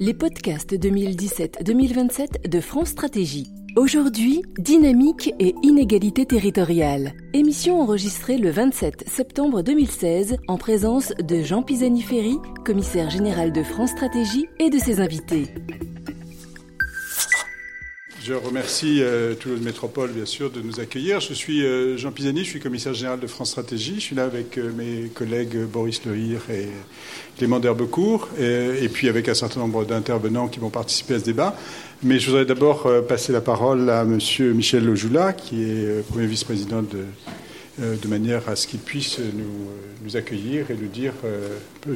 les podcasts 2017-2027 de France Stratégie. Aujourd'hui, dynamique et inégalité territoriale. Émission enregistrée le 27 septembre 2016 en présence de Jean Pisani-Ferry, commissaire général de France Stratégie et de ses invités. Je remercie euh, Toulouse Métropole, bien sûr, de nous accueillir. Je suis euh, Jean Pisani, je suis commissaire général de France Stratégie. Je suis là avec euh, mes collègues Boris Lehir et Clément Derbecourt, et, puis avec un certain nombre d'intervenants qui vont participer à ce débat. Mais je voudrais d'abord euh, passer la parole à Monsieur Michel Lojoula, qui est euh, premier vice-président de euh, de manière à ce qu'il puisse nous, accueillir et nous dire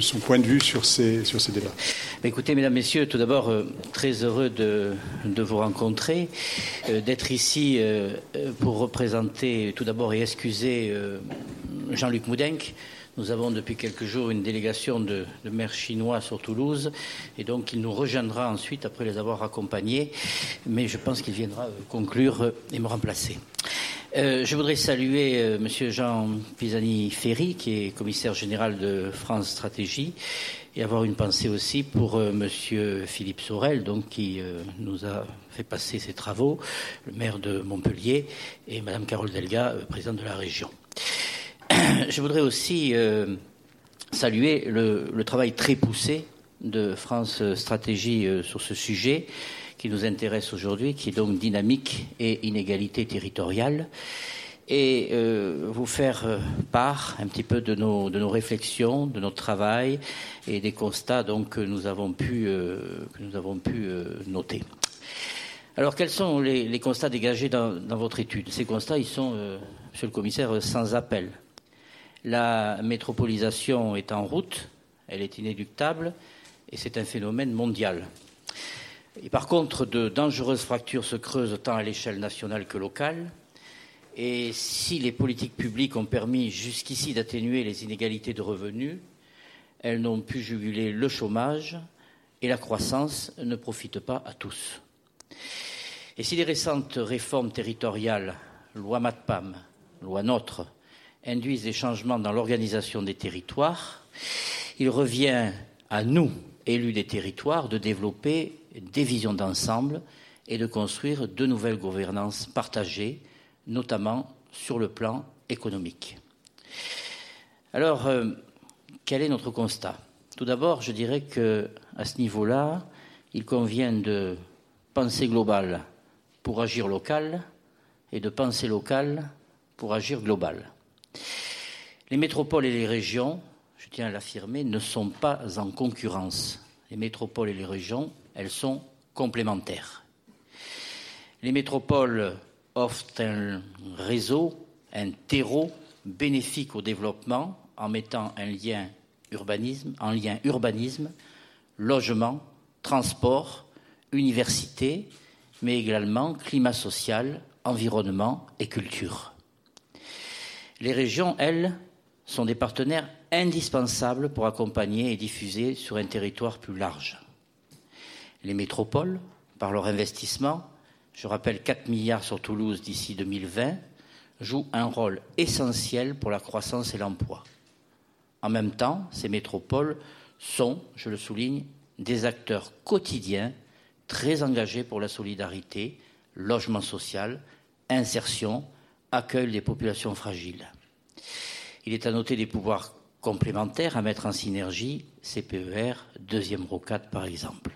son point de vue sur ces, débats. Écoutez, mesdames, messieurs, tout d'abord, très heureux de, vous rencontrer, d'être ici pour représenter tout d'abord et excuser Jean-Luc Moudenc. Nous avons depuis quelques jours une délégation de, maires chinois sur Toulouse et donc il nous rejoindra ensuite après les avoir accompagnés, mais je pense qu'il viendra conclure et me remplacer. Euh, je voudrais saluer euh, Monsieur Jean Pisani-Ferry, qui est commissaire général de France Stratégie, et avoir une pensée aussi pour euh, Monsieur Philippe Sorel, donc qui euh, nous a fait passer ses travaux, le maire de Montpellier, et Madame Carole Delga, euh, présidente de la région. Je voudrais aussi saluer le, travail très poussé de France Stratégie sur ce sujet qui nous intéresse aujourd'hui, qui est donc dynamique et inégalité territoriale, et euh, vous faire part un petit peu de nos, de nos réflexions, de notre travail et des constats donc, que nous avons pu, euh, que nous avons pu euh, noter. Alors, quels sont les, constats dégagés dans, votre étude? Ces constats, ils sont, euh, Monsieur le Commissaire, sans appel. La métropolisation est en route, elle est inéluctable, et c'est un phénomène mondial. Par contre, de dangereuses fractures se creusent tant à l'échelle nationale que locale. Et si les politiques publiques ont permis jusqu'ici d'atténuer les inégalités de revenus, elles n'ont pu juguler le chômage et la croissance ne profitent pas à tous. Et si les récentes réformes territoriales, loi MATPAM, loi NOTRe, induisent des changements dans l'organisation des territoires, il revient à nous, élus des territoires, de développer des visions d'ensemble et de construire de nouvelles gouvernances partagées, notamment sur le plan économique. Alors, euh, quel est notre constat? Tout d'abord, je dirais que à ce niveau-là, il convient de penser global pour agir local et de penser local pour agir global. Les métropoles et les régions, je tiens à l'affirmer, ne sont pas en concurrence. Les métropoles et les régions elles sont complémentaires. Les métropoles offrent un réseau, un terreau bénéfique au développement en mettant un lien urbanisme, en lien urbanisme, logement, transport, université, mais également climat social, environnement et culture. Les régions, elles, sont des partenaires indispensables pour accompagner et diffuser sur un territoire plus large les métropoles par leur investissement. Je rappelle 4 milliards sur Toulouse d'ici 2020 jouent un rôle essentiel pour la croissance et l'emploi. En même temps, ces métropoles sont, je le souligne, des acteurs quotidiens très engagés pour la solidarité, logement social, insertion, accueil des populations fragiles. Il est à noter des pouvoirs complémentaires à mettre en synergie, CPER, deuxième rocade par exemple.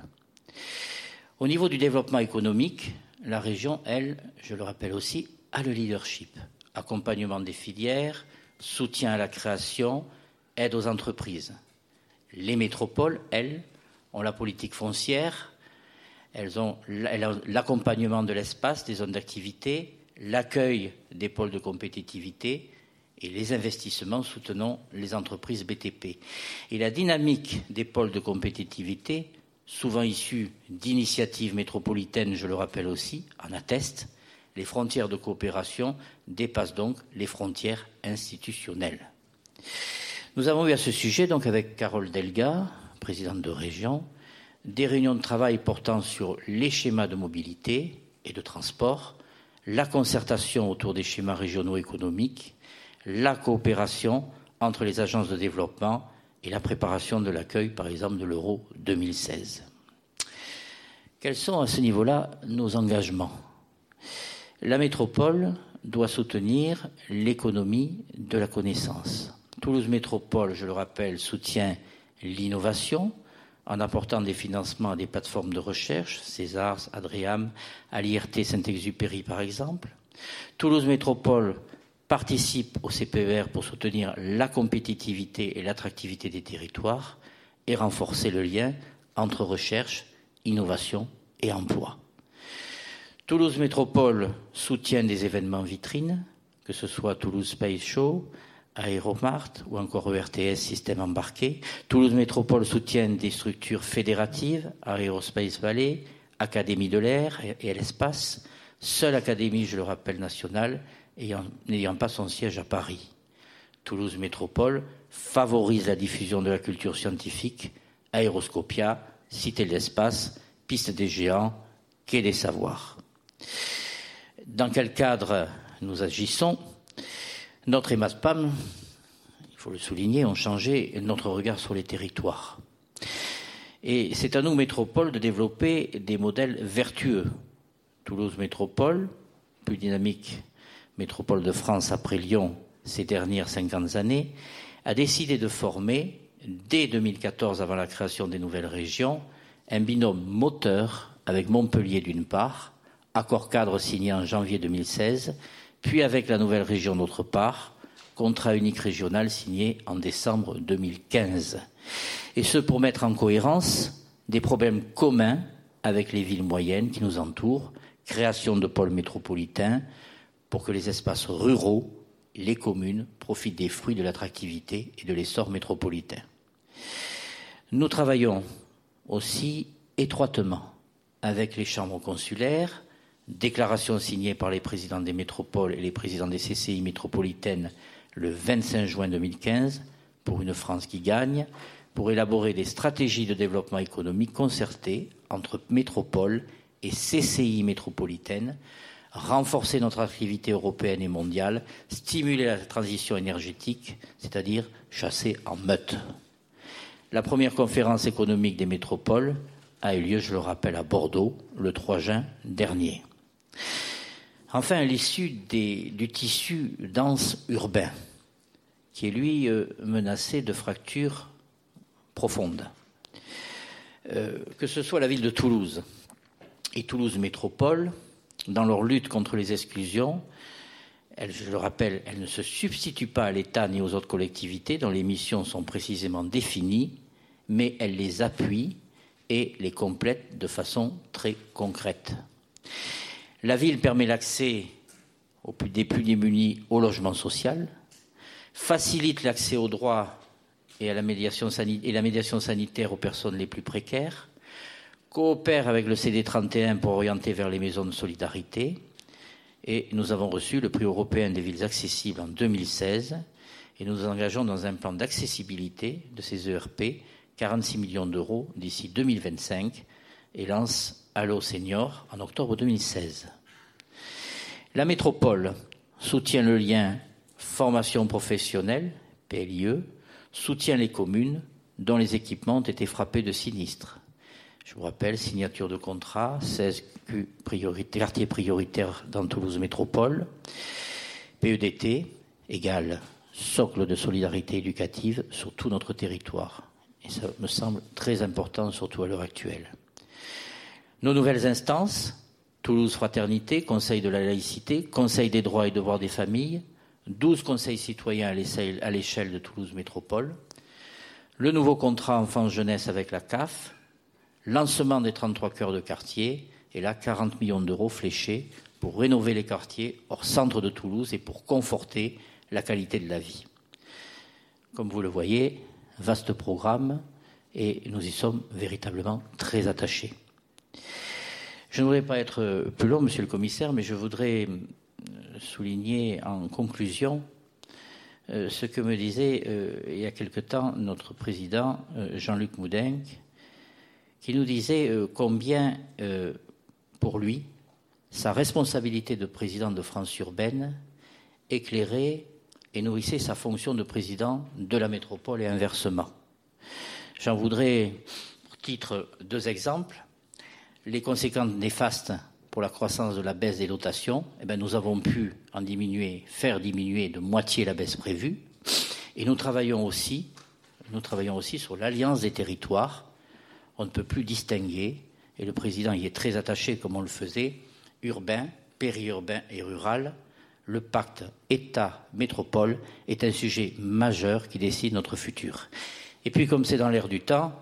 Au niveau du développement économique, la région, elle, je le rappelle aussi, a le leadership. Accompagnement des filières, soutien à la création, aide aux entreprises. Les métropoles, elles, ont la politique foncière, elles ont l'accompagnement de l'espace, des zones d'activité, l'accueil des pôles de compétitivité et les investissements soutenant les entreprises BTP. Et la dynamique des pôles de compétitivité souvent issus d'initiatives métropolitaines, je le rappelle aussi, en attestent. Les frontières de coopération dépassent donc les frontières institutionnelles. Nous avons eu à ce sujet, donc avec Carole Delga, présidente de région, des réunions de travail portant sur les schémas de mobilité et de transport, la concertation autour des schémas régionaux économiques, la coopération entre les agences de développement et la préparation de l'accueil, par exemple, de l'Euro 2016. Quels sont à ce niveau-là nos engagements? La métropole doit soutenir l'économie de la connaissance. Toulouse Métropole, je le rappelle, soutient l'innovation en apportant des financements à des plateformes de recherche, Césars, Adriam, à Saint-Exupéry par exemple. Toulouse Métropole participe au CPER pour soutenir la compétitivité et l'attractivité des territoires et renforcer le lien entre recherche, innovation et emploi. Toulouse Métropole soutient des événements vitrines, que ce soit Toulouse Space Show, Aéromart ou encore ERTS système embarqué. Toulouse Métropole soutient des structures fédératives, Aerospace Valley, Académie de l'air et l'espace, seule académie, je le rappelle, nationale, n'ayant pas son siège à Paris. Toulouse Métropole favorise la diffusion de la culture scientifique, Aéroscopia, Cité de l'espace, Piste des géants, Quai des savoirs. Dans quel cadre nous agissons? Notre EMASPAM, il faut le souligner, ont changé notre regard sur les territoires. Et c'est à nous, métropole, de développer des modèles vertueux. Toulouse Métropole, plus dynamique métropole de France après Lyon ces dernières 50 années, a décidé de former, dès 2014, avant la création des nouvelles régions, un binôme moteur avec Montpellier d'une part, accord cadre signé en janvier 2016, puis avec la nouvelle région d'autre part, contrat unique régional signé en décembre 2015. Et ce pour mettre en cohérence des problèmes communs avec les villes moyennes qui nous entourent, création de pôles métropolitains, pour que les espaces ruraux, les communes, profitent des fruits de l'attractivité et de l'essor métropolitain. Nous travaillons aussi étroitement avec les chambres consulaires, Déclaration signée par les présidents des métropoles et les présidents des CCI métropolitaines le 25 juin 2015 pour une France qui gagne, pour élaborer des stratégies de développement économique concertées entre métropoles et CCI métropolitaines, renforcer notre activité européenne et mondiale, stimuler la transition énergétique, c'est-à-dire chasser en meute. La première conférence économique des métropoles a eu lieu, je le rappelle, à Bordeaux le 3 juin dernier. Enfin, à l'issue du tissu dense urbain, qui est lui euh, menacé de fractures profondes. Euh, que ce soit la ville de Toulouse et Toulouse Métropole, dans leur lutte contre les exclusions, je le rappelle, elles ne se substituent pas à l'État ni aux autres collectivités dont les missions sont précisément définies, mais elles les appuient et les complètent de façon très concrète. La ville permet l'accès des plus démunis au logement social, facilite l'accès aux droits et à la médiation, et la médiation sanitaire aux personnes les plus précaires, coopère avec le CD31 pour orienter vers les maisons de solidarité, et nous avons reçu le prix européen des villes accessibles en 2016, et nous nous engageons dans un plan d'accessibilité de ces ERP, 46 millions d'euros d'ici 2025, et lance Allo Senior en octobre 2016. La métropole soutient le lien formation professionnelle, PLIE, soutient les communes dont les équipements ont été frappés de sinistres. Je vous rappelle, signature de contrat, 16 quartiers prioritaires dans Toulouse Métropole, PEDT égale socle de solidarité éducative sur tout notre territoire. Et ça me semble très important, surtout à l'heure actuelle. Nos nouvelles instances, Toulouse Fraternité, Conseil de la laïcité, Conseil des droits et devoirs des familles, 12 conseils citoyens à l'échelle de Toulouse Métropole, le nouveau contrat enfance-jeunesse avec la CAF, lancement des 33 cœurs de quartier, et là 40 millions d'euros fléchés pour rénover les quartiers hors centre de Toulouse et pour conforter la qualité de la vie. Comme vous le voyez, vaste programme et nous y sommes véritablement très attachés. Je ne voudrais pas être plus long, monsieur le commissaire, mais je voudrais euh, souligner en conclusion euh, ce que me disait euh, il y a quelque temps notre président Jean-Luc Moudin, qui nous disait combien, pour lui, sa responsabilité de président de France urbaine éclairait et nourrissait sa fonction de président de la métropole et inversement. J'en voudrais, pour titre, deux exemples les conséquences néfastes pour la croissance de la baisse des dotations, eh bien, nous avons pu en diminuer, faire diminuer de moitié la baisse prévue. Et nous travaillons aussi sur l'alliance des territoires. On ne peut plus distinguer, et le président y est très attaché comme on le faisait, urbain, périurbain et rural. Le pacte État-métropole est un sujet majeur qui décide notre futur. Et puis, comme c'est dans l'air du temps,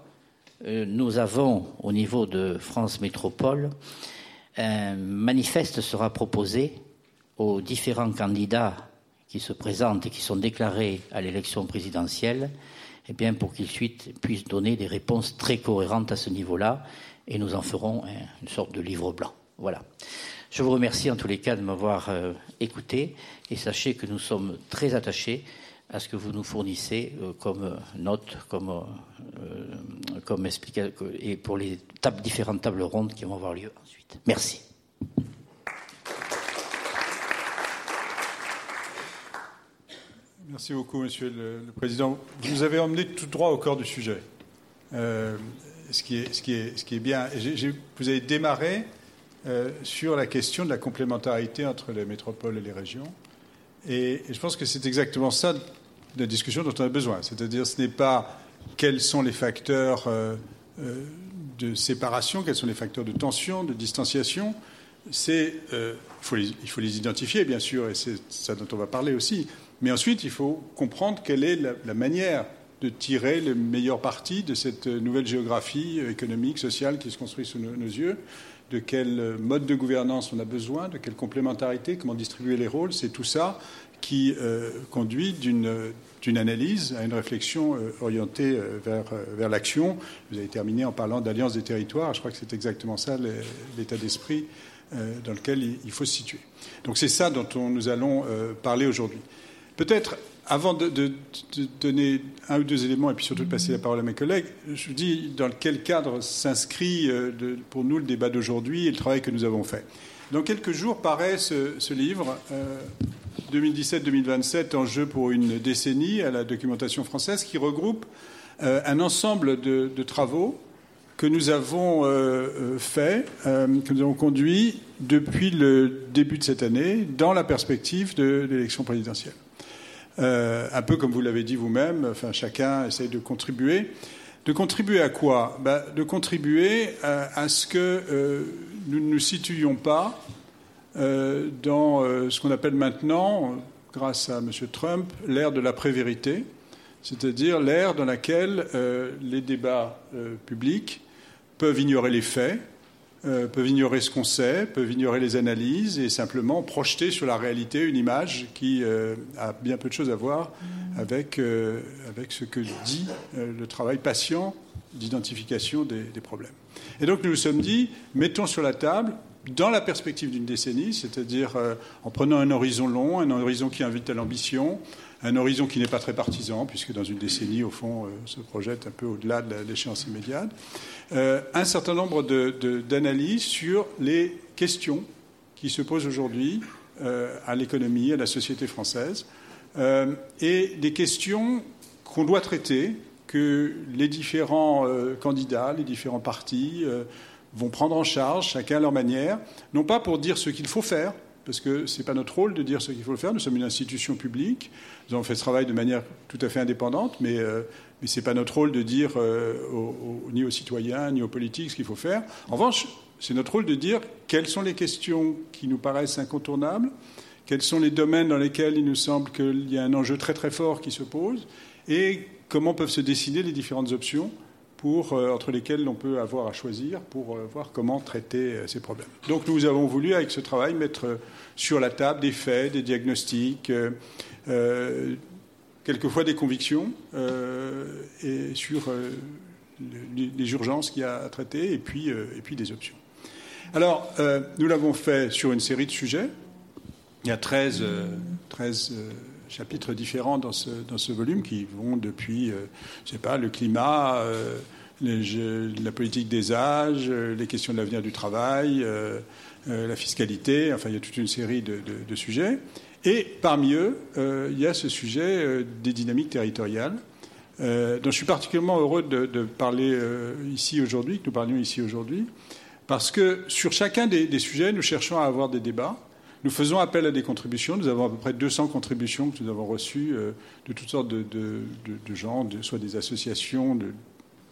euh, nous avons, au niveau de France Métropole, un manifeste sera proposé aux différents candidats qui se présentent et qui sont déclarés à l'élection présidentielle, eh bien, pour qu'ils puissent donner des réponses très cohérentes à ce niveau-là, et nous en ferons une sorte de livre blanc. Voilà. Je vous remercie en tous les cas de m'avoir euh, écouté, et sachez que nous sommes très attachés à ce que vous nous fournissez euh, comme euh, notes, comme, comme explication, et pour les différentes tables rondes qui vont avoir lieu ensuite. Merci. Merci beaucoup, Monsieur le, Président. Vous nous avez emmené tout droit au corps du sujet, ce, qui est, ce, qui est, bien. vous avez démarré sur la question de la complémentarité entre les métropoles et les régions. Et, je pense que c'est exactement ça la discussion dont on a besoin. C'est-à-dire, ce n'est pas quels sont les facteurs euh, euh, de séparation, quels sont les facteurs de tension, de distanciation. Euh, il faut les identifier, bien sûr, et c'est ça dont on va parler aussi. Mais ensuite, il faut comprendre quelle est la, manière de tirer le meilleur parti de cette nouvelle géographie économique, sociale qui se construit sous nos yeux de quel mode de gouvernance on a besoin, de quelle complémentarité, comment distribuer les rôles, c'est tout ça qui euh, conduit d'une analyse à une réflexion euh, orientée euh, vers, vers l'action. Vous avez terminé en parlant d'alliance des territoires. Je crois que c'est exactement ça l'état d'esprit dans lequel il, faut se situer. Donc c'est ça dont nous allons parler aujourd'hui. Peut-être avant de, donner un ou deux éléments et puis surtout de passer la parole à mes collègues, je vous dis dans quel cadre s'inscrit euh, pour nous le débat d'aujourd'hui et le travail que nous avons fait. Dans quelques jours paraît ce, livre, 2017-2027, euh, enjeu pour une décennie à la documentation française, qui regroupe euh, un ensemble de, travaux que nous avons fait, que nous avons conduits depuis le début de cette année dans la perspective de l'élection présidentielle. Euh, un peu comme vous l'avez dit vous-même, chacun essaye de contribuer. De contribuer à quoi? Ben, De contribuer à, ce que euh, nous ne nous situions pas euh, dans ce qu'on appelle maintenant, grâce à M. Trump, l'ère de la prévérité, c'est-à-dire l'ère dans laquelle les débats publics peuvent ignorer les faits, euh, peuvent ignorer ce qu'on sait, peuvent ignorer les analyses et simplement projeter sur la réalité une image qui euh, a bien peu de choses à voir avec, euh, avec ce que dit le travail patient d'identification des, des, problèmes. Et donc nous nous sommes dit, mettons sur la table, dans la perspective d'une décennie, c'est-à-dire en prenant un horizon long, un horizon qui invite à l'ambition, un horizon qui n'est pas très partisan, puisque dans une décennie, au fond, se projette un peu au-delà de l'échéance immédiate, euh, un certain nombre d'analyses sur les questions qui se posent aujourd'hui euh, à l'économie, à la société française, euh, et des questions qu'on doit traiter, que les différents candidats, les différents partis vont prendre en charge, chacun à leur manière, non pas pour dire ce qu'il faut faire, parce que ce n'est pas notre rôle de dire ce qu'il faut faire. Nous sommes une institution publique. Nous avons fait ce travail de manière tout à fait indépendante, mais mais ce n'est pas notre rôle de dire euh, ni aux citoyens ni aux politiques ce qu'il faut faire. En revanche, c'est notre rôle de dire quelles sont les questions qui nous paraissent incontournables, quels sont les domaines dans lesquels il nous semble qu'il y a un enjeu très très fort qui se pose, et comment peuvent se dessiner les différentes options pour, euh, entre lesquelles l'on peut avoir à choisir pour euh, voir comment traiter ces problèmes. Donc nous avons voulu, avec ce travail, mettre sur la table des faits, des diagnostics, quelquefois des convictions euh, sur euh, les, urgences qu'il y a à traiter et puis, euh, des options. Alors, nous l'avons fait sur une série de sujets. Il y a 13, 13 chapitres différents dans ce, volume qui vont depuis, je sais pas, le climat, la politique des âges, les questions de l'avenir du travail, la fiscalité, enfin il y a toute une série de sujets. Et parmi eux, euh, il y a ce sujet euh, des dynamiques territoriales, euh, dont je suis particulièrement heureux de, parler ici aujourd'hui, que nous parlions ici aujourd'hui, parce que sur chacun des, sujets, nous cherchons à avoir des débats. Nous faisons appel à des contributions. Nous avons à peu près 200 contributions que nous avons reçues de toutes sortes de, gens, soit des associations, de,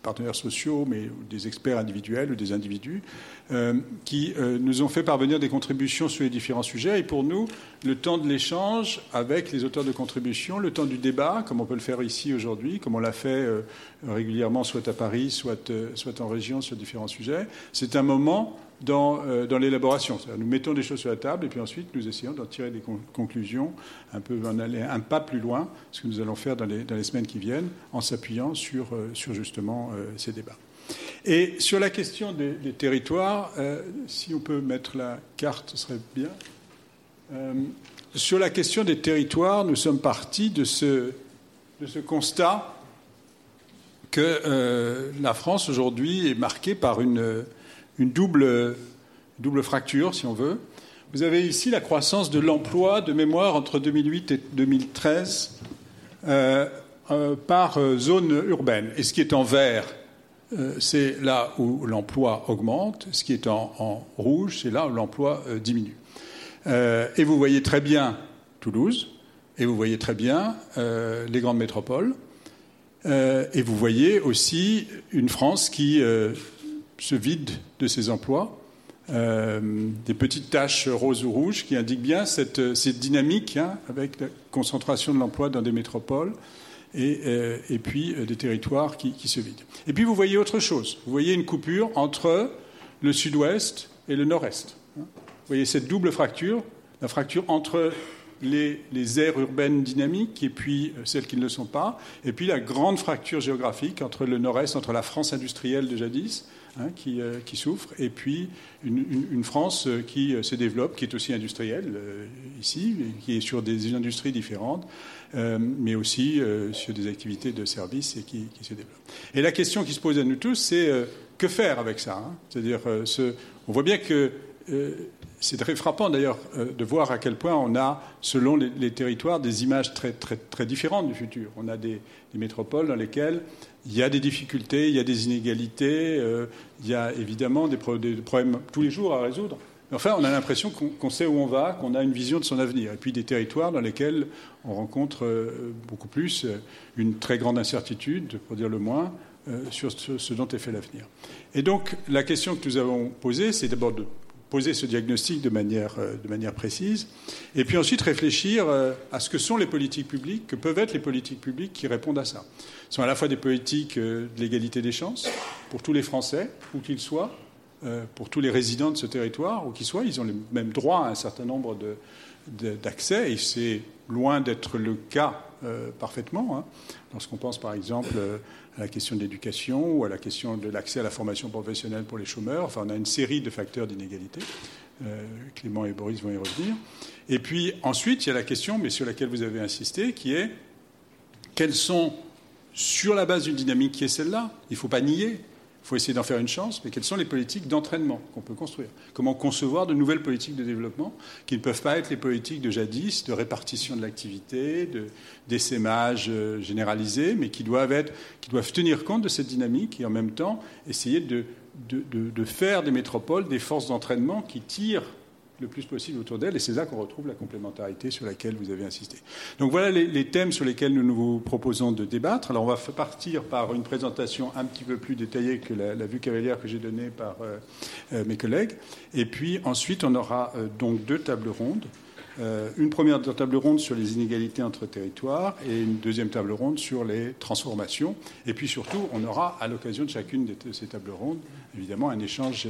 partenaires sociaux, mais des experts individuels ou des individus, euh, qui euh, nous ont fait parvenir des contributions sur les différents sujets. Et pour nous, le temps de l'échange avec les auteurs de contributions, le temps du débat, comme on peut le faire ici aujourd'hui, comme on l'a fait euh, régulièrement, soit à Paris, soit, soit en région sur différents sujets, c'est un moment euh, dans, l'élaboration. Nous mettons des choses sur la table et puis ensuite nous essayons d'en tirer des conclusions, un peu en aller un pas plus loin, ce que nous allons faire dans les, semaines qui viennent, en s'appuyant sur, euh, justement euh, ces débats. Et sur la question des, territoires, si on peut mettre la carte, ce serait bien. sur la question des territoires, nous sommes partis de ce constat que la France aujourd'hui est marquée par une une double, double fracture, si on veut. Vous avez ici la croissance de l'emploi de mémoire entre 2008 et 2013 euh, euh, par euh, zone urbaine. Et ce qui est en vert, c'est là où l'emploi augmente. Ce qui est en, rouge, c'est là où l'emploi diminue. et vous voyez très bien Toulouse, et vous voyez très bien les grandes métropoles. et vous voyez aussi une France qui se vide de ses emplois. Euh, des petites taches roses ou rouges qui indiquent bien cette, dynamique hein, avec la concentration de l'emploi dans des métropoles et, euh, puis euh, des territoires qui, se vident. Et puis vous voyez autre chose. Vous voyez une coupure entre le sud-ouest et le nord-est. Vous voyez cette double fracture, la fracture entre les, les, aires urbaines dynamiques et puis celles qui ne le sont pas, et puis la grande fracture géographique entre le nord-est, entre la France industrielle de jadis, Hein, euh, qui, souffre, et puis une, France euh, qui euh, se développe, qui est aussi industrielle ici, qui est sur des industries différentes, mais aussi sur des activités de services et qui, se développe. Et la question qui se pose à nous tous, c'est que faire avec ça hein? C'est-à-dire, on voit bien que c'est très frappant d'ailleurs de voir à quel point on a, selon les, territoires, des images très, très, différentes du futur. On a des métropoles dans lesquelles il y a des difficultés, il y a des inégalités, euh, il y a évidemment des, problèmes tous les jours à résoudre. Mais enfin, on a l'impression qu'on sait où on va, qu'on a une vision de son avenir. Et puis des territoires dans lesquels on rencontre euh, beaucoup plus euh, une très grande incertitude, pour dire le moins, sur ce dont est fait l'avenir. Et donc, la question que nous avons posée, c'est d'abord de poser ce diagnostic de manière, de manière précise, et puis ensuite réfléchir à ce que sont les politiques publiques, que peuvent être les politiques publiques qui répondent à ça sont à la fois des politiques euh, de l'égalité des chances pour tous les Français, où qu'ils soient, euh, pour tous les résidents de ce territoire, où qu'ils soient. Ils ont le même droit à un certain nombre d'accès, et c'est loin d'être le cas euh, parfaitement. Hein. Lorsqu'on pense par exemple à la question de l'éducation ou à la question de l'accès à la formation professionnelle pour les chômeurs, enfin on a une série de facteurs d'inégalité. Clément et Boris vont y revenir. Et puis ensuite, il y a la question, mais sur laquelle vous avez insisté, qui est quels sont sur la base d'une dynamique qui est celle-là. Il ne faut pas nier, il faut essayer d'en faire une chance, mais quelles sont les politiques d'entraînement qu'on peut construire? Comment concevoir de nouvelles politiques de développement qui ne peuvent pas être les politiques de jadis, de répartition de l'activité, d'essaimage euh, généralisé, mais qui doivent, être, qui doivent tenir compte de cette dynamique et en même temps essayer de, de faire des métropoles des forces d'entraînement qui tirent le plus possible autour d'elle, et c'est là qu'on retrouve la complémentarité sur laquelle vous avez insisté. Donc voilà les, thèmes sur lesquels nous nous proposons de débattre. Alors on va partir par une présentation un petit peu plus détaillée que la, vue cavalière que j'ai donnée par euh, euh, mes collègues, et puis ensuite on aura euh, donc deux tables rondes. une première table ronde sur les inégalités entre territoires et une deuxième table ronde sur les transformations. Et puis surtout, on aura à l'occasion de chacune de ces tables rondes, évidemment, un échange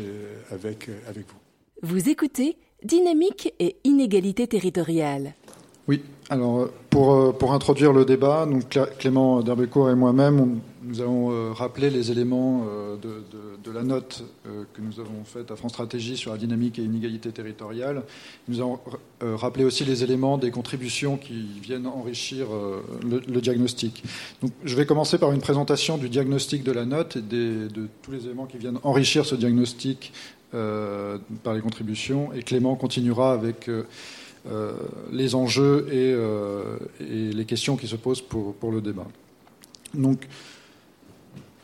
avec, avec vous. Vous écoutez Dynamique et inégalité territoriale. Oui, alors pour, euh, pour introduire le débat, donc Clément Derbecourt et moi-même, nous avons euh, rappelé les éléments euh, de, de, la note que nous avons faite à France Stratégie sur la dynamique et inégalité territoriale. Nous avons rappelé aussi les éléments des contributions qui viennent enrichir le, diagnostic. Donc, je vais commencer par une présentation du diagnostic de la note et de tous les éléments qui viennent enrichir ce diagnostic euh, par les contributions. Et Clément continuera avec euh, euh, les enjeux et, les questions qui se posent pour, pour le débat. Donc,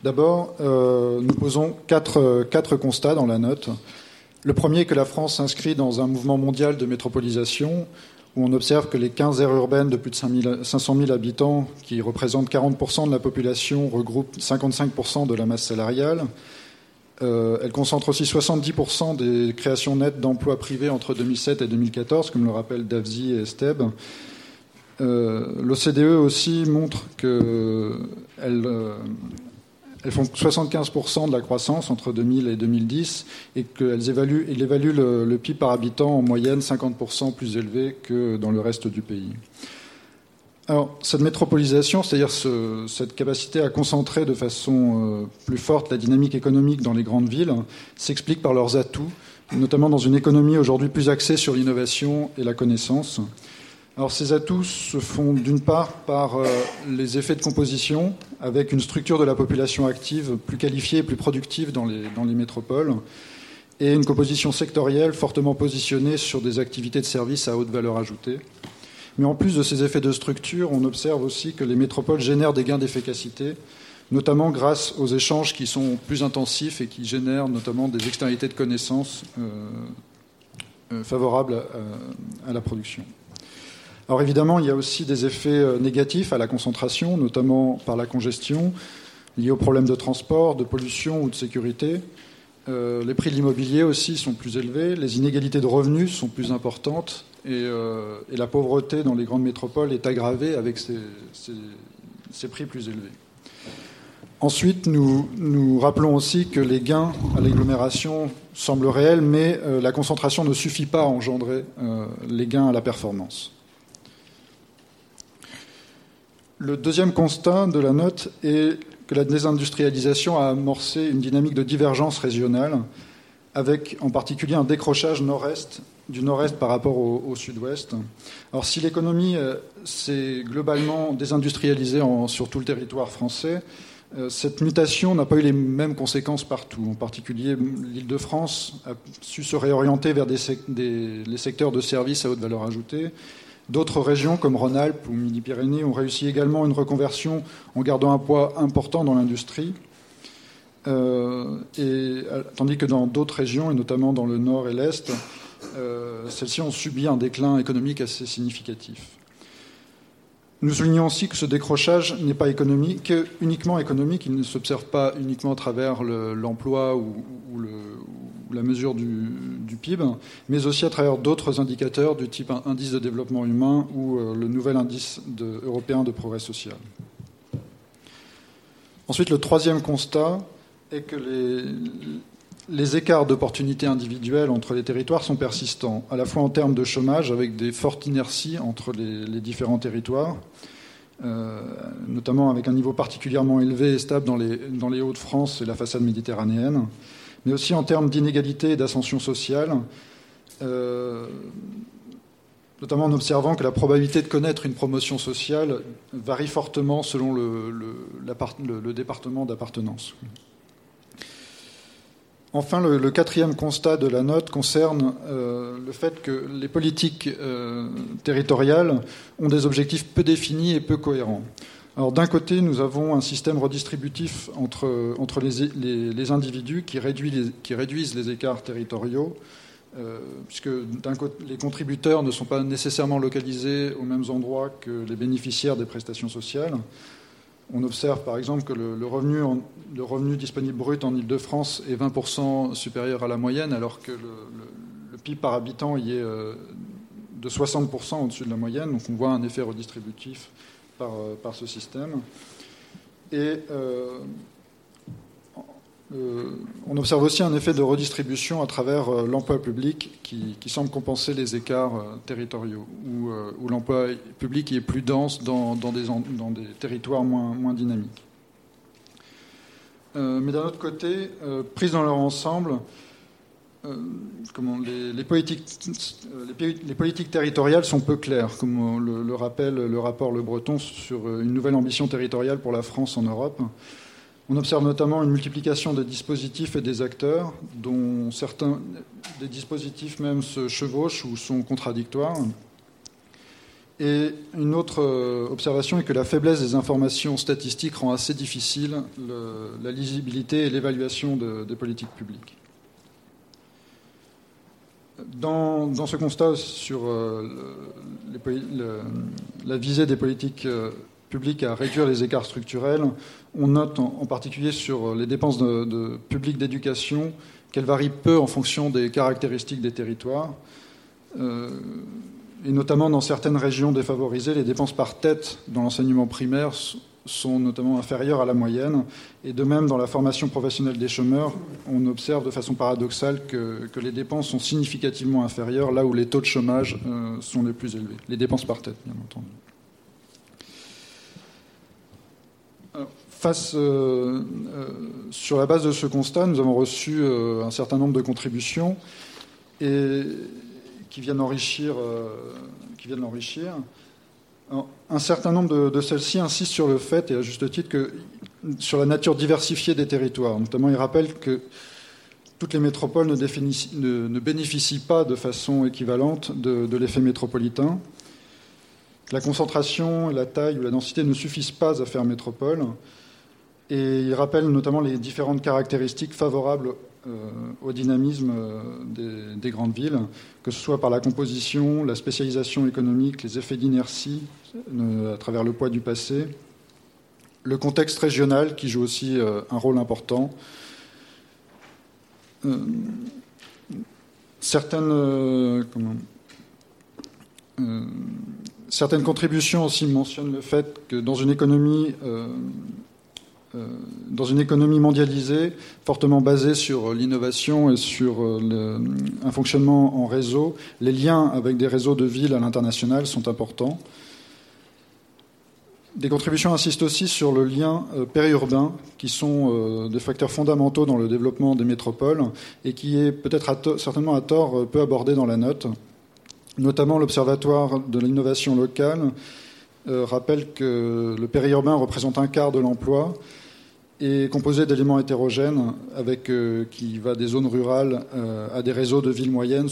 D'abord, nous posons quatre, quatre constats dans la note. Le premier est que la France s'inscrit dans un mouvement mondial de métropolisation où on observe que les 15 aires urbaines de plus de 500 000 habitants, qui représentent 40% de la population, regroupent 55% de la masse salariale. Euh, elles concentrent aussi 70% des créations nettes d'emplois privés entre 2007 et 2014, comme le rappellent Davzi et Esteb. Euh, L'OCDE aussi montre qu'elles euh, elles font 75% de la croissance entre 2000 et 2010 et qu'elles évaluent le, PIB par habitant en moyenne 50% plus élevé que dans le reste du pays. Alors, cette métropolisation, c'est-à-dire cette capacité à concentrer de façon euh, plus forte la dynamique économique dans les grandes villes, s'explique par leurs atouts, notamment dans une économie aujourd'hui plus axée sur l'innovation et la connaissance. Alors ces atouts se font d'une part par euh, les effets de composition, avec une structure de la population active plus qualifiée et plus productive dans les, dans les métropoles, et une composition sectorielle fortement positionnée sur des activités de services à haute valeur ajoutée. Mais en plus de ces effets de structure, on observe aussi que les métropoles génèrent des gains d'efficacité, notamment grâce aux échanges qui sont plus intensifs et qui génèrent notamment des externalités de connaissances euh, euh, favorables à la production. Alors évidemment, il y a aussi des effets euh, négatifs à la concentration, notamment par la congestion, liés aux problèmes de transport, de pollution ou de sécurité. Euh, les prix de l'immobilier aussi sont plus élevés, les inégalités de revenus sont plus importantes et, euh, la pauvreté dans les grandes métropoles est aggravée avec ces, prix plus élevés. Ensuite, nous, nous, rappelons aussi que les gains à l'agglomération semblent réels, mais la concentration ne suffit pas à engendrer les gains à la performance. Le deuxième constat de la note est que la désindustrialisation a amorcé une dynamique de divergence régionale, avec en particulier un décrochage nord-est du nord-est par rapport au, sud-ouest. Alors si l'économie euh, s'est globalement désindustrialisée sur tout le territoire français, euh, cette mutation n'a pas eu les mêmes conséquences partout. En particulier, l'Île-de-France a su se réorienter vers les secteurs de services à haute valeur ajoutée, D'autres régions comme Rhône-Alpes ou Midi-Pyrénées ont réussi également une reconversion en gardant un poids important dans l'industrie. Euh, euh, tandis que dans d'autres régions, et notamment dans le nord et l'est, euh, celles-ci ont subi un déclin économique assez significatif. Nous soulignons aussi que ce décrochage n'est pas économique, uniquement économique, il ne s'observe pas uniquement à travers l'emploi ou, la mesure du, PIB, mais aussi à travers d'autres indicateurs du type indice de développement humain ou le nouvel indice européen de progrès social. Ensuite, le troisième constat est que les, écarts d'opportunités individuelles entre les territoires sont persistants, à la fois en termes de chômage, avec des fortes inerties entre les, différents territoires, euh, notamment avec un niveau particulièrement élevé et stable dans les, dans les Hauts-de-France et la façade méditerranéenne, mais aussi en termes d'inégalité et d'ascension sociale, euh, notamment en observant que la probabilité de connaître une promotion sociale varie fortement selon le, département d'appartenance. Enfin, le, quatrième constat de la note concerne euh, le fait que les politiques euh, territoriales ont des objectifs peu définis et peu cohérents. Alors d'un côté, nous avons un système redistributif entre, les, individus qui, qui, réduisent les écarts territoriaux, euh, puisque côté, les contributeurs ne sont pas nécessairement localisés aux mêmes endroits que les bénéficiaires des prestations sociales. On observe par exemple que le, revenu, le revenu, disponible brut en Ile-de-France est 20% supérieur à la moyenne, alors que le, PIB par habitant y est euh, de 60% au-dessus de la moyenne. Donc on voit un effet redistributif euh, par, ce système. Euh, euh, on observe aussi un effet de redistribution à travers l'emploi public qui, semble compenser les écarts territoriaux, où, l'emploi public est plus dense dans, des, territoires moins, dynamiques. mais d'un autre côté, prises dans leur ensemble, euh, les, politiques, euh, les, politiques, territoriales sont peu claires, comme le, rappelle le rapport Le Breton sur euh, une nouvelle ambition territoriale pour la France en Europe. On observe notamment une multiplication des dispositifs et des acteurs, dont certains des dispositifs même se chevauchent ou sont contradictoires. Et une autre observation est que la faiblesse des informations statistiques rend assez difficile la lisibilité et l'évaluation des politiques publiques. Dans, ce constat sur la visée des politiques publiques à réduire les écarts structurels, on note en, particulier sur les dépenses publiques d'éducation qu'elles varient peu en fonction des caractéristiques des territoires. Euh, et notamment dans certaines régions défavorisées, les dépenses par tête dans l'enseignement primaire sont notamment inférieures à la moyenne. Et de même, dans la formation professionnelle des chômeurs, on observe de façon paradoxale que, les dépenses sont significativement inférieures là où les taux de chômage euh, sont les plus élevés. Les dépenses par tête, bien entendu. Face, euh, euh, sur la base de ce constat, nous avons reçu euh, un certain nombre de contributions qui viennent enrichir. l'enrichir. Un certain nombre de, celles-ci insistent sur le fait, et à juste titre, que sur la nature diversifiée des territoires. Notamment, ils rappellent que toutes les métropoles ne, ne, bénéficient pas de façon équivalente de, de l'effet métropolitain. La concentration, la taille ou la densité ne suffisent pas à faire métropole. Et il rappelle notamment les différentes caractéristiques favorables euh, au dynamisme euh, des, grandes villes, que ce soit par la composition, la spécialisation économique, les effets d'inertie euh, à travers le poids du passé, le contexte régional qui joue aussi un rôle important. certaines, contributions aussi mentionnent le fait que dans une économie dans une économie mondialisée, fortement basée sur l'innovation et sur euh, un fonctionnement en réseau, les liens avec des réseaux de villes à l'international sont importants. Des contributions insistent aussi sur le lien euh, périurbain, qui sont des facteurs fondamentaux dans le développement des métropoles et qui est peut-être certainement à tort peu abordé dans la note. Notamment l'Observatoire de l'innovation locale rappelle que le périurbain représente un quart de l'emploi est composé d'éléments hétérogènes avec, euh, qui va des zones rurales euh, à des réseaux de villes moyennes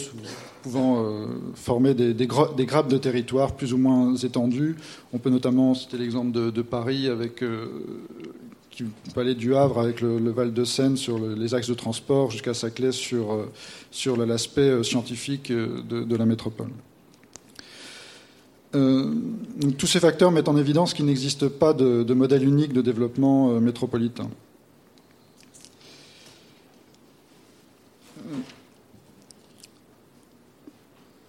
pouvant euh, former des, grappes de territoire plus ou moins étendues. On peut notamment citer l'exemple de, Paris avec qui peut du Havre avec le, Val de Seine sur les axes de transport jusqu'à Saclay sur, sur l'aspect scientifique de la métropole. Euh, tous ces facteurs mettent en évidence qu'il n'existe pas de, modèle unique de développement euh, métropolitain. Euh,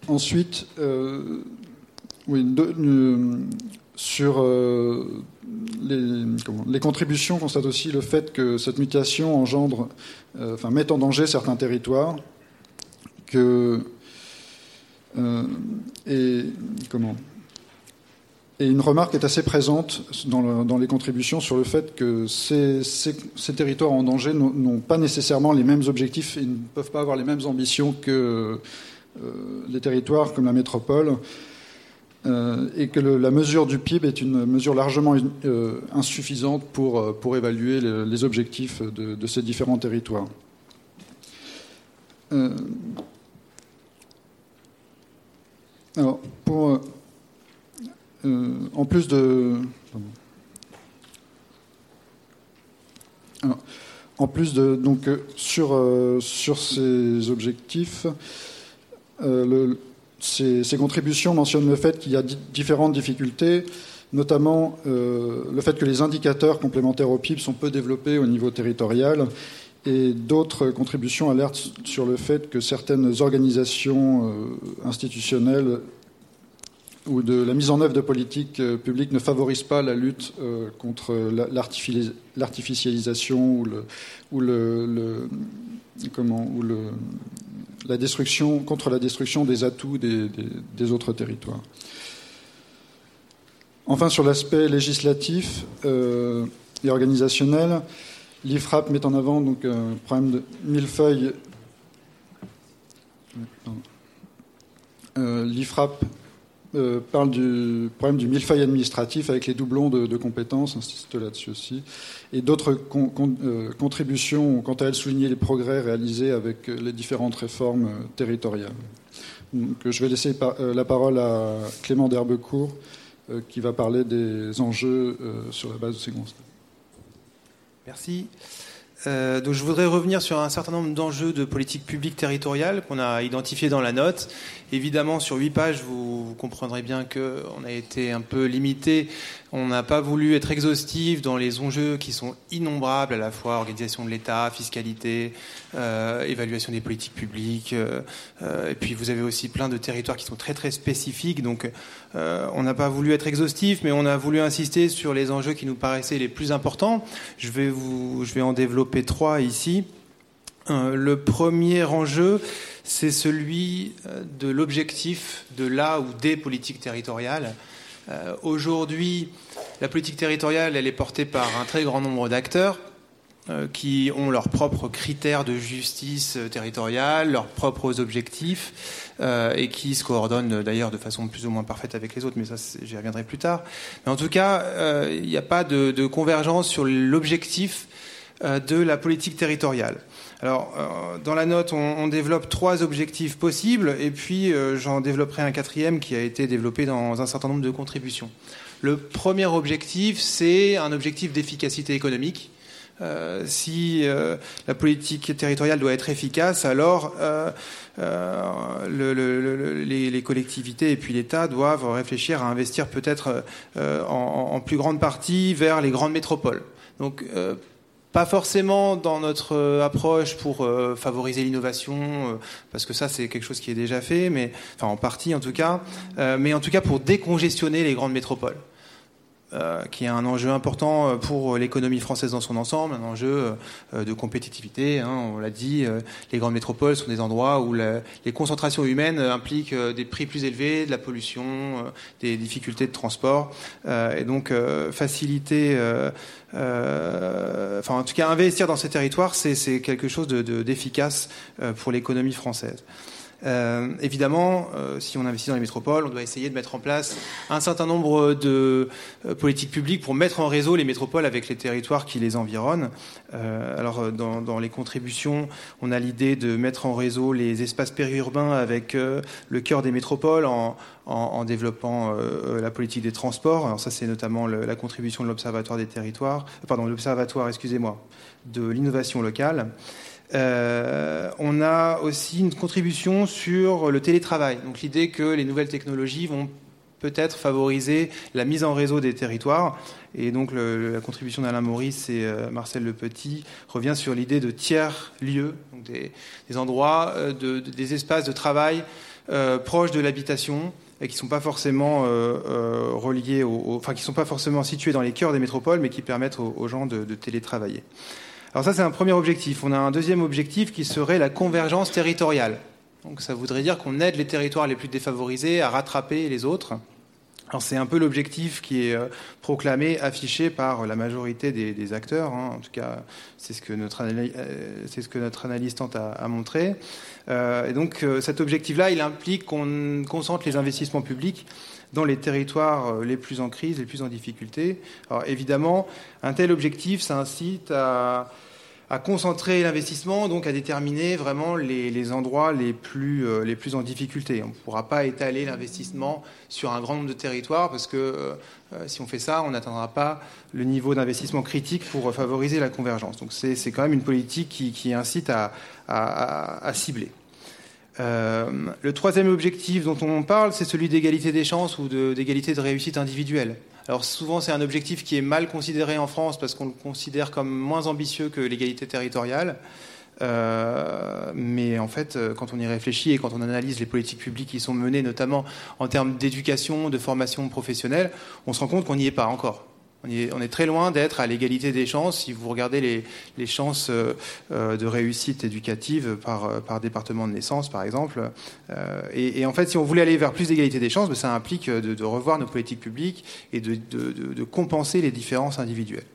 ensuite, sur les, contributions, on constate aussi le fait que cette mutation engendre, enfin, met en danger certains territoires, que et comment et une remarque est assez présente dans, les contributions sur le fait que ces, territoires en danger n'ont pas nécessairement les mêmes objectifs et ne peuvent pas avoir les mêmes ambitions que euh, les territoires comme la métropole. Euh, et que la mesure du PIB est une mesure largement euh, insuffisante pour, évaluer les, objectifs de, de, ces différents territoires. alors, pour euh, en plus de. en plus de. Donc, euh, sur, euh, sur ces objectifs, ces, contributions mentionnent le fait qu'il y a différentes difficultés, notamment le fait que les indicateurs complémentaires au PIB sont peu développés au niveau territorial. Et d'autres contributions alertent sur le fait que certaines organisations institutionnelles ou de la mise en œuvre de politiques euh, publiques ne favorise pas la lutte euh, contre l'artificialisation ou, la destruction, contre la destruction des atouts des, autres territoires. Enfin, sur l'aspect législatif euh, et organisationnel, l'IFRAP met en avant donc, un problème de millefeuille. Euh, parle du problème du millefeuille administratif avec les doublons de, compétences, insiste là-dessus aussi, et d'autres contributions quant à elles souligner les progrès réalisés avec les différentes réformes territoriales. Donc, je vais laisser la parole à Clément d'Herbecourt qui va parler des enjeux sur la base de ces constats. Merci. Euh, donc je voudrais revenir sur un certain nombre d'enjeux de politique publique territoriale qu'on a identifiés dans la note Évidemment, sur huit pages, vous, comprendrez bien qu'on a été un peu limité. On n'a pas voulu être exhaustif dans les enjeux qui sont innombrables, à la fois organisation de l'État, fiscalité, euh, évaluation des politiques publiques. Euh, euh, et puis, vous avez aussi plein de territoires qui sont très très spécifiques. Donc, on n'a pas voulu être exhaustif, mais on a voulu insister sur les enjeux qui nous paraissaient les plus importants. Je vais vous, je vais en développer trois ici. Le premier enjeu, c'est celui euh, de l'objectif de la ou des politiques territoriales. Euh, aujourd'hui, la politique territoriale, elle est portée par un très grand nombre d'acteurs euh, qui ont leurs propres critères de justice territoriale, leurs propres objectifs, et qui se coordonnent d'ailleurs de façon plus ou moins parfaite avec les autres, mais ça j'y reviendrai plus tard. Mais en tout cas, il n'y a pas de convergence sur l'objectif de la politique territoriale. Alors, euh, dans la note, on, développe trois objectifs possibles, et puis euh, j'en développerai un quatrième qui a été développé dans un certain nombre de contributions. Le premier objectif, c'est un objectif d'efficacité économique. Euh, si la politique territoriale doit être efficace, alors les, collectivités et puis l'État doivent réfléchir à investir peut-être en, en, plus grande partie vers les grandes métropoles. Donc, pas forcément dans notre euh, approche pour euh, favoriser l'innovation, euh, parce que ça c'est quelque chose qui est déjà fait, mais enfin en partie en tout cas, mais en tout cas pour décongestionner les grandes métropoles. Euh, qui est un enjeu important euh, pour l'économie française dans son ensemble, un enjeu euh, de compétitivité. Hein, on l'a dit, les grandes métropoles sont des endroits où les concentrations humaines impliquent des prix plus élevés, de la pollution, des difficultés de transport, et donc faciliter, enfin en tout cas investir dans ces territoires, c'est quelque chose d'efficace de, pour l'économie française. Euh, évidemment, euh, si on investit dans les métropoles, on doit essayer de mettre en place un certain nombre de euh, politiques publiques pour mettre en réseau les métropoles avec les territoires qui les environnent. alors, dans, les contributions, on a l'idée de mettre en réseau les espaces périurbains avec le cœur des métropoles en, développant la politique des transports. Alors ça, c'est notamment la contribution de l'Observatoire des territoires, pardon, l'Observatoire, excusez-moi, de l'innovation locale. Euh, on a aussi une contribution sur le télétravail. Donc l'idée que les nouvelles technologies vont peut-être favoriser la mise en réseau des territoires. Et donc la contribution d'Alain Maurice et euh, Marcel Le Petit revient sur l'idée de tiers lieux, donc des, endroits, euh, des espaces de travail proches de l'habitation et qui sont pas forcément reliés, enfin qui sont pas forcément situés dans les cœurs des métropoles, mais qui permettent aux, gens de télétravailler. Alors ça, c'est un premier objectif. On a un deuxième objectif qui serait la convergence territoriale. Donc ça voudrait dire qu'on aide les territoires les plus défavorisés à rattraper les autres. Alors c'est un peu l'objectif qui est euh, proclamé, affiché par la majorité des, acteurs. Hein. En tout cas, c'est ce que notre, euh, analyse tente à, montrer. Euh, et donc cet objectif-là, il implique qu'on concentre les investissements publics dans les territoires les plus en crise, les plus en difficulté. Alors évidemment, un tel objectif, ça incite à concentrer l'investissement, donc à déterminer vraiment les, endroits les plus, euh, les plus en difficulté. On ne pourra pas étaler l'investissement sur un grand nombre de territoires parce que euh, euh, si on fait ça, on n'atteindra pas le niveau d'investissement critique pour favoriser la convergence. Donc c'est quand même une politique qui, incite à, cibler. Le troisième objectif dont on parle, c'est celui d'égalité des chances ou d'égalité de réussite individuelle. Alors souvent c'est un objectif qui est mal considéré en France parce qu'on le considère comme moins ambitieux que l'égalité territoriale. Euh, mais en fait, euh, quand on y réfléchit et quand on analyse les politiques publiques qui sont menées, notamment en termes d'éducation, de formation professionnelle, on se rend compte qu'on n'y est pas encore. On est, très loin d'être à l'égalité des chances. Si vous regardez les, chances euh, euh, de réussite éducative par, euh, par, département de naissance, par exemple. et, en fait, si on voulait aller vers plus d'égalité des chances, ben, ça implique de, revoir nos politiques publiques et de, compenser les différences individuelles.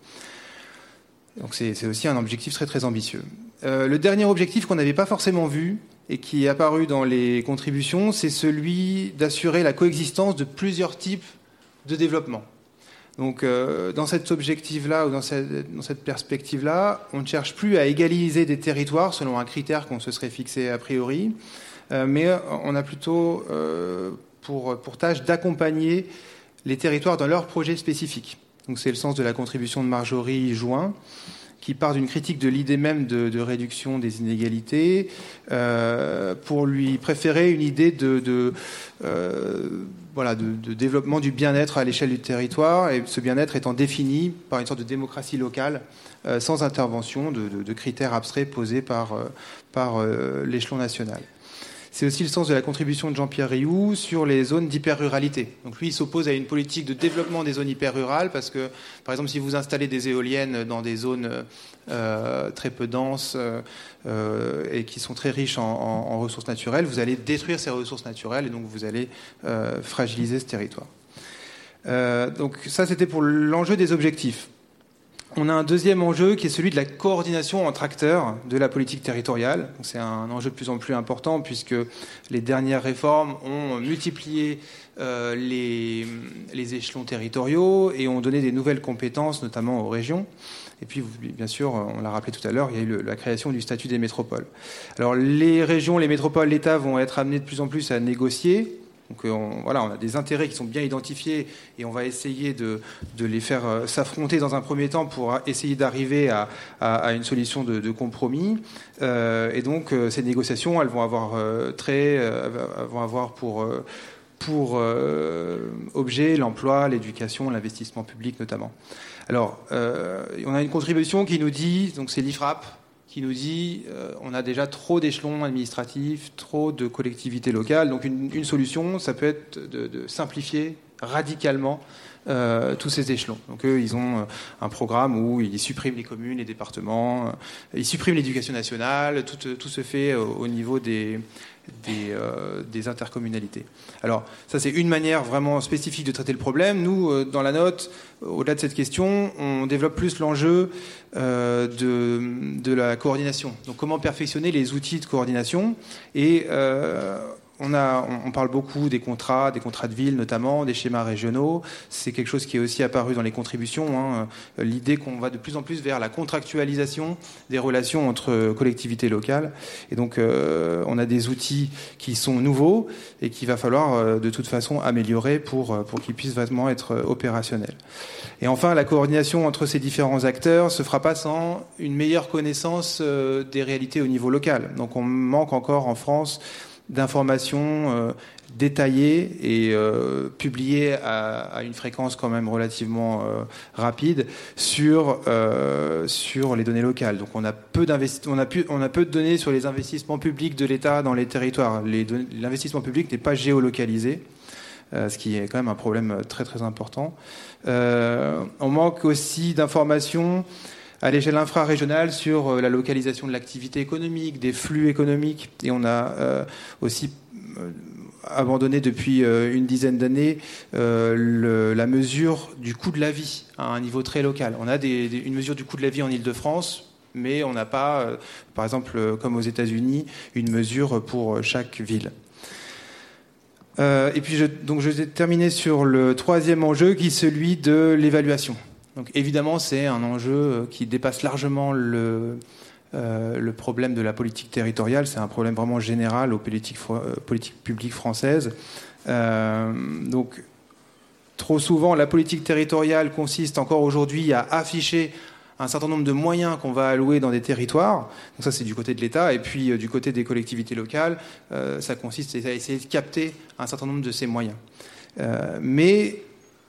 Donc c'est aussi un objectif très très ambitieux. Le dernier objectif qu'on n'avait pas forcément vu et qui est apparu dans les contributions, c'est celui d'assurer la coexistence de plusieurs types de développement. Donc euh, dans cet objectif-là ou dans cette, perspective-là, on ne cherche plus à égaliser des territoires selon un critère qu'on se serait fixé a priori, euh, mais on a plutôt pour, pour tâche d'accompagner les territoires dans leurs projets spécifiques. Donc c'est le sens de la contribution de Marjorie Join qui part d'une critique de l'idée même de, réduction des inégalités, euh, pour lui préférer une idée de, euh, voilà, de, développement du bien-être à l'échelle du territoire, et ce bien-être étant défini par une sorte de démocratie locale, euh, sans intervention de, critères abstraits posés par, par l'échelon national. C'est aussi le sens de la contribution de Jean-Pierre Rioux sur les zones d'hyper-ruralité. Donc lui, il s'oppose à une politique de développement des zones hyper-rurales parce que, par exemple, si vous installez des éoliennes dans des zones euh, très peu denses euh, et qui sont très riches en, ressources naturelles, vous allez détruire ces ressources naturelles et donc vous allez euh, fragiliser ce territoire. donc ça, c'était pour l'enjeu des objectifs on a un deuxième enjeu qui est celui de la coordination entre acteurs de la politique territoriale. C'est un enjeu de plus en plus important puisque les dernières réformes ont multiplié euh, les, échelons territoriaux et ont donné des nouvelles compétences, notamment aux régions. Et puis, bien sûr, on l'a rappelé tout à l'heure, il y a eu la création du statut des métropoles. Alors, les régions, les métropoles, l'État vont être amenés de plus en plus à négocier donc euh, on, voilà, on a des intérêts qui sont bien identifiés et on va essayer de, les faire euh, s'affronter dans un premier temps pour essayer d'arriver à, une solution de, compromis. Euh, et donc ces négociations, elles vont avoir très, vont avoir pour objet l'emploi, l'éducation, l'investissement public notamment. Alors, on a une contribution qui nous dit, donc c'est l'IFRAP, qui nous dit euh, on a déjà trop d'échelons administratifs, trop de collectivités locales. Donc une, solution, ça peut être de, simplifier radicalement euh, tous ces échelons. Donc eux, ils ont euh, un programme où ils suppriment les communes, les départements, ils suppriment l'éducation nationale, tout, tout, se fait au niveau des, euh, des, intercommunalités. Alors ça c'est une manière vraiment spécifique de traiter le problème. Nous, euh, dans la note, au-delà de cette question, on développe plus l'enjeu euh, de, de, la coordination. Donc comment perfectionner les outils de coordination et on, parle beaucoup des contrats, des contrats de ville notamment, des schémas régionaux. C'est quelque chose qui est aussi apparu dans les contributions. Hein. L'idée qu'on va de plus en plus vers la contractualisation des relations entre collectivités locales. Et donc, euh, on a des outils qui sont nouveaux et qu'il va falloir euh, de toute façon améliorer pour, euh, pour qu'ils puissent vraiment être opérationnels. Et enfin, la coordination entre ces différents acteurs se fera pas sans une meilleure connaissance des réalités au niveau local. Donc, on manque encore en France d'informations euh, détaillées et euh, publiées à, une fréquence quand même relativement euh, rapide sur sur les données locales. Donc on a peu on a, on a peu de données sur les investissements publics de l'État dans les territoires. L'investissement public n'est pas géolocalisé. ce qui est quand même un problème très très important. on manque aussi d'informations à l'échelle infrarégionale sur euh, la localisation de l'activité économique, des flux économiques. Et on a euh, aussi euh, abandonné depuis une dizaine d'années la mesure du coût de la vie à un niveau très local. On a une mesure du coût de la vie en Ile-de-France, mais on n'a pas, par exemple, comme aux États-Unis, une mesure pour chaque ville. et puis, donc, je vais terminer sur le troisième enjeu, qui est celui de l'évaluation. Donc évidemment, c'est un enjeu euh, qui dépasse largement le, euh, le problème de la politique territoriale. C'est un problème vraiment général aux politiques, euh, politiques publiques françaises. donc trop souvent, la politique territoriale consiste encore aujourd'hui à afficher un certain nombre de moyens qu'on va allouer dans des territoires. Donc ça, c'est du côté de l'État. Et puis, du côté des collectivités locales, ça consiste à essayer de capter un certain nombre de ces moyens. mais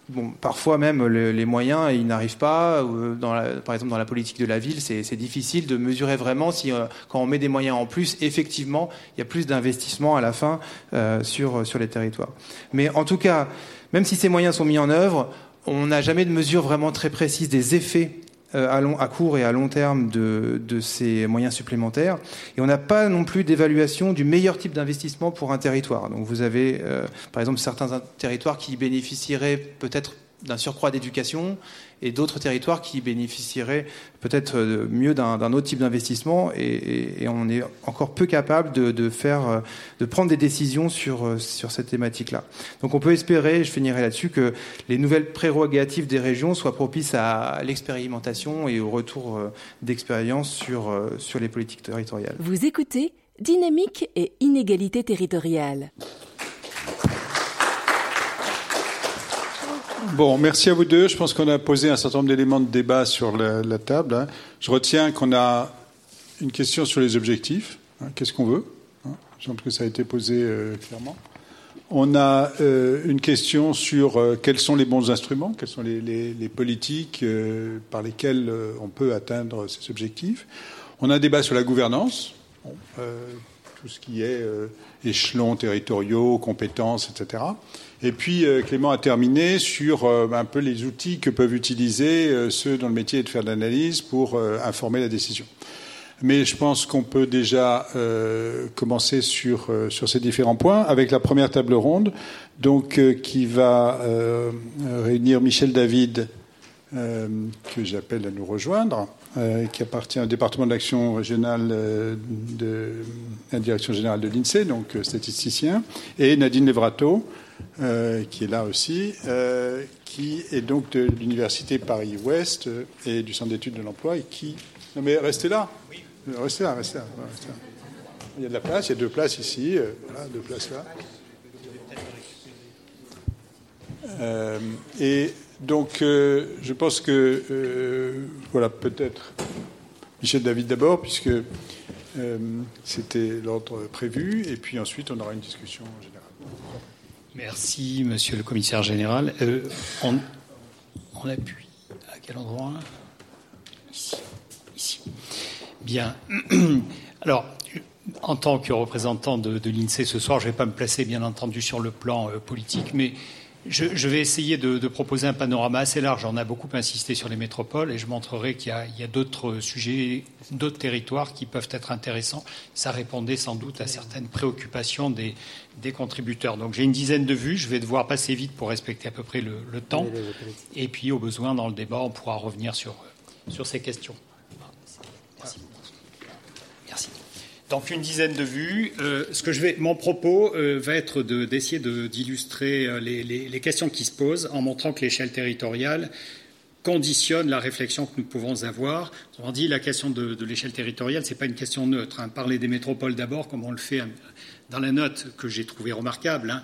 Bon, parfois même les moyens, ils n'arrivent pas. Dans par exemple, dans la politique de la ville, c'est difficile de mesurer vraiment si, euh, quand on met des moyens en plus, effectivement, il y a plus d'investissement à la fin euh, sur, sur les territoires. Mais en tout cas, même si ces moyens sont mis en œuvre, on n'a jamais de mesure vraiment très précise des effets euh, à, long, à, court et à long terme de, de ces moyens supplémentaires. Et on n'a pas non plus d'évaluation du meilleur type d'investissement pour un territoire. Donc vous avez, euh, par exemple, certains territoires qui bénéficieraient peut-être d'un surcroît d'éducation et d'autres territoires qui bénéficieraient peut-être mieux d'un autre type d'investissement et, on est encore peu capable de, faire, de prendre des décisions sur, sur cette thématique-là. Donc on peut espérer, je finirai là-dessus, que les nouvelles prérogatives des régions soient propices à l'expérimentation et au retour d'expérience sur, sur les politiques territoriales. Vous écoutez Dynamique et inégalité territoriale. Bon, merci à vous deux. Je pense qu'on a posé un certain nombre d'éléments de débat sur la, table. Hein. Je retiens qu'on a une question sur les objectifs. Hein. Qu'est-ce qu'on veut hein. Je pense que ça a été posé euh, clairement. On a euh, une question sur euh, quels sont les bons instruments, quelles sont les, politiques par lesquelles on peut atteindre ces objectifs. On a un débat sur la gouvernance, tout ce qui est échelons territoriaux, compétences, etc. Et puis euh, Clément a terminé sur euh, un peu les outils que peuvent utiliser euh, ceux dont le métier de faire de l'analyse pour informer la décision. Mais je pense qu'on peut déjà commencer sur, ces différents points avec la première table ronde, donc qui va réunir Michel David, que j'appelle à nous rejoindre, qui appartient au département d'action régionale de la direction générale de l'INSEE, donc statisticien, et Nadine Levrato, euh, qui est là aussi, euh, qui est donc de l'université Paris-Ouest euh, et du centre d'études de l'emploi, et qui... Non mais restez là. Oui. Restez là, restez là, Il y a de la place, il y a deux places ici, voilà, deux places là. et donc, je pense que, voilà, peut-être Michel David d'abord, puisque c'était l'ordre prévu, et puis ensuite on aura une discussion générale. Merci, monsieur le commissaire général. Euh, on, appuie à quel endroit? Ici. Bien. Alors, en tant que représentant de, l'INSEE ce soir, je ne vais pas me placer, bien entendu, sur le plan euh, politique, mais je, vais essayer de, proposer un panorama assez large. On a beaucoup insisté sur les métropoles et je montrerai qu'il y a, d'autres sujets, d'autres territoires qui peuvent être intéressants. Ça répondait sans doute à certaines préoccupations des, contributeurs. Donc j'ai une dizaine de vues. Je vais devoir passer vite pour respecter à peu près le, temps. Et puis au besoin, dans le débat, on pourra revenir sur, sur ces questions. Donc une dizaine de vues. Euh, ce que je vais, mon propos euh, va être d'essayer d'illustrer euh, les, questions qui se posent en montrant que l'échelle territoriale conditionne la réflexion que nous pouvons avoir. On dit, la question de, l'échelle territoriale, ce n'est pas une question neutre. Hein. Parler des métropoles d'abord, comme on le fait dans la note que j'ai trouvée remarquable, hein.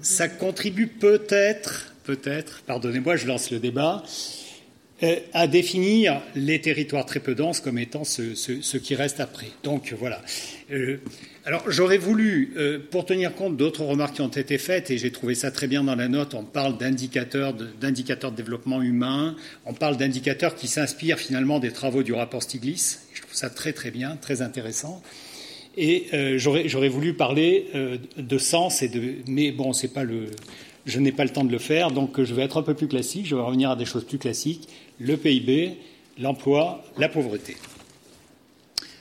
ça contribue peut-être, peut-être, pardonnez-moi, je lance le débat, à définir les territoires très peu denses comme étant ce, qui reste après. Donc voilà. Euh, alors j'aurais voulu, euh, pour tenir compte d'autres remarques qui ont été faites, et j'ai trouvé ça très bien dans la note, on parle d'indicateurs de, de développement humain, on parle d'indicateurs qui s'inspirent finalement des travaux du rapport Stiglitz. Je trouve ça très très bien, très intéressant. Et j'aurais voulu parler de sens et de, mais bon, c'est pas le, je n'ai pas le temps de le faire, donc je vais être un peu plus classique. Je vais revenir à des choses plus classiques le PIB, l'emploi, la pauvreté.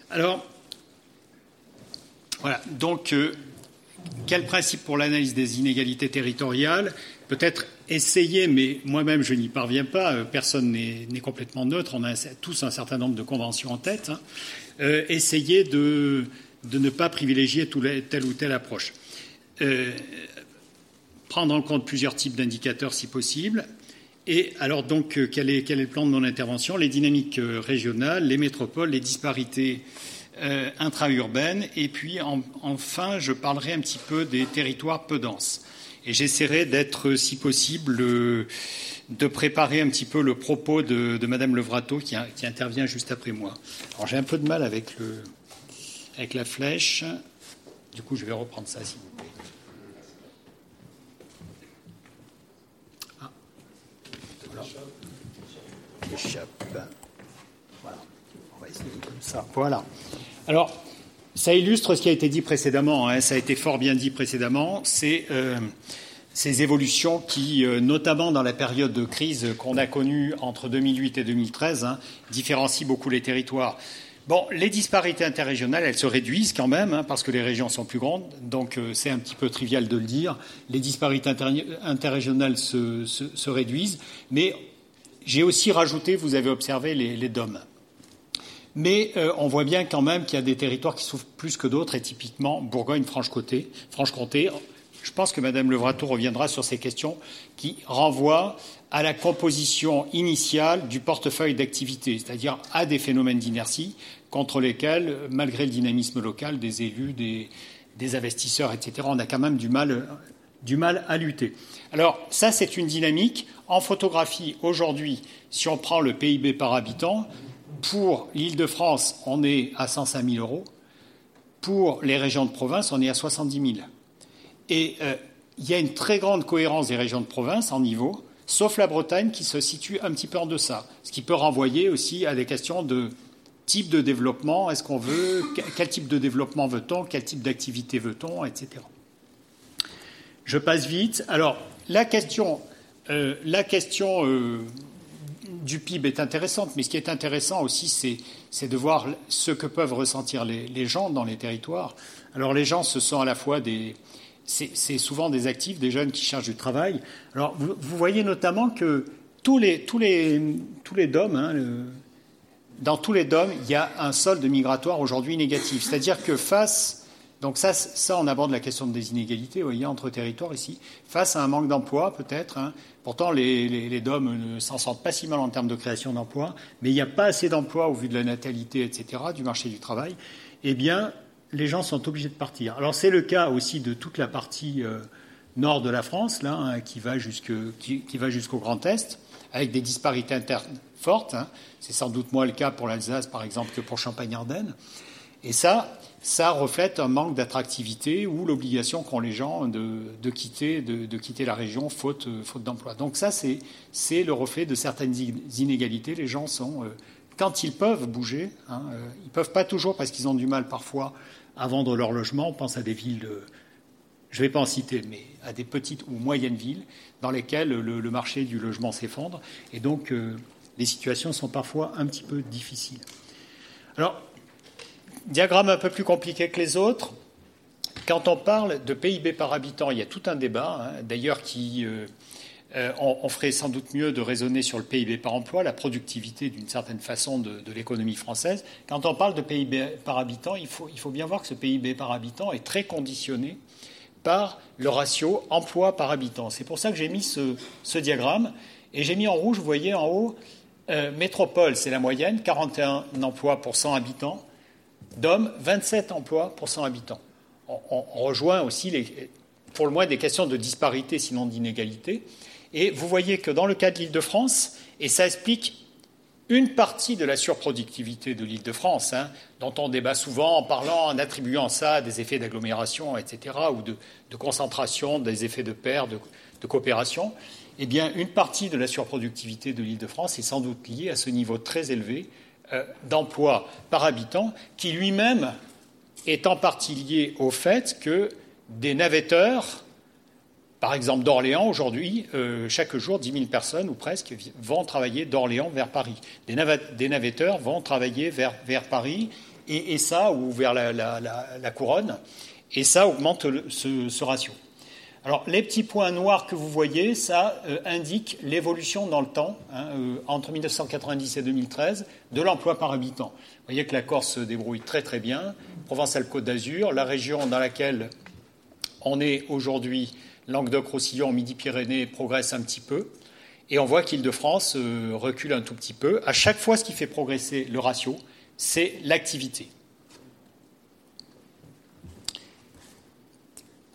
Alors, voilà. Donc, euh, quel principe pour l'analyse des inégalités territoriales? Peut-être essayer, mais moi-même je n'y parviens pas, euh, personne n'est complètement neutre, on a tous un certain nombre de conventions en tête, hein. euh, essayer de, ne pas privilégier telle ou telle approche. prendre en compte plusieurs types d'indicateurs si possible, et alors donc, euh, quel est, le plan de mon intervention? Les dynamiques euh, régionales, les métropoles, les disparités euh, intra-urbaines, et puis enfin, je parlerai un petit peu des territoires peu denses. Et j'essaierai d'être, si possible, de préparer un petit peu le propos de, Madame Levrato qui, intervient juste après moi. Alors j'ai un peu de mal avec, la flèche. Du coup, je vais reprendre ça, s'il vous Voilà. On va essayer comme ça. Voilà. Alors, ça illustre ce qui a été dit précédemment. Hein. Ça a été fort bien dit précédemment. C'est euh, ces évolutions qui, euh, notamment dans la période de crise qu'on a connue entre 2008 et 2013, hein, différencient beaucoup les territoires. Bon, les disparités interrégionales, elles se réduisent quand même, hein, parce que les régions sont plus grandes, donc euh, c'est un petit peu trivial de le dire. Les disparités interrégionales se, réduisent, mais j'ai aussi rajouté, vous avez observé, les, DOM. Mais euh, on voit bien quand même qu'il y a des territoires qui souffrent plus que d'autres, et typiquement Bourgogne-Franche-Comté. Franche-Comté, je pense que Mme Levrato reviendra sur ces questions qui renvoient à la composition initiale du portefeuille d'activité, c'est-à-dire à des phénomènes d'inertie contre lesquels, malgré le dynamisme local des élus, des, investisseurs, etc., on a quand même du mal, du mal à lutter. Alors ça, c'est une dynamique. En photographie, aujourd'hui, si on prend le PIB par habitant, pour l'Île-de-France, on est à 105 000 euros. Pour les régions de province, on est à 70 000. Et euh, il y a une très grande cohérence des régions de province en niveau, sauf la Bretagne qui se situe un petit peu en deçà, ce qui peut renvoyer aussi à des questions de type de développement, est-ce qu'on veut, quel type de développement veut-on, quel type d'activité veut-on, etc. Je passe vite. Alors, la question, euh, la question euh, du PIB est intéressante, mais ce qui est intéressant aussi, c'est de voir ce que peuvent ressentir les, gens dans les territoires. Alors, les gens, ce sont à la fois des, c'est souvent des actifs, des jeunes qui cherchent du travail. Alors, vous, voyez notamment que tous les, tous les, tous les DOM, hein, dans tous les DOM, il y a un solde migratoire aujourd'hui négatif. C'est-à-dire que face. Donc, ça, ça, on aborde la question des inégalités, voyez, entre territoires ici. Face à un manque d'emploi, peut-être. Hein, pourtant, les, DOM ne s'en sortent pas si mal en termes de création d'emplois, mais il n'y a pas assez d'emplois au vu de la natalité, etc., du marché du travail. Eh bien, les gens sont obligés de partir. Alors c'est le cas aussi de toute la partie euh, nord de la France, là, hein, qui va jusqu'au Grand Est, avec des disparités internes fortes. Hein. C'est sans doute moins le cas pour l'Alsace, par exemple, que pour Champagne-Ardenne. Et ça, ça reflète un manque d'attractivité ou l'obligation qu'ont les gens de, quitter, de, quitter la région faute, faute d'emploi. Donc ça, c'est le reflet de certaines inégalités. Les gens sont euh, quand ils peuvent bouger, hein, euh, ils ne peuvent pas toujours parce qu'ils ont du mal parfois à vendre leur logement. On pense à des villes, euh, je ne vais pas en citer, mais à des petites ou moyennes villes dans lesquelles le, marché du logement s'effondre. Et donc, euh, les situations sont parfois un petit peu difficiles. Alors, diagramme un peu plus compliqué que les autres. Quand on parle de PIB par habitant, il y a tout un débat, hein, d'ailleurs, qui euh, on, ferait sans doute mieux de raisonner sur le PIB par emploi, la productivité d'une certaine façon de, l'économie française. Quand on parle de PIB par habitant, il faut, bien voir que ce PIB par habitant est très conditionné par le ratio emploi par habitant. C'est pour ça que j'ai mis ce, diagramme. Et j'ai mis en rouge, vous voyez en haut, euh, métropole, c'est la moyenne, 41 emplois pour 100 habitants. Dom, 27 emplois pour 100 habitants. On, rejoint aussi, pour le moins, des questions de disparité, sinon d'inégalité. Et vous voyez que dans le cas de l'Île-de-France, et ça explique une partie de la surproductivité de l'Île-de-France, hein, dont on débat souvent en parlant, en attribuant ça à des effets d'agglomération, etc., ou de, concentration, des effets de paire, de, coopération, eh bien, une partie de la surproductivité de l'Île-de-France est sans doute liée à ce niveau très élevé euh, d'emploi par habitant, qui lui-même est en partie lié au fait que des navetteurs par exemple, d'Orléans, aujourd'hui, euh, chaque jour, 10 000 personnes, ou presque, vont travailler d'Orléans vers Paris. Des, navetteurs vont travailler vers, Paris, et, ça, ou vers la, couronne, et ça augmente ce, ratio. Alors, les petits points noirs que vous voyez, ça euh, indique l'évolution dans le temps, hein, euh, entre 1990 et 2013, de l'emploi par habitant. Vous voyez que la Corse se débrouille très très bien, Provence-Alpes-Côte d'Azur, la région dans laquelle on est aujourd'hui Languedoc-Roussillon, Midi-Pyrénées progresse un petit peu. Et on voit qu'Île-de-France euh, recule un tout petit peu. À chaque fois, ce qui fait progresser le ratio, c'est l'activité.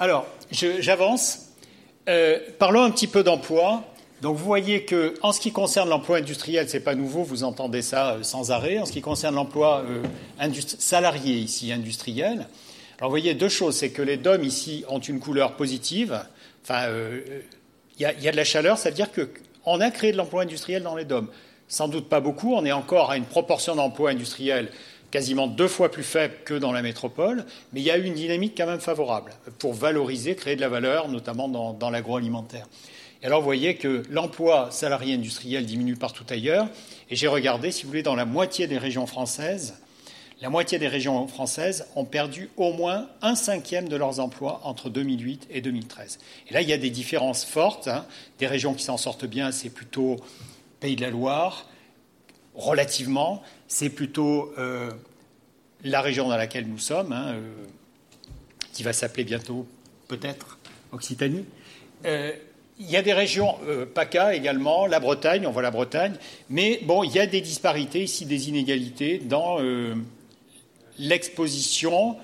Alors, j'avance. Euh, parlons un petit peu d'emploi. Donc, vous voyez que, en ce qui concerne l'emploi industriel, ce n'est pas nouveau, vous entendez ça euh, sans arrêt. En ce qui concerne l'emploi salarié ici, industriel, alors, vous voyez deux choses. C'est que les DOM ici ont une couleur positive Enfin, euh, il y, a de la chaleur, ça veut dire qu'on a créé de l'emploi industriel dans les DOM. Sans doute pas beaucoup, on est encore à une proportion d'emploi industriel quasiment deux fois plus faible que dans la métropole, mais il y a eu une dynamique quand même favorable pour valoriser, créer de la valeur, notamment dans, l'agroalimentaire. Et alors vous voyez que l'emploi salarié industriel diminue partout ailleurs, et j'ai regardé, si vous voulez, dans la moitié des régions françaises, la moitié des régions françaises ont perdu au moins un cinquième de leurs emplois entre 2008 et 2013. Et là, il y a des différences fortes. Hein. Des régions qui s'en sortent bien, c'est plutôt Pays de la Loire, relativement. C'est plutôt euh, la région dans laquelle nous sommes, hein, euh, qui va s'appeler bientôt peut-être Occitanie. Euh, il y a des régions, PACA également, la Bretagne, on voit la Bretagne, mais bon, il y a des disparités ici, des inégalités dans l'exposition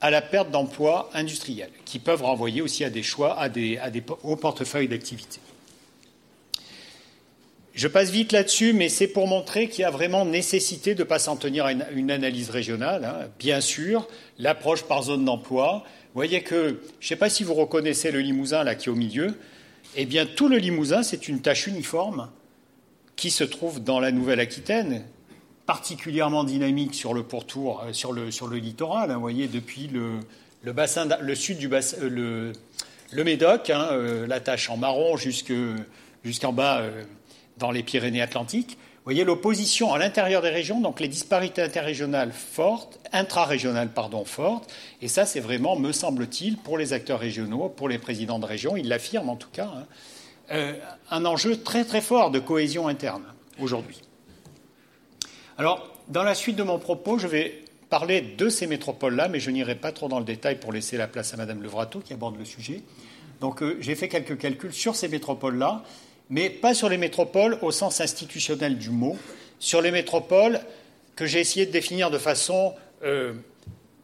à la perte d'emplois industriels, qui peuvent renvoyer aussi à des choix, à des, à des, au portefeuille d'activité. Je passe vite là-dessus, mais c'est pour montrer qu'il y a vraiment nécessité de ne pas s'en tenir à une, analyse régionale. Hein. Bien sûr, l'approche par zone d'emploi. Vous voyez que, je ne sais pas si vous reconnaissez le Limousin là qui est au milieu. Eh bien, tout le Limousin, c'est une tâche uniforme qui se trouve dans la Nouvelle-Aquitaine, particulièrement dynamique sur le pourtour, euh, sur le, sur le littoral. Hein, vous voyez, depuis le, le, bassin, le sud du bassin, euh, le, Médoc, hein, euh, la tâche en marron jusqu'en bas dans les Pyrénées-Atlantiques. Vous voyez l'opposition à l'intérieur des régions, donc les disparités interrégionales fortes, intra-régionales pardon fortes, et ça c'est vraiment, me semble-t-il, pour les acteurs régionaux, pour les présidents de région, ils l'affirment en tout cas, hein, un enjeu très très fort de cohésion interne aujourd'hui. Alors, dans la suite de mon propos, je vais parler de ces métropoles-là, mais je n'irai pas trop dans le détail pour laisser la place à Madame Levrato qui aborde le sujet. Donc, euh, j'ai fait quelques calculs sur ces métropoles-là, mais pas sur les métropoles au sens institutionnel du mot, sur les métropoles que j'ai essayé de définir de façon euh,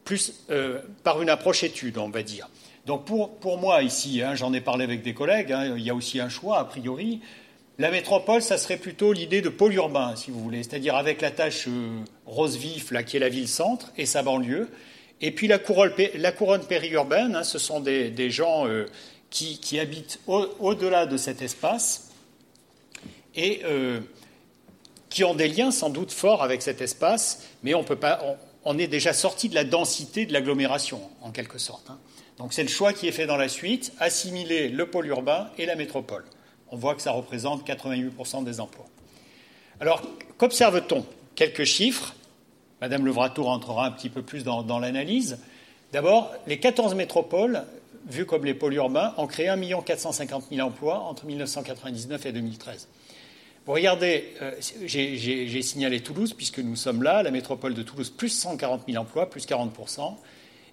plus euh, par une approche étude, on va dire. Donc pour, moi ici, hein, j'en ai parlé avec des collègues, hein, il y a aussi un choix a priori. La métropole, ça serait plutôt l'idée de pôle urbain, si vous voulez, c'est-à-dire avec la tâche euh, rose vif, là, qui est la ville-centre et sa banlieue. Et puis la couronne, périurbaine, hein, ce sont des, gens qui, habitent au-delà de cet espace et euh, qui ont des liens sans doute forts avec cet espace, mais on, peut pas, on, est déjà sorti de la densité de l'agglomération, en quelque sorte. Hein. Donc c'est le choix qui est fait dans la suite, assimiler le pôle urbain et la métropole on voit que ça représente 88% des emplois. Alors, qu'observe-t-on? Quelques chiffres. Madame Levrato rentrera un petit peu plus dans, l'analyse. D'abord, les 14 métropoles, vues comme les pôles urbains, ont créé 1 450 000 emplois entre 1999 et 2013. Vous regardez, euh, j'ai signalé Toulouse, puisque nous sommes là, la métropole de Toulouse, plus 140 000 emplois, plus 40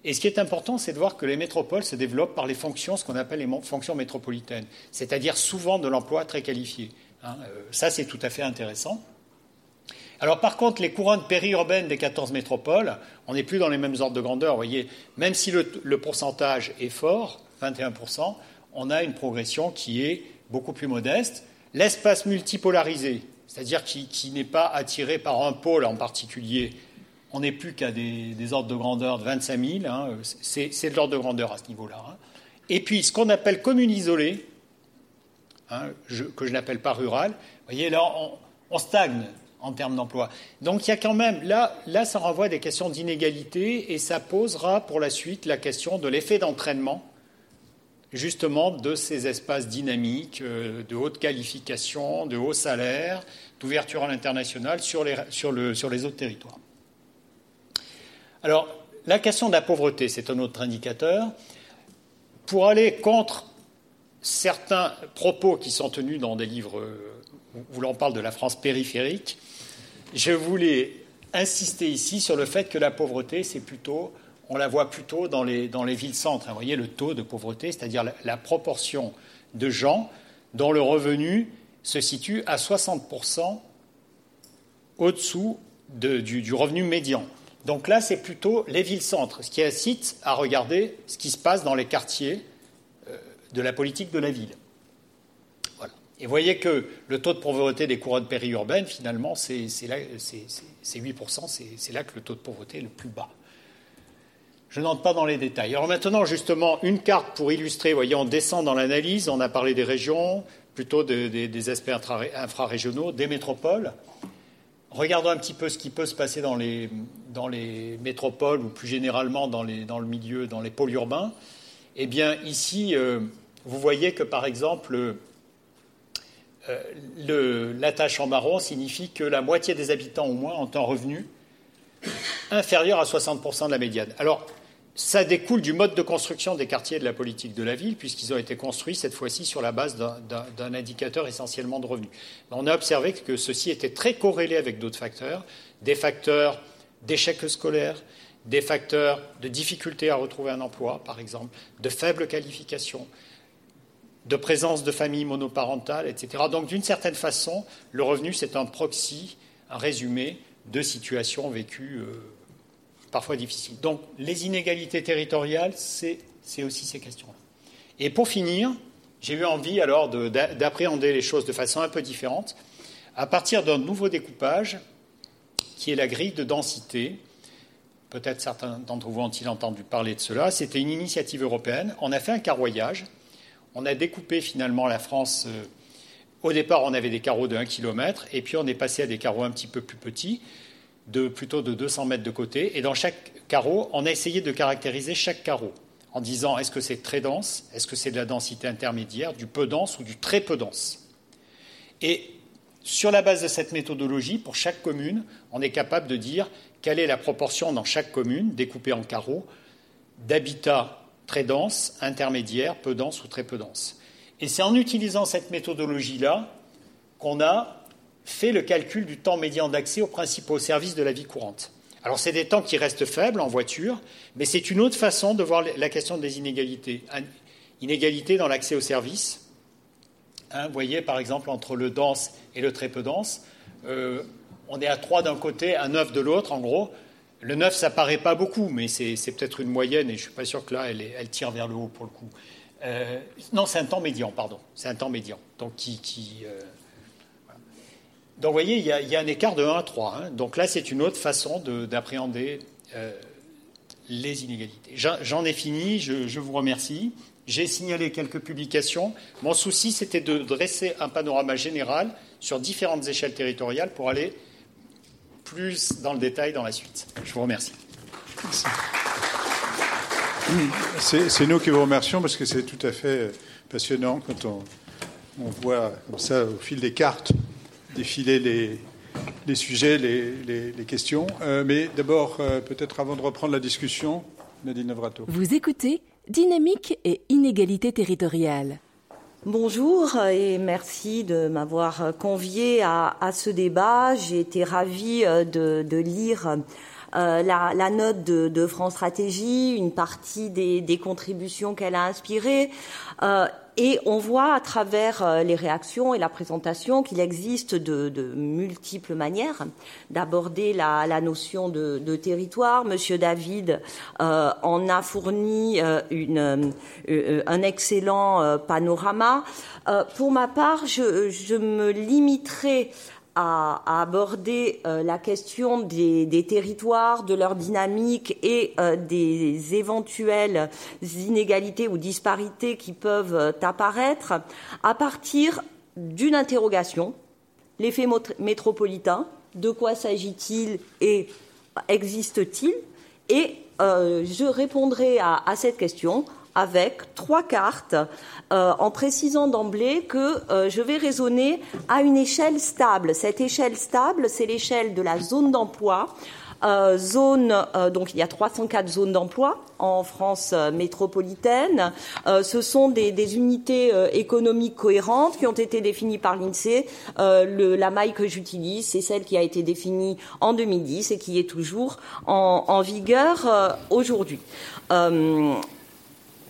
et ce qui est important, c'est de voir que les métropoles se développent par les fonctions, ce qu'on appelle les fonctions métropolitaines, c'est-à-dire souvent de l'emploi très qualifié. Hein. Euh, ça, c'est tout à fait intéressant. Alors par contre, les couronnes périurbaines des 14 métropoles, on n'est plus dans les mêmes ordres de grandeur. Vous voyez, même si le, pourcentage est fort, 21%, on a une progression qui est beaucoup plus modeste. L'espace multipolarisé, c'est-à-dire qui n'est pas attiré par un pôle en particulier, on n'est plus qu'à des, ordres de grandeur de 25 000. Hein, c'est, de l'ordre de grandeur à ce niveau-là. Hein. Et puis, ce qu'on appelle commune isolée, hein, que je n'appelle pas rural, vous voyez, là, on, stagne en termes d'emploi. Donc, il y a quand même, là, là, ça renvoie à des questions d'inégalité et ça posera pour la suite la question de l'effet d'entraînement justement de ces espaces dynamiques euh, de haute qualification, de haut salaire, d'ouverture à l'international sur les, autres territoires. Alors, la question de la pauvreté, c'est un autre indicateur. Pour aller contre certains propos qui sont tenus dans des livres où l'on parle de la France périphérique, je voulais insister ici sur le fait que la pauvreté, c'est plutôt, on la voit plutôt dans les, villes-centres. Vous voyez le taux de pauvreté, c'est-à-dire la, proportion de gens dont le revenu se situe à 60% au-dessous du revenu médian. Donc là, c'est plutôt les villes-centres, ce qui incite à regarder ce qui se passe dans les quartiers euh, de la politique de la ville. Voilà. Et voyez que le taux de pauvreté des couronnes périurbaines, finalement, c'est 8%, c'est là que le taux de pauvreté est le plus bas. Je n'entre pas dans les détails. Alors maintenant, justement, une carte pour illustrer, voyez, on descend dans l'analyse, on a parlé des régions, plutôt des aspects infrarégionaux, des métropoles. Regardons un petit peu ce qui peut se passer dans les, métropoles ou plus généralement dans, le milieu, dans les pôles urbains. Eh bien, ici, euh, vous voyez que par exemple, euh, la tâche en marron signifie que la moitié des habitants au moins ont un revenu inférieur à 60% de la médiane. Alors, ça découle du mode de construction des quartiers de la politique de la ville, puisqu'ils ont été construits cette fois-ci sur la base d'un indicateur essentiellement de revenus. On a observé que ceci était très corrélé avec d'autres facteurs, des facteurs d'échec scolaire, des facteurs de difficulté à retrouver un emploi, par exemple, de faible qualification, de présence de familles monoparentales, etc. Donc, d'une certaine façon, le revenu, c'est un proxy, un résumé de situations vécues euh, parfois difficiles. Donc, les inégalités territoriales, c'est aussi ces questions-là. Et pour finir, j'ai eu envie alors d'appréhender les choses de façon un peu différente, à partir d'un nouveau découpage, qui est la grille de densité. Peut-être certains d'entre vous ont-ils entendu parler de cela. C'était une initiative européenne. On a fait un carroyage on a découpé finalement la France. Euh, au départ, on avait des carreaux de 1 km, et puis on est passé à des carreaux un petit peu plus petits, de plutôt de 200 mètres de côté. Et dans chaque carreau, on a essayé de caractériser chaque carreau en disant est-ce que c'est très dense, est-ce que c'est de la densité intermédiaire, du peu dense ou du très peu dense? Et sur la base de cette méthodologie, pour chaque commune, on est capable de dire quelle est la proportion dans chaque commune, découpée en carreaux, d'habitat très dense, intermédiaire, peu dense ou très peu dense. Et c'est en utilisant cette méthodologie-là qu'on a fait le calcul du temps médian d'accès aux principaux services de la vie courante. Alors c'est des temps qui restent faibles en voiture, mais c'est une autre façon de voir la question des inégalités. Inégalité dans l'accès aux services. Hein, vous voyez par exemple entre le dense et le très peu dense, euh, on est à 3 d'un côté, à 9 de l'autre en gros. Le 9, ça paraît pas beaucoup, mais c'est peut-être une moyenne, et je ne suis pas sûr que là, elle, tire vers le haut pour le coup. Euh, non, c'est un temps médian, pardon. C'est un temps médian. Donc, qui, euh, Donc vous voyez, il y, a, un écart de 1 à 3. Hein. Donc là, c'est une autre façon d'appréhender euh, les inégalités. J'en ai fini, je, je, vous remercie. J'ai signalé quelques publications. Mon souci, c'était de dresser un panorama général sur différentes échelles territoriales pour aller plus dans le détail dans la suite. Je vous remercie. C'est nous qui vous remercions parce que c'est tout à fait passionnant quand on, voit comme ça au fil des cartes défiler les, sujets, les, questions. Euh, mais d'abord, euh, peut-être avant de reprendre la discussion, Nadine Navrato. Vous écoutez Dynamique et inégalité territoriale. Bonjour et merci de m'avoir convié à, ce débat. J'ai été ravie euh, de, lire euh, la, note de, France Stratégie, une partie des, contributions qu'elle a inspirées. Et on voit à travers euh, les réactions et la présentation qu'il existe de, multiples manières d'aborder la, notion de, territoire. Monsieur David euh, en a fourni euh, un excellent panorama. pour ma part, je, je me limiterai à, aborder euh, la question des, territoires, de leur dynamique et euh, des éventuelles inégalités ou disparités qui peuvent euh, apparaître à partir d'une interrogation, l'effet métropolitain, de quoi s'agit-il et existe-t-il Et je répondrai à, à cette question avec trois cartes euh, en précisant d'emblée que euh, je vais raisonner à une échelle stable. Cette échelle stable, c'est l'échelle de la zone d'emploi. Euh, zone, donc il y a 304 zones d'emploi en France métropolitaine. ce sont des, unités économiques cohérentes qui ont été définies par l'INSEE. la maille que j'utilise, c'est celle qui a été définie en 2010 et qui est toujours en, en vigueur aujourd'hui.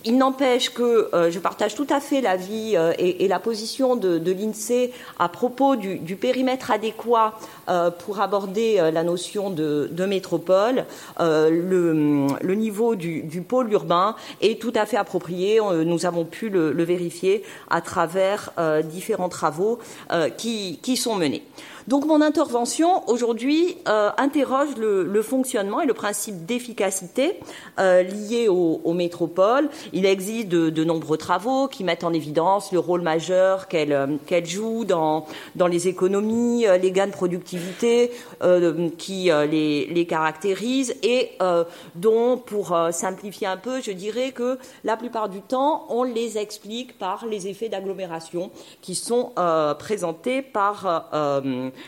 Il n'empêche que euh, je partage tout à fait l'avis euh, et, la position de, l'INSEE à propos du, périmètre adéquat euh, pour aborder la notion de, métropole. Le, niveau du, pôle urbain est tout à fait approprié. Nous avons pu le, vérifier à travers différents travaux qui, qui sont menés. Donc mon intervention aujourd'hui euh, interroge le, fonctionnement et le principe d'efficacité euh, lié aux, métropoles. Il existe de, nombreux travaux qui mettent en évidence le rôle majeur qu'elles euh, jouent dans, dans les économies, les gains de productivité qui les, les caractérisent et dont, pour simplifier un peu, je dirais que la plupart du temps, on les explique par les effets d'agglomération qui sont présentés par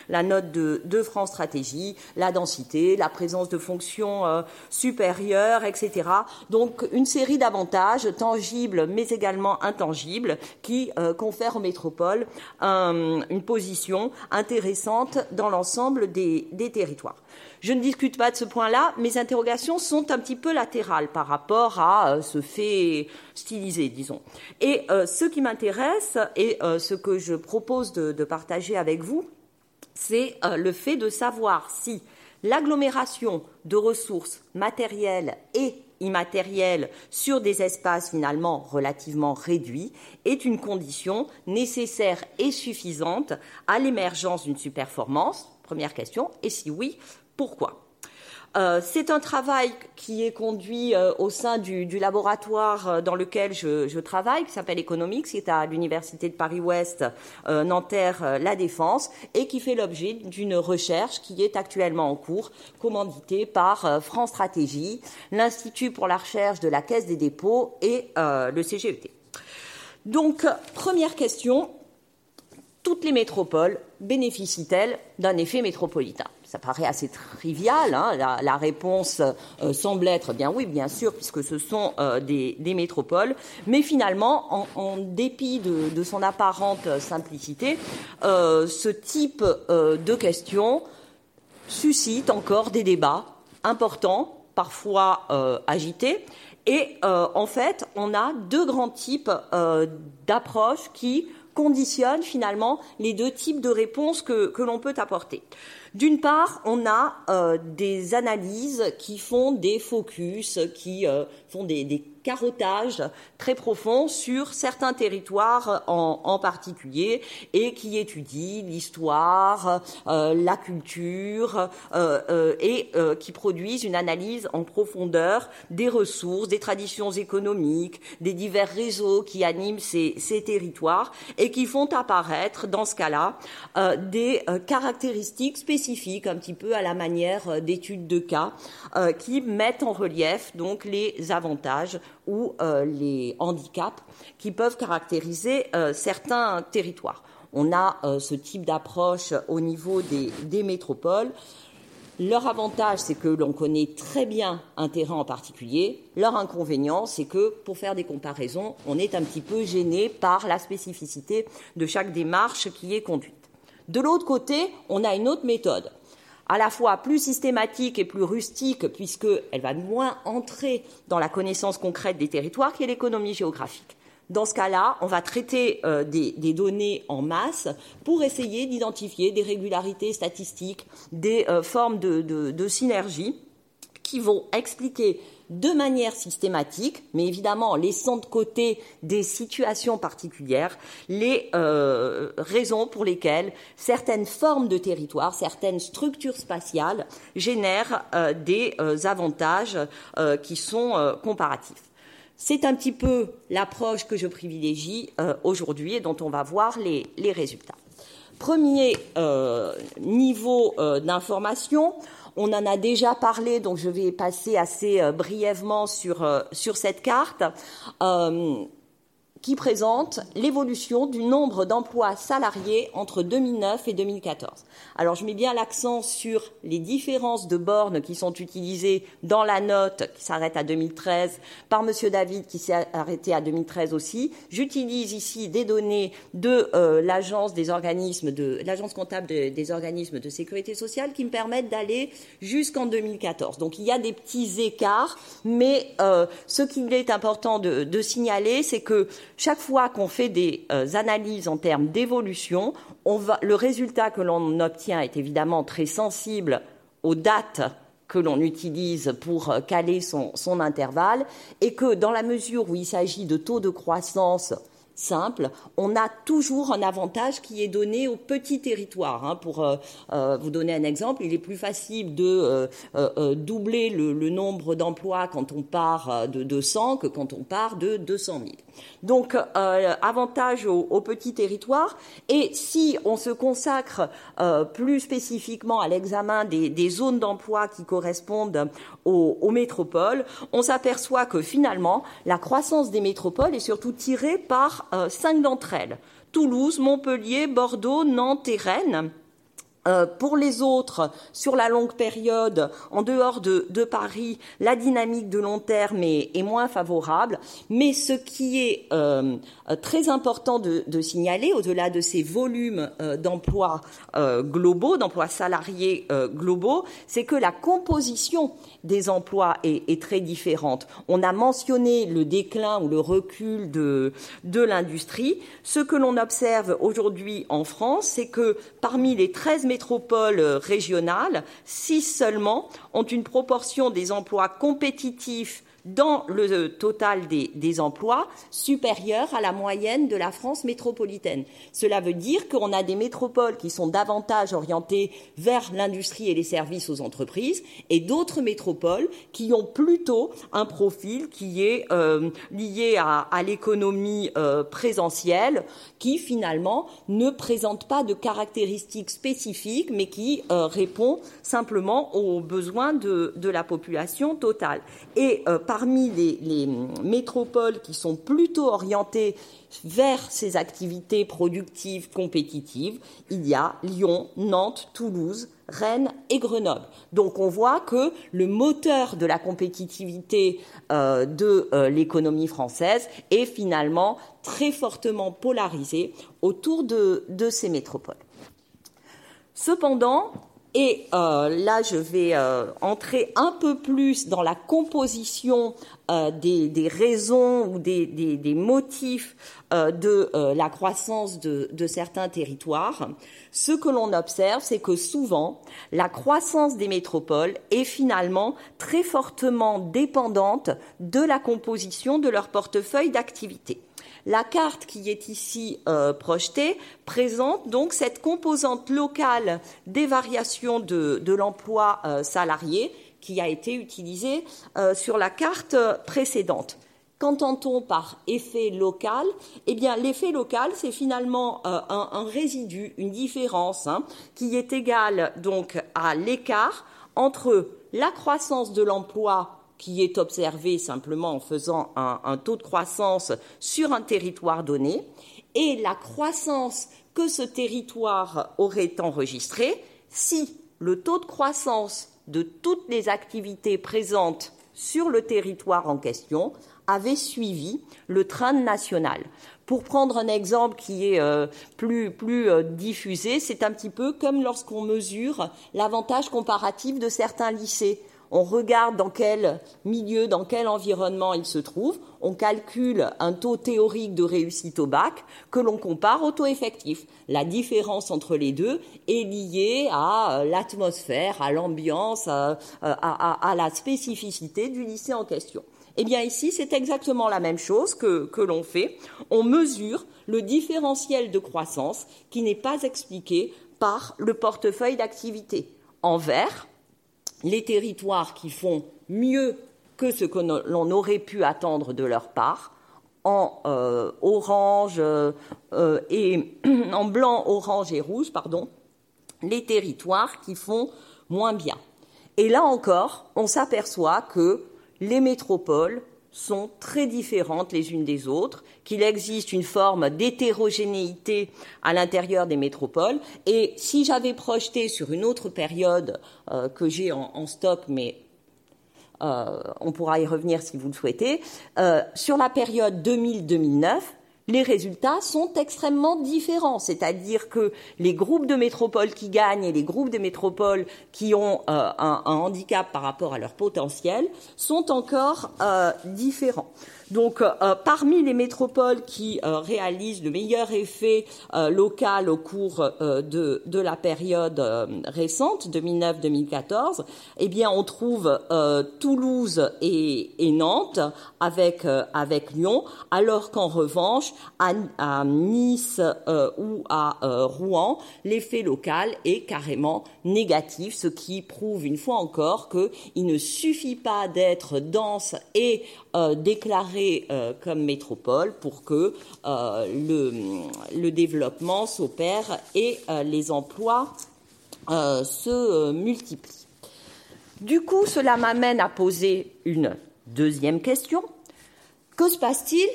la note de, France Stratégie, la densité, la présence de fonctions supérieures, etc. Donc une série d'avantages tangibles mais également intangibles qui confèrent aux métropoles une position intéressante dans l'ensemble des territoires. Je ne discute pas de ce point-là. Mes interrogations sont un petit peu latérales par rapport à euh, ce fait stylisé, disons. Et euh, ce qui m'intéresse et euh, ce que je propose de, de partager avec vous, c'est le fait de savoir si l'agglomération de ressources matérielles et immatérielles sur des espaces finalement relativement réduits est une condition nécessaire et suffisante à l'émergence d'une superperformance Première question. Et si oui, pourquoi? Euh, c'est un travail qui est conduit euh, au sein du, laboratoire euh, dans lequel je, travaille, qui s'appelle Economics, qui est à l'Université de Paris-Ouest, Nanterre, La Défense, et qui fait l'objet d'une recherche qui est actuellement en cours, commanditée par France Stratégie, l'Institut pour la recherche de la Caisse des dépôts et le CGET. Donc, première question, toutes les métropoles bénéficient-elles d'un effet métropolitain? Ça paraît assez trivial. Hein. la, réponse euh, semble être bien oui, bien sûr, puisque ce sont euh, des, métropoles. Mais finalement, en, dépit de, son apparente simplicité, euh, ce type de questions suscite encore des débats importants, parfois agités. Et en fait, on a deux grands types d'approches qui conditionne finalement les deux types de réponses que, l'on peut apporter. D'une part, on a euh, des analyses qui font des focus, qui euh, font des, des carottage très profond sur certains territoires en, particulier et qui étudie l'histoire, euh, la culture euh, euh, et qui produisent une analyse en profondeur des ressources, des traditions économiques, des divers réseaux qui animent ces, ces territoires et qui font apparaître dans ce cas-là des caractéristiques spécifiques un petit peu à la manière d'études de cas qui mettent en relief donc les avantages ou euh, les handicaps qui peuvent caractériser euh, certains territoires. On a euh, ce type d'approche au niveau des, métropoles. Leur avantage, c'est que l'on connaît très bien un terrain en particulier. Leur inconvénient, c'est que pour faire des comparaisons, on est un petit peu gêné par la spécificité de chaque démarche qui est conduite. De l'autre côté, on a une autre méthode à la fois plus systématique et plus rustique, puisqu'elle va moins entrer dans la connaissance concrète des territoires, qui est l'économie géographique. Dans ce cas-là, on va traiter euh, des, données en masse pour essayer d'identifier des régularités statistiques, des euh, formes de synergie qui vont expliquer de manière systématique, mais évidemment en laissant de côté des situations particulières, les euh, raisons pour lesquelles certaines formes de territoire, certaines structures spatiales génèrent euh, des euh, avantages qui sont comparatifs. C'est un petit peu l'approche que je privilégie aujourd'hui et dont on va voir les résultats. Premier niveau d'information, on en a déjà parlé, donc je vais passer assez euh, brièvement sur, euh, sur cette carte. Euh, qui présente l'évolution du nombre d'emplois salariés entre 2009 et 2014. Alors je mets bien l'accent sur les différences de bornes qui sont utilisées dans la note qui s'arrête à 2013 par Monsieur David qui s'est arrêté à 2013 aussi. J'utilise ici des données de euh, l'agence des organismes de l'agence comptable des organismes de sécurité sociale qui me permettent d'aller jusqu'en 2014. Donc il y a des petits écarts, mais euh, ce qu'il est important de, de signaler, c'est que chaque fois qu'on fait des euh, analyses en termes d'évolution, le résultat que l'on obtient est évidemment très sensible aux dates que l'on utilise pour euh, caler son, son, intervalle et que dans la mesure où il s'agit de taux de croissance simple, on a toujours un avantage qui est donné au petit territoire. Hein. Pour euh, euh, vous donner un exemple, il est plus facile de euh, doubler le, nombre d'emplois quand on part de 200 que quand on part de 200 000. Donc, avantage au, petit territoire. Et si on se consacre plus spécifiquement à l'examen des, zones d'emploi qui correspondent aux métropoles, on s'aperçoit que finalement, la croissance des métropoles est surtout tirée par cinq d'entre elles Toulouse, Montpellier, Bordeaux, Nantes et Rennes. Euh, pour les autres, sur la longue période, en dehors de, Paris, la dynamique de long terme est, moins favorable. Mais ce qui est euh, très important de, signaler, au-delà de ces volumes euh, d'emplois globaux, d'emplois salariés globaux, c'est que la composition des emplois est, très différente. On a mentionné le déclin ou le recul de, de l'industrie. Ce que l'on observe aujourd'hui en France, c'est que parmi les 13 métropoles régionales, six seulement ont une proportion des emplois compétitifs dans le total des, emplois supérieur à la moyenne de la France métropolitaine. Cela veut dire qu'on a des métropoles qui sont davantage orientées vers l'industrie et les services aux entreprises et d'autres métropoles qui ont plutôt un profil qui est euh, lié à, l'économie euh, présentielle qui finalement ne présente pas de caractéristiques spécifiques mais qui euh, répond simplement aux besoins de, la population totale. Et parmi les, métropoles qui sont plutôt orientées vers ces activités productives compétitives, il y a Lyon, Nantes, Toulouse, Rennes et Grenoble. Donc on voit que le moteur de la compétitivité euh, de euh, l'économie française est finalement très fortement polarisé autour de ces métropoles. Cependant, et euh, là, je vais euh, entrer un peu plus dans la composition euh, des, raisons ou des, motifs de la croissance de, certains territoires. Ce que l'on observe, c'est que souvent, la croissance des métropoles est finalement très fortement dépendante de la composition de leur portefeuille d'activité. La carte qui est ici euh, projetée présente donc cette composante locale des variations de, l'emploi euh, salarié qui a été utilisée euh, sur la carte précédente. Qu'entend-on par effet local? Eh bien, l'effet local, c'est finalement un, résidu, une différence, hein, qui est égale donc à l'écart entre la croissance de l'emploi qui est observé simplement en faisant un, taux de croissance sur un territoire donné et la croissance que ce territoire aurait enregistré si le taux de croissance de toutes les activités présentes sur le territoire en question avait suivi le train national. Pour prendre un exemple qui est euh, plus, plus euh, diffusé, c'est un petit peu comme lorsqu'on mesure l'avantage comparatif de certains lycées on regarde dans quel milieu, dans quel environnement il se trouve, on calcule un taux théorique de réussite au bac que l'on compare au taux effectif. La différence entre les deux est liée à euh, l'atmosphère, à l'ambiance, euh, à, la spécificité du lycée en question. Eh bien ici, c'est exactement la même chose que, que l'on fait. On mesure le différentiel de croissance qui n'est pas expliqué par le portefeuille d'activité. En vert, les territoires qui font mieux que ce que l'on aurait pu attendre de leur part, en euh, orange euh, euh, et en blanc, orange et rouge, pardon, les territoires qui font moins bien. Et là encore, on s'aperçoit que les métropoles sont très différentes les unes des autres, qu'il existe une forme d'hétérogénéité à l'intérieur des métropoles. Et si j'avais projeté sur une autre période euh, que j'ai en, stock, mais euh, on pourra y revenir si vous le souhaitez, euh, sur la période 2000-2009, les résultats sont extrêmement différents. C'est-à-dire que les groupes de métropoles qui gagnent et les groupes de métropoles qui ont euh, un, handicap par rapport à leur potentiel sont encore euh, différents. Donc, euh, parmi les métropoles qui euh, réalisent le meilleur effet euh, local au cours de, de, la période récente, 2009-2014, eh bien, on trouve Toulouse et, et, Nantes avec, avec Lyon, alors qu'en revanche, à, à Nice ou à Rouen, l'effet local est carrément négatif, ce qui prouve une fois encore qu'il ne suffit pas d'être dense et déclaré euh, comme métropole pour que euh, le, développement s'opère et euh, les emplois se multiplient. Du coup, cela m'amène à poser une deuxième question. Que se passe-t-il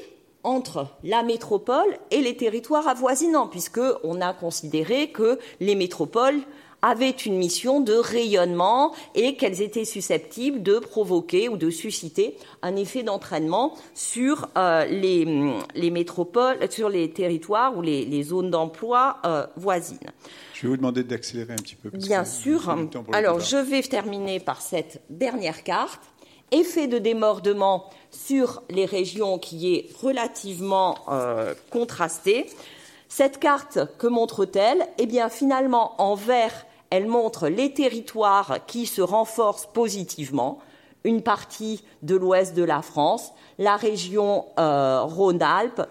entre la métropole et les territoires avoisinants, puisqu'on a considéré que les métropoles avaient une mission de rayonnement et qu'elles étaient susceptibles de provoquer ou de susciter un effet d'entraînement sur euh, les, métropoles, sur les territoires ou les, zones d'emploi euh, voisines. Je vais vous demander d'accélérer un petit peu. Bien sûr. Alors, je vais terminer par cette dernière carte. Effet de démordement sur les régions qui est relativement euh, contrasté. Cette carte, que montre-t-elle? Eh bien, finalement, en vert, elle montre les territoires qui se renforcent positivement, une partie de l'ouest de la France, la région euh, Rhône-Alpes,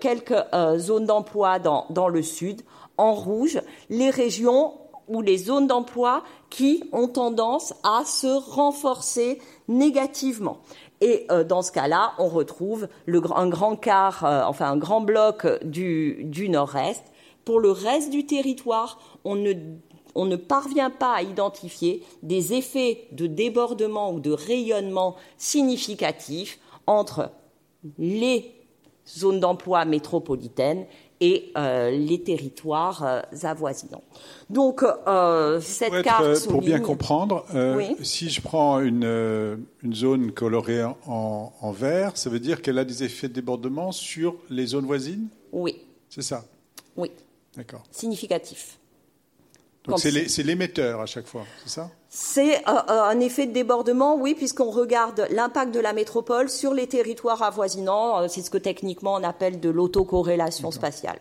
quelques euh, zones d'emploi dans, dans, le sud, en rouge, les régions ou les zones d'emploi qui ont tendance à se renforcer négativement. Et euh, dans ce cas-là, on retrouve un grand quart, enfin un grand bloc du, du nord-est. Pour le reste du territoire, on ne on ne parvient pas à identifier des effets de débordement ou de rayonnement significatifs entre les zones d'emploi métropolitaines et euh, les territoires euh, avoisinants. Donc euh, cette pour carte pour bien comprendre, si je prends une, zone colorée en, en, vert, ça veut dire qu'elle a des effets de débordement sur les zones voisines? Oui. C'est ça? Oui. D'accord. Significatif. C'est l'émetteur à chaque fois, c'est ça? C'est euh, euh, un effet de débordement, oui, puisqu'on regarde l'impact de la métropole sur les territoires avoisinants. Euh, c'est ce que techniquement on appelle de l'autocorrélation spatiale.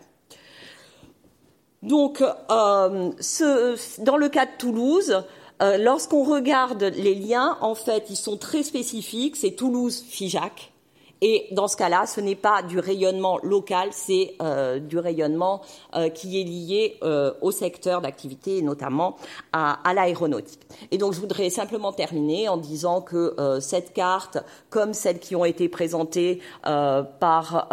Donc, ce, dans le cas de Toulouse, lorsqu'on regarde les liens, en fait, ils sont très spécifiques. C'est Toulouse-Figeac et dans ce cas-là, ce n'est pas du rayonnement local, c'est euh, du rayonnement euh, qui est lié euh, au secteur d'activité, notamment à, à l'aéronautique. Et donc, je voudrais simplement terminer en disant que cette carte, comme celles qui ont été présentées par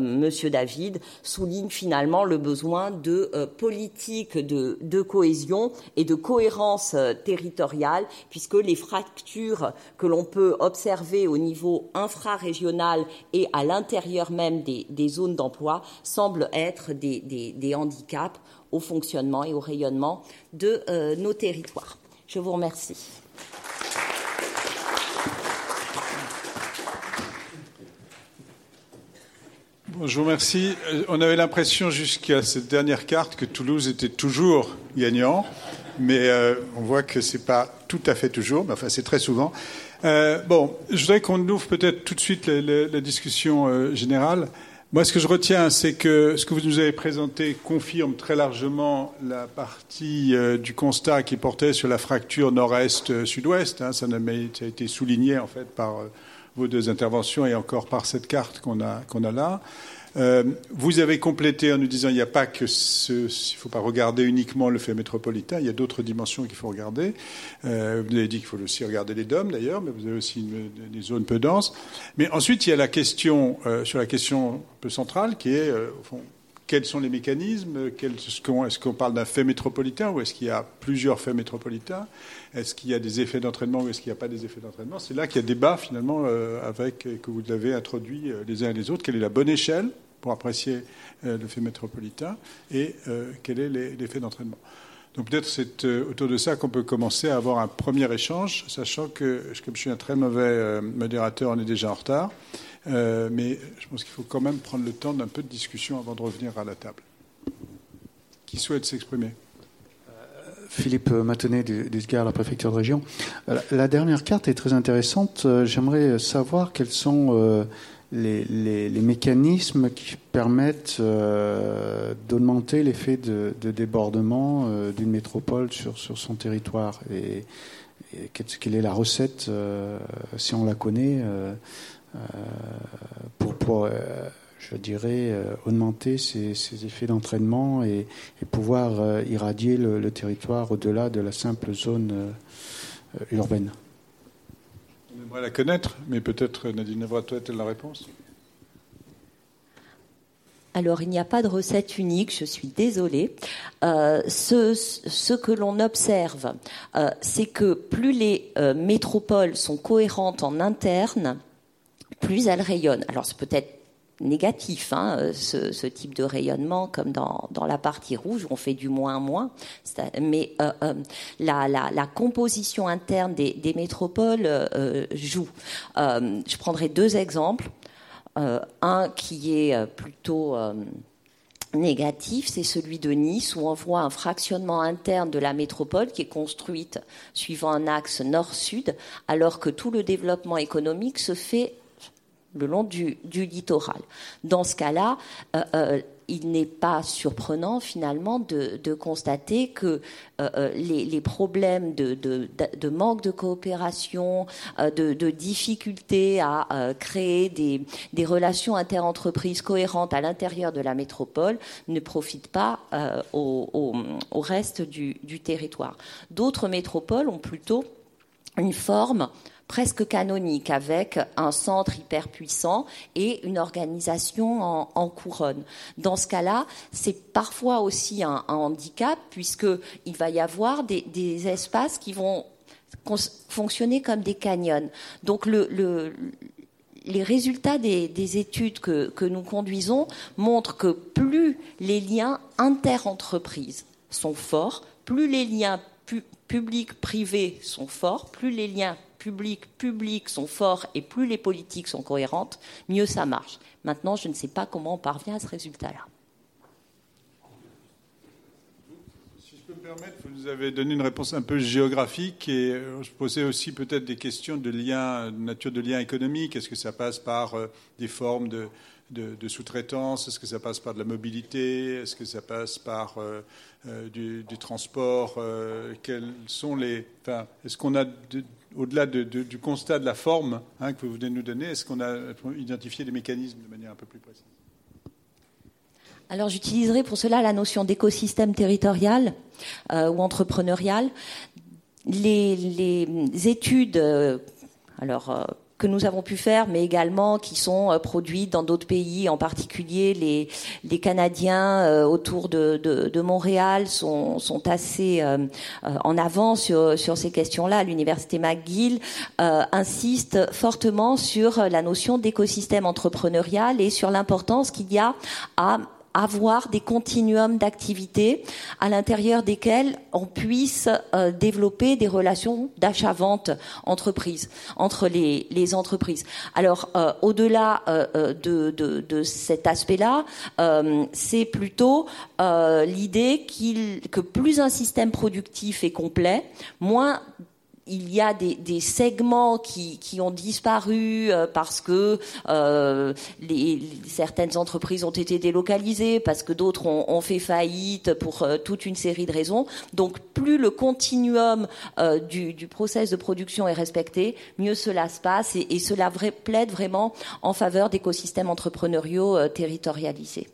Monsieur David, souligne finalement le besoin de politique de, de, cohésion et de cohérence territoriale, puisque les fractures que l'on peut observer au niveau infrarégional et à l'intérieur même des, zones d'emploi semblent être des, handicaps au fonctionnement et au rayonnement de euh, nos territoires. Je vous remercie. je vous remercie. Euh, on avait l'impression jusqu'à cette dernière carte que Toulouse était toujours gagnant, mais euh, on voit que ce n'est pas tout à fait toujours, mais enfin c'est très souvent. Euh, bon, je voudrais qu'on ouvre peut-être tout de suite la, discussion euh, générale. Moi, ce que je retiens, c'est que ce que vous nous avez présenté confirme très largement la partie euh, du constat qui portait sur la fracture nord-est-sud-ouest. Hein. ça, a été souligné en fait par vos deux interventions et encore par cette carte qu'on a, qu'on a là. Euh, vous avez complété en nous disant il n'y a pas que ce, ne faut pas regarder uniquement le fait métropolitain, il y a d'autres dimensions qu'il faut regarder. Euh, vous avez dit qu'il faut aussi regarder les DOM d'ailleurs, mais vous avez aussi des zones peu denses. Mais ensuite il y a la question euh, sur la question un peu centrale qui est au fond quels sont les mécanismes Est-ce qu'on parle d'un fait métropolitain ou est-ce qu'il y a plusieurs faits métropolitains? Est-ce qu'il y a des effets d'entraînement ou est-ce qu'il n'y a pas des effets d'entraînement C'est là qu'il y a débat finalement avec, que vous l'avez introduit les uns et les autres. Quelle est la bonne échelle pour apprécier euh, le fait métropolitain et euh, quel est l'effet d'entraînement. Donc peut-être c'est euh, autour de ça qu'on peut commencer à avoir un premier échange, sachant que comme je suis un très mauvais modérateur, on est déjà en retard, mais je pense qu'il faut quand même prendre le temps d'un peu de discussion avant de revenir à la table. Qui souhaite s'exprimer? Philippe Matonnet du, du la préfecture de région. La dernière carte est très intéressante. J'aimerais savoir quels sont les, mécanismes qui permettent euh, d'augmenter l'effet de, débordement euh, d'une métropole sur, son territoire. Et, quelle est la recette, euh, si on la connaît, pour, je dirais, augmenter ces, effets d'entraînement et, pouvoir irradier le territoire au-delà de la simple zone urbaine on aimerait la connaître, mais peut-être Nadine Navrato a la réponse? Alors, il n'y a pas de recette unique, je suis désolée. Euh, ce, que l'on observe, euh, c'est que plus les euh, métropoles sont cohérentes en interne, plus elles rayonnent. Alors, c'est peut-être négatif, hein, ce, type de rayonnement, comme dans, la partie rouge, on fait du moins Mais euh, euh, la, composition interne des, métropoles euh, joue. je prendrai deux exemples. un qui est plutôt négatif, c'est celui de Nice, où on voit un fractionnement interne de la métropole qui est construite suivant un axe nord-sud, alors que tout le développement économique se fait le long du, littoral. Dans ce cas-là, euh, euh, il n'est pas surprenant finalement de, constater que euh, les, problèmes de, manque de coopération, de, difficulté à créer des, relations interentreprises cohérentes à l'intérieur de la métropole ne profitent pas au, reste du territoire. D'autres métropoles ont plutôt une forme presque canonique avec un centre hyper puissant et une organisation en, couronne. Dans ce cas-là, c'est parfois aussi un, handicap puisqu'il va y avoir des, espaces qui vont fonctionner comme des canyons. Donc les résultats des, études que, nous conduisons montrent que plus les liens inter-entreprises sont forts, plus les liens publics-privés sont forts, plus les liens publics publics sont forts et plus les politiques sont cohérentes, mieux ça marche. Maintenant, je ne sais pas comment on parvient à ce résultat-là. Si je peux me permettre, vous nous avez donné une réponse un peu géographique et euh, je posais aussi peut-être des questions de lien, de nature de lien économique. Est-ce que ça passe par euh, des formes de, de, sous-traitance? Est-ce que ça passe par de la mobilité? Est-ce que ça passe par euh, du, transport? Quels sont les Est-ce qu'on a au-delà du constat de la forme hein, que vous venez de nous donner, est-ce qu'on a identifié des mécanismes de manière un peu plus précise? Alors j'utiliserai pour cela la notion d'écosystème territorial euh, ou entrepreneurial. Les, les études, euh, alors euh, que nous avons pu faire, mais également qui sont euh, produites dans d'autres pays, en particulier les, les Canadiens euh, autour de, de, de, Montréal sont, sont assez euh, en avant sur, sur ces questions-là. L'université McGill insiste fortement sur la notion d'écosystème entrepreneurial et sur l'importance qu'il y a à avoir des continuums d'activités à l'intérieur desquels on puisse euh, développer des relations d'achat-vente entreprise entre les, entreprises. Alors euh, au-delà euh, de, de, de, cet aspect-là, c'est plutôt l'idée qu'il que plus un système productif est complet, moins il y a des, segments qui, ont disparu euh, parce que euh, certaines entreprises ont été délocalisées, parce que d'autres ont, fait faillite pour euh, toute une série de raisons. Donc plus le continuum du, du, process de production est respecté, mieux cela se passe et, et cela plaide vraiment en faveur d'écosystèmes entrepreneuriaux territorialisés.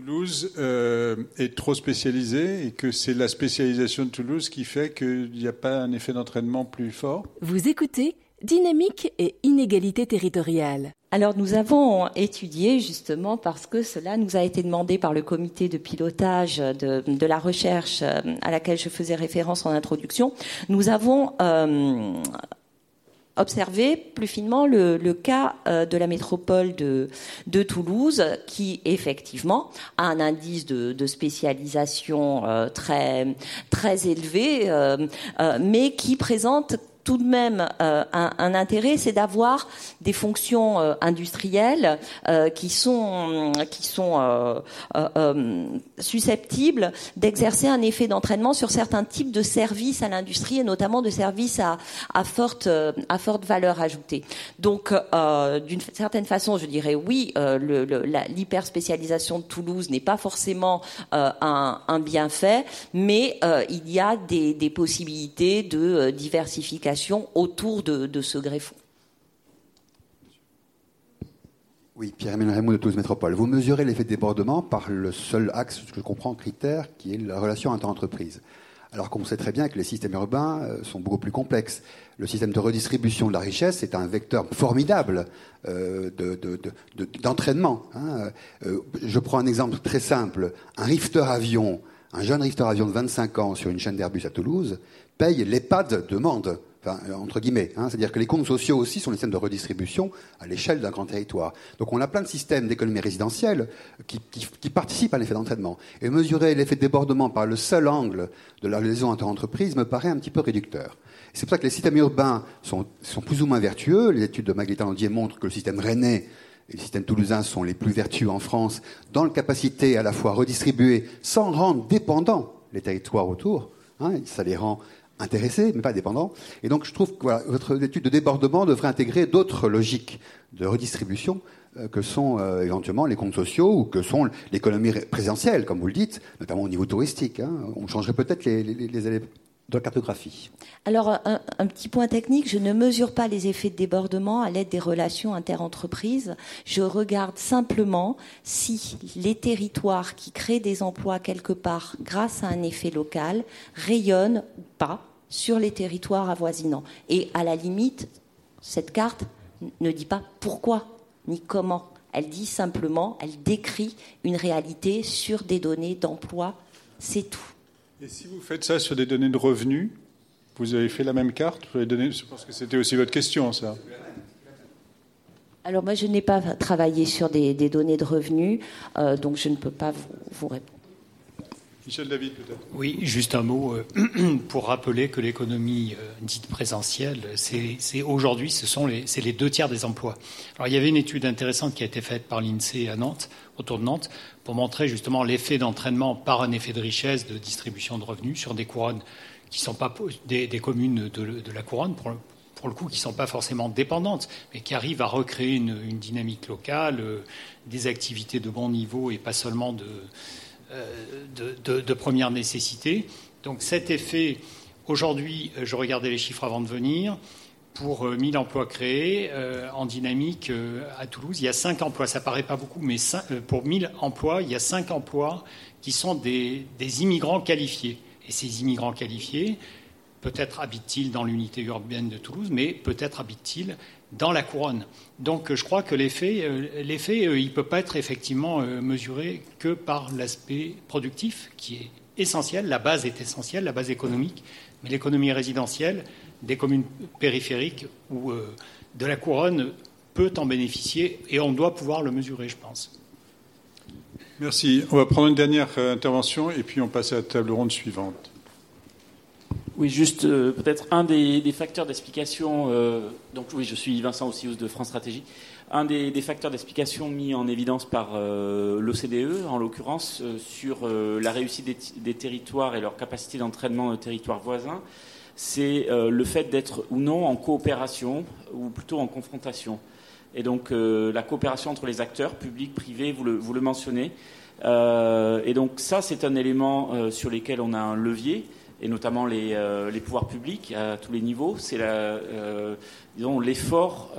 Toulouse euh, est trop spécialisée et que c'est la spécialisation de Toulouse qui fait qu'il n'y a pas un effet d'entraînement plus fort Vous écoutez Dynamique et inégalité territoriale. Alors nous avons étudié justement parce que cela nous a été demandé par le comité de pilotage de, la recherche euh, à laquelle je faisais référence en introduction. Nous avons euh, observer plus finement le, cas euh, de la métropole de, Toulouse, qui effectivement a un indice de, spécialisation euh, très très élevé, euh, mais qui présente tout de même euh, un, intérêt, c'est d'avoir des fonctions euh, industrielles euh, qui sont, susceptibles d'exercer un effet d'entraînement sur certains types de services à l'industrie et notamment de services à, forte, valeur ajoutée. Donc, d'une certaine façon, je dirais oui, l'hyperspécialisation de Toulouse n'est pas forcément un, bienfait, mais il y a des possibilités de diversification autour de, ce greffon. Oui, Pierre-Emmanuel Raymond de Toulouse Métropole. Vous mesurez l'effet de débordement par le seul axe, ce que je comprends, critère, qui est la relation inter-entreprise. Alors qu'on sait très bien que les systèmes urbains euh, sont beaucoup plus complexes. Le système de redistribution de la richesse est un vecteur formidable euh, d'entraînement. Hein. Euh, je prends un exemple très simple. Un rifter avion, un jeune rifter avion de 25 ans sur une chaîne d'Airbus à Toulouse, paye l'EHPAD de Mende enfin, entre guillemets. Hein. C'est-à-dire que les comptes sociaux aussi sont des systèmes de redistribution à l'échelle d'un grand territoire. Donc on a plein de systèmes d'économie résidentielle qui, qui, participent à l'effet d'entraînement. Et mesurer l'effet de débordement par le seul angle de la liaison inter-entreprise me paraît un petit peu réducteur. C'est pour ça que les systèmes urbains sont, sont plus ou moins vertueux. Les études de Maglita Landier montrent que le système rennais et le système toulousain sont les plus vertueux en France dans la capacité à la fois redistribuer sans rendre dépendants les territoires autour. Hein, ça les rend intéressés, mais pas dépendants. Et donc, je trouve que votre étude de débordement devrait intégrer d'autres logiques de redistribution euh, que sont euh, éventuellement les comptes sociaux ou que sont l'économie présentielle, comme vous le dites, notamment au niveau touristique. Hein. On changerait peut-être les, les, de cartographie. Alors, un, petit point technique, je ne mesure pas les effets de débordement à l'aide des relations interentreprises. Je regarde simplement si les territoires qui créent des emplois quelque part grâce à un effet local rayonnent ou pas sur les territoires avoisinants. Et à la limite, cette carte ne dit pas pourquoi ni comment. Elle dit simplement, elle décrit une réalité sur des données d'emploi. C'est tout. Et si vous faites ça sur des données de revenus, vous avez fait la même carte pour les données Je pense que c'était aussi votre question, ça. Alors moi, je n'ai pas travaillé sur des, données de revenus, euh, donc je ne peux pas vous, répondre. Michel David, peut-être. Oui, juste un mot euh, pour rappeler que l'économie euh, dite présentielle, c'est aujourd'hui, ce sont les, les deux tiers des emplois. Alors il y avait une étude intéressante qui a été faite par l'INSEE à Nantes, autour de Nantes, pour montrer justement l'effet d'entraînement par un effet de richesse, de distribution de revenus sur des couronnes qui ne sont pas des, communes de, la couronne, pour, le coup, qui ne sont pas forcément dépendantes, mais qui arrivent à recréer une, dynamique locale, euh, des activités de bon niveau et pas seulement euh, de, de, première nécessité. Donc cet effet, aujourd'hui, je regardais les chiffres avant de venir, pour 1000 euh, emplois créés euh, en dynamique euh, à Toulouse. Il y a 5 emplois, ça paraît pas beaucoup, mais pour 1000 emplois, il y a 5 emplois qui sont des, immigrants qualifiés. Et ces immigrants qualifiés, peut-être habitent-ils dans l'unité urbaine de Toulouse, mais peut-être habitent-ils dans la couronne. Donc je crois que l'effet, l'effet il ne peut pas être effectivement mesuré que par l'aspect productif, qui est essentiel. La base est essentielle, la base économique, mais l'économie résidentielle, des communes périphériques ou euh, de la couronne peut en bénéficier et on doit pouvoir le mesurer, je pense. Merci. On va prendre une dernière euh, intervention et puis on passe à la table ronde suivante. Oui, juste euh, peut-être un des, facteurs d'explication. donc oui, je suis Vincent Ossius de France Stratégie. Un des, facteurs d'explication mis en évidence par l'OCDE, en l'occurrence, sur la réussite des, territoires et leur capacité d'entraînement de territoires voisins, c'est euh, le fait d'être ou non en coopération ou plutôt en confrontation. Et donc euh, la coopération entre les acteurs, publics, privés, vous le, mentionnez. Euh, et donc ça, c'est un élément sur lequel on a un levier, et notamment les, pouvoirs publics à tous les niveaux. C'est l'effort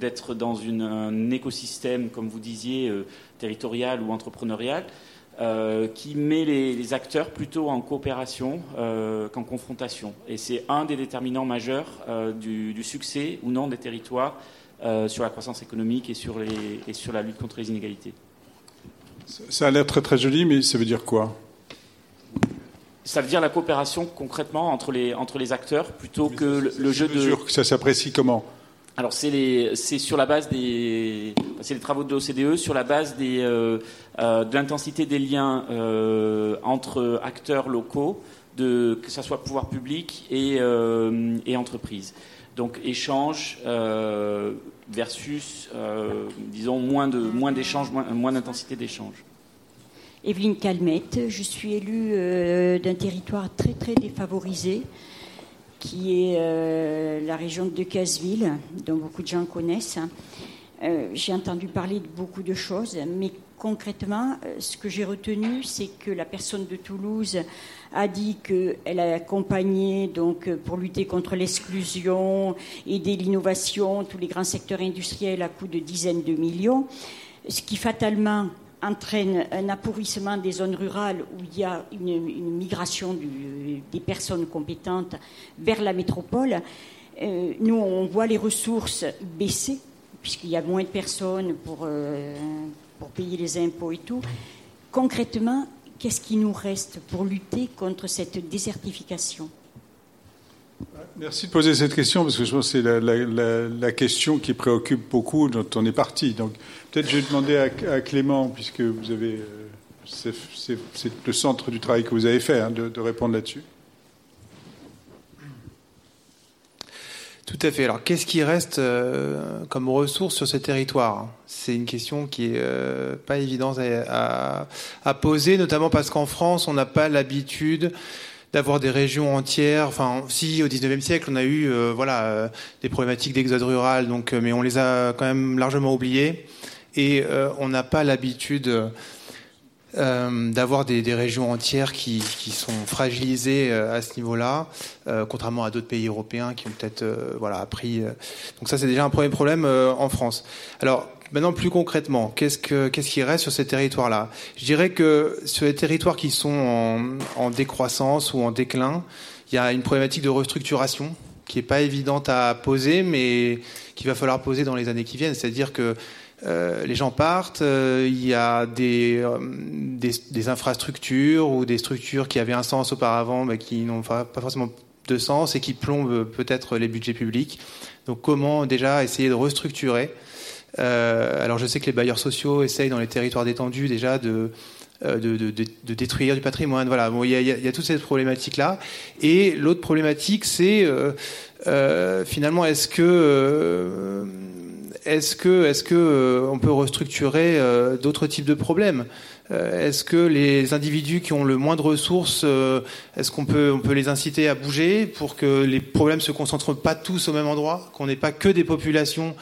d'être dans un écosystème, comme vous disiez, territorial ou entrepreneurial, euh, qui met les, acteurs plutôt en coopération euh, qu'en confrontation. Et c'est un des déterminants majeurs euh, du, succès ou non des territoires sur la croissance économique et sur la lutte contre les inégalités. Ça a l'air très très joli, mais ça veut dire quoi? Ça veut dire la coopération concrètement entre les, entre les acteurs plutôt que le, jeu de. Ça s'apprécie comment? Alors c'est sur la base des c'est les travaux de l'OCDE sur la base des, euh, euh, de l'intensité des liens euh, entre acteurs locaux, de, que ce soit pouvoir public et, et entreprise. Donc échange versus disons moins de moins d'échanges, moins, moins d'intensité d'échange. Evelyne Calmette, je suis élue d'un territoire très très défavorisé qui est euh, la région de Decazeville, dont beaucoup de gens connaissent. Euh, j'ai entendu parler de beaucoup de choses, mais concrètement, euh, ce que j'ai retenu, c'est que la personne de Toulouse a dit qu'elle a accompagné donc pour lutter contre l'exclusion, aider l'innovation, tous les grands secteurs industriels à coût de dizaines de millions, ce qui fatalement entraîne un appauvrissement des zones rurales où il y a une, migration des personnes compétentes vers la métropole. Euh, nous, on voit les ressources baisser, puisqu'il y a moins de personnes pour, euh, pour payer les impôts et tout. Concrètement, qu'est-ce qui nous reste pour lutter contre cette désertification? Merci de poser cette question parce que je pense que c'est la, question qui préoccupe beaucoup dont on est parti. Donc peut-être je vais demander à, Clément, puisque vous avez, euh, c'est le centre du travail que vous avez fait, hein, de, répondre là-dessus. Tout à fait. Alors, qu'est-ce qui reste euh, comme ressource sur ce territoire? C'est une question qui est euh, pas évidente à, poser, notamment parce qu'en France, on n'a pas l'habitude d'avoir des régions entières. Enfin, si au 19e siècle, on a eu euh, voilà euh, des problématiques d'exode rural, donc, euh, mais on les a quand même largement oubliées et on n'a pas l'habitude d'avoir des, des, régions entières qui, qui sont fragilisées à ce niveau-là, contrairement à d'autres pays européens qui ont peut-être voilà appris. donc ça, c'est déjà un premier problème en France. Alors Maintenant, plus concrètement, qu'est-ce, que, qu'est-ce qui reste sur ces territoires-là? Je dirais que sur les territoires qui sont en, en, décroissance ou en déclin, il y a une problématique de restructuration qui n'est pas évidente à poser, mais qu'il va falloir poser dans les années qui viennent. C'est-à-dire que euh, les gens partent, euh, il y a des, euh, des, infrastructures ou des structures qui avaient un sens auparavant, mais qui n'ont pas, pas forcément de sens et qui plombent peut-être les budgets publics. Donc comment déjà essayer de restructurer euh, alors je sais que les bailleurs sociaux essayent dans les territoires détendus déjà de euh, détruire du patrimoine. Voilà, il y a, toute cette problématique là. Et l'autre problématique, c'est euh, finalement, est-ce que est-ce que que on peut restructurer d'autres types de problèmes? Est-ce que les individus qui ont le moins de ressources, est-ce qu'on peut les inciter à bouger pour que les problèmes se concentrent pas tous au même endroit, qu'on n'ait pas que des populations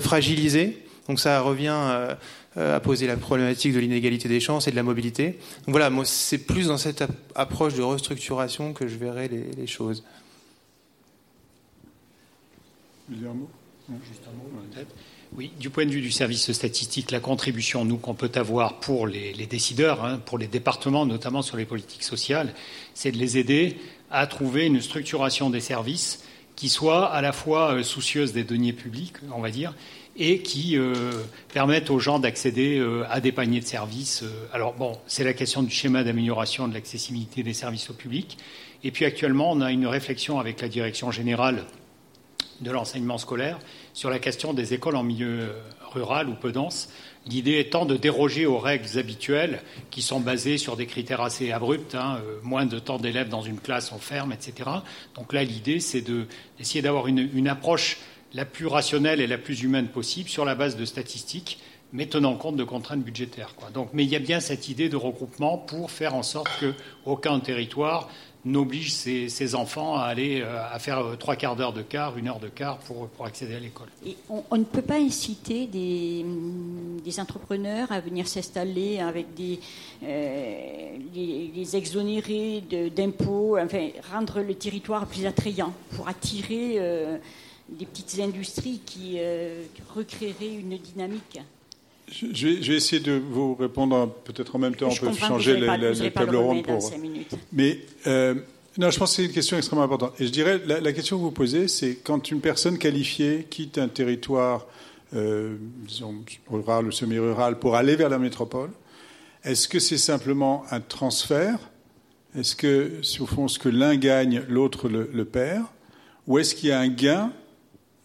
fragilisées? Donc ça revient euh, euh, à poser la problématique de l'inégalité des chances et de la mobilité. Donc voilà, moi c'est plus dans cette approche de restructuration que je verrai les, choses. Oui, du point de vue du service statistique, la contribution, nous, qu'on peut avoir pour les, décideurs, hein, pour les départements, notamment sur les politiques sociales, c'est de les aider à trouver une structuration des services qui soit à la fois euh, soucieuse des deniers publics, on va dire, et qui euh, permettent aux gens d'accéder euh, à des paniers de services. Alors bon, c'est la question du schéma d'amélioration de l'accessibilité des services au public. Et puis actuellement, on a une réflexion avec la direction générale de l'enseignement scolaire sur la question des écoles en milieu rural ou peu dense. L'idée étant de déroger aux règles habituelles qui sont basées sur des critères assez abrupts, hein, moins de temps d'élèves dans une classe, on ferme, etc. Donc là, l'idée, c'est d'essayer d'avoir une, une approche la plus rationnelle et la plus humaine possible sur la base de statistiques, mais tenant compte de contraintes budgétaires. Donc, mais il y a bien cette idée de regroupement pour faire en sorte qu'aucun territoire n'oblige ses, enfants à aller euh, à faire euh, trois quarts d'heure de quart, une heure de quart pour, accéder à l'école. On, ne peut pas inciter des, entrepreneurs à venir s'installer avec des euh, les, exonérer d'impôts, enfin rendre le territoire plus attrayant pour attirer des petites industries qui euh, recréeraient une dynamique je vais, essayer de vous répondre peut-être en même temps. on peut changer la, table ronde pour. Mais euh, non, je pense que c'est une question extrêmement importante. Et je dirais la, question que vous posez, c'est quand une personne qualifiée quitte un territoire, euh, disons rural ou semi-rural, pour aller vers la métropole, est-ce que c'est simplement un transfert? Est-ce que, au fond, ce que l'un gagne, l'autre le, le perd? Ou est-ce qu'il y a un gain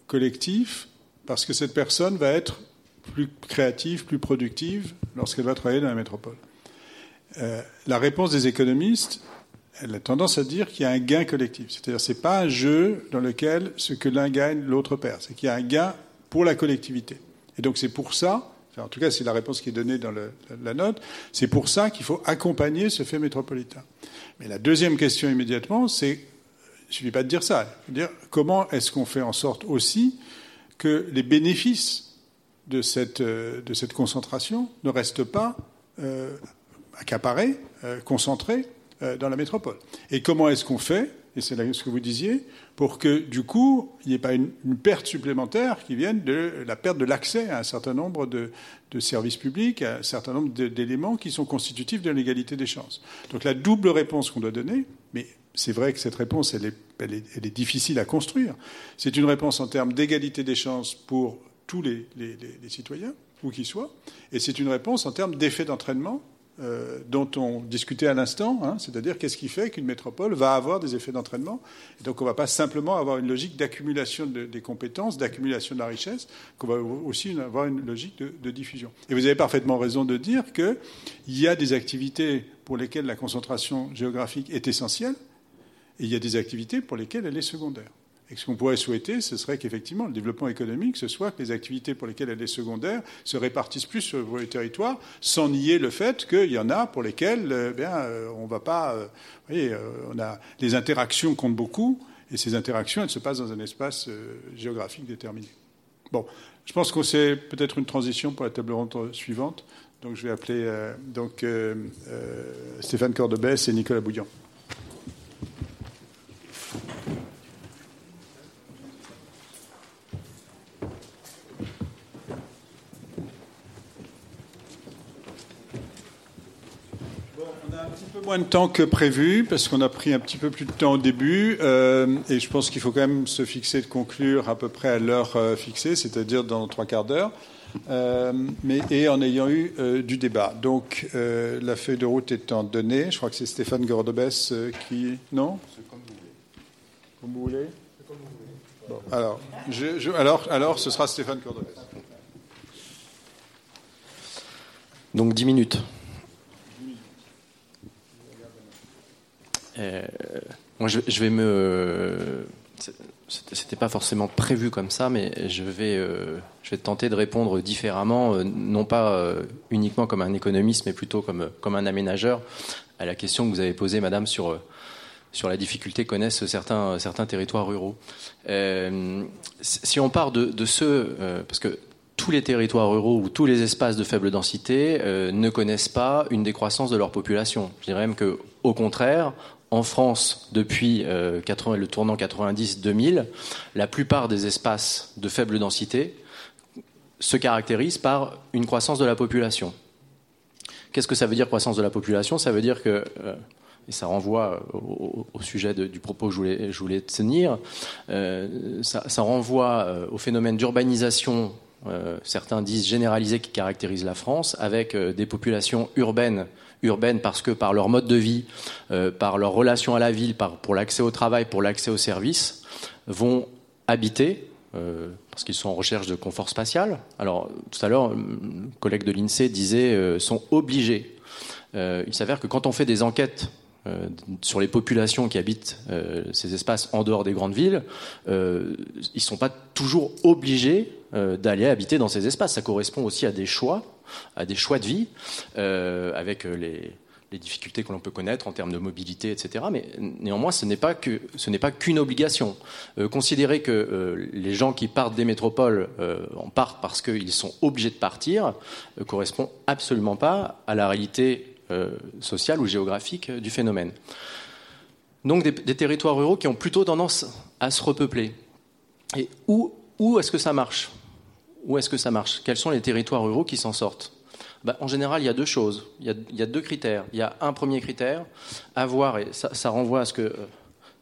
collectif parce que cette personne va être plus créative, plus productive lorsqu'elle va travailler dans la métropole. Euh, la réponse des économistes, elle a tendance à dire qu'il y a un gain collectif. C'est-à-dire ce n'est pas un jeu dans lequel ce que l'un gagne, l'autre perd. C'est qu'il y a un gain pour la collectivité. Et donc c'est pour ça, en tout cas c'est la réponse qui est donnée dans la note, c'est pour ça qu'il faut accompagner ce fait métropolitain. Mais la deuxième question immédiatement, c'est il ne suffit pas de dire ça. Dire comment est-ce qu'on fait en sorte aussi que les bénéfices de cette, euh, de cette concentration ne restent pas euh, accaparés, euh, concentrés dans la métropole. Et comment est-ce qu'on fait, et c'est ce que vous disiez, pour que du coup, il n'y ait pas une, perte supplémentaire qui vienne de la perte de l'accès à un certain nombre de, de services publics, à un certain nombre d'éléments qui sont constitutifs de l'égalité des chances. Donc la double réponse qu'on doit donner, mais c'est vrai que cette réponse, elle est, difficile à construire. C'est une réponse en termes d'égalité des chances pour tous les, citoyens, où qu'ils soient, et c'est une réponse en termes d'effet d'entraînement euh, dont on discutait à l'instant, hein, c'est-à-dire qu'est-ce qui fait qu'une métropole va avoir des effets d'entraînement. Donc on ne va pas simplement avoir une logique d'accumulation des compétences, d'accumulation de la richesse, qu'on va aussi avoir une logique de, de, diffusion. Et vous avez parfaitement raison de dire qu'il y a des activités pour lesquelles la concentration géographique est essentielle, et il y a des activités pour lesquelles elle est secondaire. Et ce qu'on pourrait souhaiter, ce serait qu'effectivement, le développement économique, ce soit que les activités pour lesquelles elle est secondaire se répartissent plus sur le territoire, sans nier le fait qu'il y en a pour lesquelles euh, bien, euh, on va pas. Euh, vous voyez, on a, les interactions comptent beaucoup, et ces interactions, elles se passent dans un espace géographique déterminé. Bon, je pense qu'on sait peut-être une transition pour la table ronde suivante. Donc je vais appeler donc, Stéphane Cordebès et Nicolas Bouillon. Moins de temps que prévu, parce qu'on a pris un petit peu plus de temps au début, euh, et je pense qu'il faut quand même se fixer de conclure à peu près à l'heure euh, fixée, c'est-à-dire dans trois quarts d'heure, euh, mais et en ayant eu du débat. Donc la feuille de route étant donnée, je crois que c'est Stéphane Gordebès qui... Non? Comme vous voulez. Comme vous voulez alors, je, alors, alors, ce sera Stéphane Gordebès. Donc 10 minutes. Euh, moi, je, vais me. C'était pas forcément prévu comme ça, mais je vais, euh, je vais tenter de répondre différemment, euh, non pas uniquement comme un économiste, mais plutôt comme, comme un aménageur, à la question que vous avez posée, Madame, sur sur la difficulté connaissent certains, certains territoires ruraux. si on part de, de ceux, parce que tous les territoires ruraux ou tous les espaces de faible densité ne connaissent pas une décroissance de leur population. Je dirais même que, au contraire, en France depuis euh, le tournant 90-2000, la plupart des espaces de faible densité se caractérisent par une croissance de la population. Qu'est-ce que ça veut dire croissance de la population? Ça veut dire que, euh, et ça renvoie au, sujet du propos que je voulais, tenir, euh, ça, renvoie au phénomène d'urbanisation certains disent généralisé qui caractérise la France, avec des populations urbaines urbaines parce que par leur mode de vie, euh, par leur relation à la ville, par, pour l'accès au travail, pour l'accès aux services, vont habiter, euh, parce qu'ils sont en recherche de confort spatial. Alors, tout à l'heure, le collègue de l'INSEE disait euh, sont obligés. il s'avère que quand on fait des enquêtes sur les populations qui habitent ces espaces en dehors des grandes villes, ils ne sont pas toujours obligés d'aller habiter dans ces espaces. Ça correspond aussi à des choix à des choix de vie, euh, avec euh, les, difficultés que l'on peut connaître en termes de mobilité, etc. Mais néanmoins, ce n'est pas qu'une obligation. Euh, considérer que les gens qui partent des métropoles en partent parce qu'ils sont obligés de partir correspond absolument pas à la réalité sociale ou géographique du phénomène. Donc des, des, territoires ruraux qui ont plutôt tendance à se repeupler. Et où, où est-ce que ça marche? Où est-ce que ça marche? Quels sont les territoires ruraux qui s'en sortent? Bah, En général, il y a deux choses. Il y a, deux critères. Il y a un premier critère, avoir, et ça, renvoie à ce, que, euh,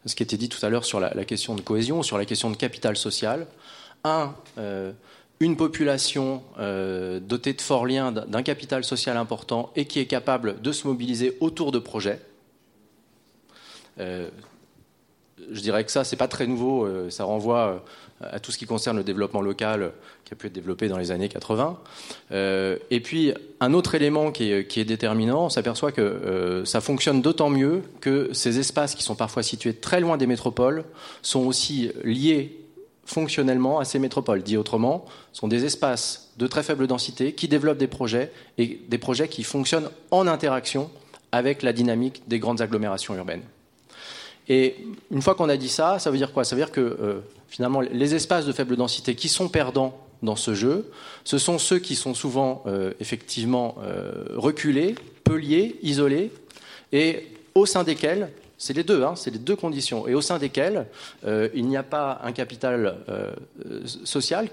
ce qui était dit tout à l'heure sur la, question de cohésion, sur la question de capital social. Un, euh, une population euh, dotée de forts liens, d'un capital social important et qui est capable de se mobiliser autour de projets. je dirais que ça, c'est pas très nouveau. ça renvoie à tout ce qui concerne le développement local qui a pu être développé dans les années 80. Euh, et puis, un autre élément qui est, déterminant, on s'aperçoit que euh, ça fonctionne d'autant mieux que ces espaces qui sont parfois situés très loin des métropoles sont aussi liés fonctionnellement à ces métropoles. Dit autrement, sont des espaces de très faible densité qui développent des projets et des projets qui fonctionnent en interaction avec la dynamique des grandes agglomérations urbaines. Et une fois qu'on a dit ça, ça veut dire quoi? Ça veut dire que euh, finalement, les espaces de faible densité qui sont perdants dans ce jeu, ce sont ceux qui sont souvent euh, effectivement euh, reculés, peu liés, isolés, et au sein desquels, c'est les deux, hein, c'est les deux conditions, et au sein desquels il n'y a pas un capital social,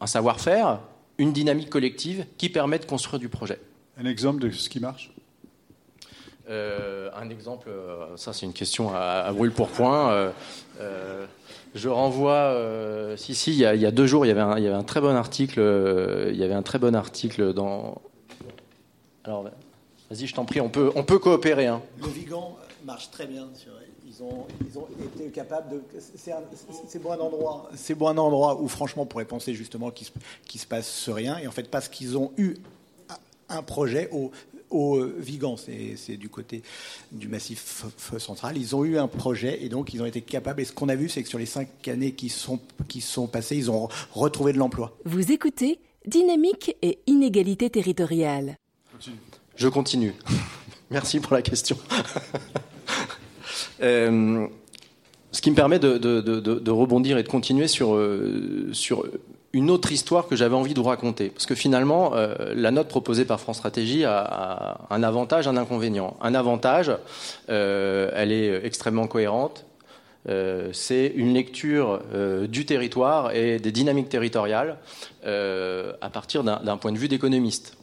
un savoir-faire, une dynamique collective qui permet de construire du projet. Un exemple de ce qui marche? Euh, un exemple, euh, ça c'est une question à, brûle pour point. Euh, je renvoie, si si, il y, a, deux jours, il y, avait un, il y avait un très bon article, il y avait un très bon article dans. Alors, Vas-y, je t'en prie, on peut, on peut coopérer. Hein. Le Vigan marche très bien. Ils ont, ils ont été capables de. C'est bon un endroit. C'est bon un endroit où franchement on pourrait penser justement qu'il se, se passe rien. Et en fait parce qu'ils ont eu un projet au, au Vigan, c'est du côté du massif central. Ils ont eu un projet et donc ils ont été capables. Et ce qu'on a vu, c'est que sur les cinq années qui sont, qui sont passées, ils ont retrouvé de l'emploi. Vous écoutez Dynamique et inégalité territoriale. Je continue. Merci pour la question. Euh, ce qui me permet de, rebondir et de continuer sur, euh, sur une autre histoire que j'avais envie de vous raconter. Parce que finalement, euh, la note proposée par France Stratégie a, un avantage, un inconvénient. Un avantage, elle est extrêmement cohérente. c'est une lecture du territoire et des dynamiques territoriales à partir d'un point de vue d'économiste.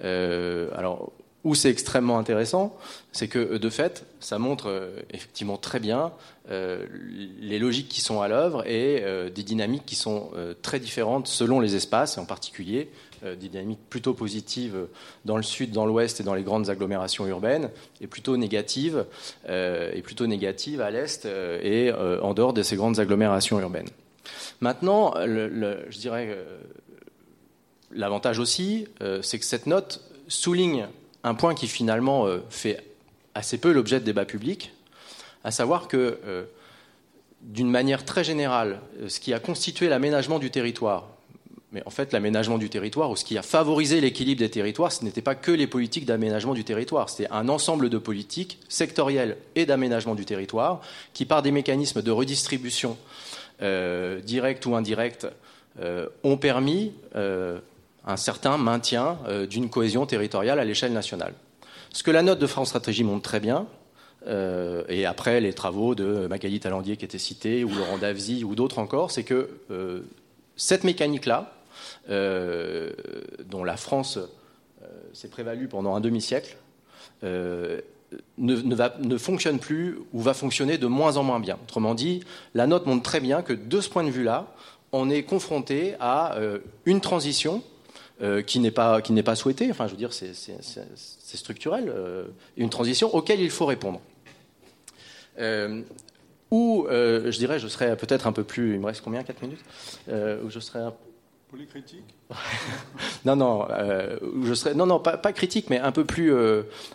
alors, où c'est extrêmement intéressant, c'est que de fait, ça montre euh, effectivement très bien euh, les logiques qui sont à l'œuvre et euh, des dynamiques qui sont très différentes selon les espaces, et en particulier des dynamiques plutôt positives dans le sud, dans l'ouest et dans les grandes agglomérations urbaines, et plutôt négatives, et plutôt négatives à l'est et en dehors de ces grandes agglomérations urbaines. Maintenant, je dirais l'avantage aussi, c'est que cette note souligne un point qui finalement euh, fait assez peu l'objet de débats publics, à savoir que, euh, d'une manière très générale, euh, ce qui a constitué l'aménagement du territoire, mais en fait l'aménagement du territoire, ou ce qui a favorisé l'équilibre des territoires, ce n'était pas que les politiques d'aménagement du territoire, c'était un ensemble de politiques sectorielles et d'aménagement du territoire qui, par des mécanismes de redistribution directs ou indirects, ont permis un certain maintien euh, d'une cohésion territoriale à l'échelle nationale. Ce que la note de France Stratégie montre très bien, euh, et après les travaux de Magali Talandier qui étaient cités, ou Laurent Davzy, ou d'autres encore, c'est que euh, cette mécanique-là, dont la France s'est prévalue pendant un demi-siècle, ne, ne, fonctionne plus ou va fonctionner de moins en moins bien. Autrement dit, la note montre très bien que de ce point de vue-là, on est confronté à une transition euh, qui n'est pas qui n'est pas souhaité. Enfin, je veux dire, c'est structurel. Euh, une transition auquel il faut répondre. Euh, ou, je dirais, je serais peut-être un peu plus. Il me reste combien 4 minutes Où je serais. Pour les critiques Non, non, je serais, non, non, pas, pas, critique, mais un peu plus,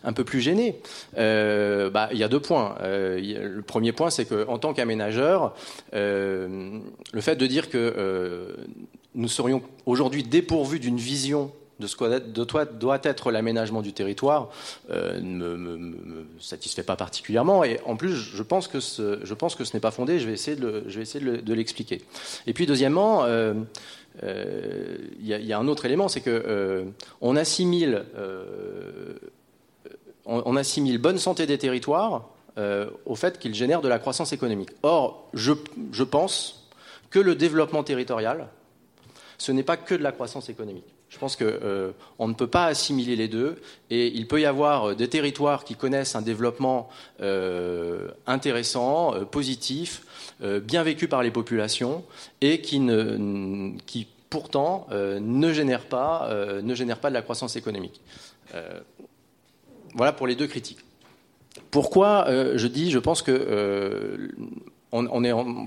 un peu plus gêné. bah, il y a deux points. le premier point, c'est qu'en tant qu'aménageur, le fait de dire que nous serions aujourd'hui dépourvus d'une vision de ce que doit être l'aménagement du territoire euh, ne me, satisfait pas particulièrement. Et en plus, je pense que ce, je pense que ce n'est pas fondé. Je vais essayer de, l'expliquer. Et puis, deuxièmement, euh, euh, il y, a un autre élément, c'est que on assimile, on, assimile bonne santé des territoires au fait qu'ils génèrent de la croissance économique. Or, je, je pense que le développement territorial ce n'est pas que de la croissance économique. Je pense qu'on euh, ne peut pas assimiler les deux et il peut y avoir euh, des territoires qui connaissent un développement euh, intéressant, positif, bien vécu par les populations et qui, pourtant ne, génèrent pas, ne génèrent pas de la croissance économique. voilà pour les deux critiques. Pourquoi je dis, je pense que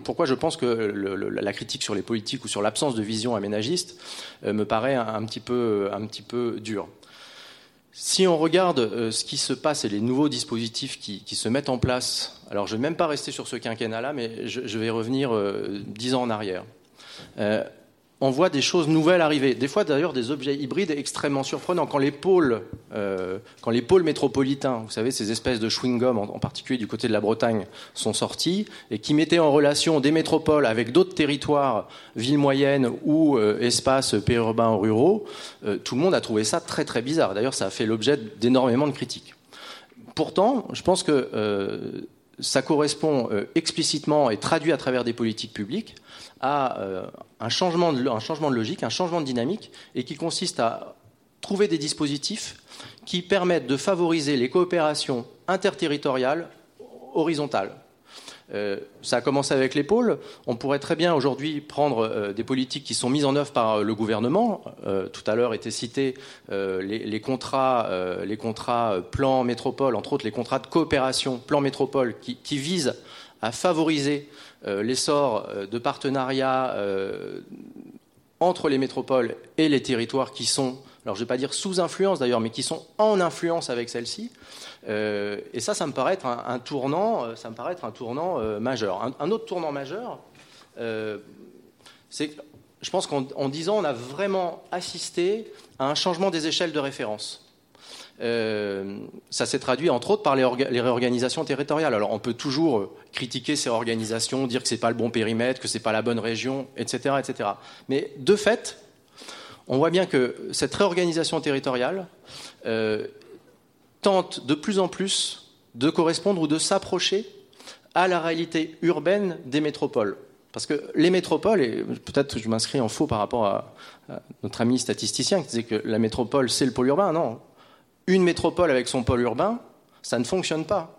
pourquoi je pense que la critique sur les politiques ou sur l'absence de vision aménagiste euh, me paraît un, petit peu, un petit peu dure. Si on regarde euh, ce qui se passe et les nouveaux dispositifs qui, se mettent en place, alors je ne vais même pas rester sur ce quinquennat-là, mais je, vais revenir euh, dix ans en arrière on voit des choses nouvelles arriver. Des fois, d'ailleurs, des objets hybrides extrêmement surprenants. Quand les pôles, euh, métropolitains, vous savez, ces espèces de chewing-gum, en, particulier du côté de la Bretagne, sont sortis et qui mettaient en relation des métropoles avec d'autres territoires, villes moyennes ou euh, espaces périurbains ou ruraux, euh, tout le monde a trouvé ça très très bizarre. D'ailleurs, ça a fait l'objet d'énormément de critiques. Pourtant, je pense que ça correspond explicitement et traduit à travers des politiques publiques à euh, un, changement de, logique, un changement de dynamique, et qui consiste à trouver des dispositifs qui permettent de favoriser les coopérations interterritoriales horizontales. Euh, ça a commencé avec les pôles. On pourrait très bien aujourd'hui prendre euh, des politiques qui sont mises en œuvre par le gouvernement. tout à l'heure étaient cités les, contrats, les contrats plan métropole, entre autres les contrats de coopération plan métropole, qui visent à favoriser l'essor de partenariats entre les métropoles et les territoires qui sont alors je ne vais pas dire sous influence d'ailleurs, mais qui sont en influence avec celle-ci. Euh, et ça, ça me paraît être un, tournant, euh, ça me paraît être un tournant euh, majeur. Un, autre tournant majeur, c'est je pense qu'en dix ans, on a vraiment assisté à un changement des échelles de référence. Ça s'est traduit entre autres par les, réorganisations territoriales. Alors on peut toujours critiquer ces réorganisations, dire que ce n'est pas le bon périmètre, que ce n'est pas la bonne région, etc., etc. Mais de fait, on voit bien que cette réorganisation territoriale euh, tente de plus en plus de correspondre ou de s'approcher à la réalité urbaine des métropoles. Parce que les métropoles, et peut-être je m'inscris en faux par rapport à, notre ami statisticien qui disait que la métropole c'est le pôle urbain, non. Une métropole avec son pôle urbain, ça ne fonctionne pas.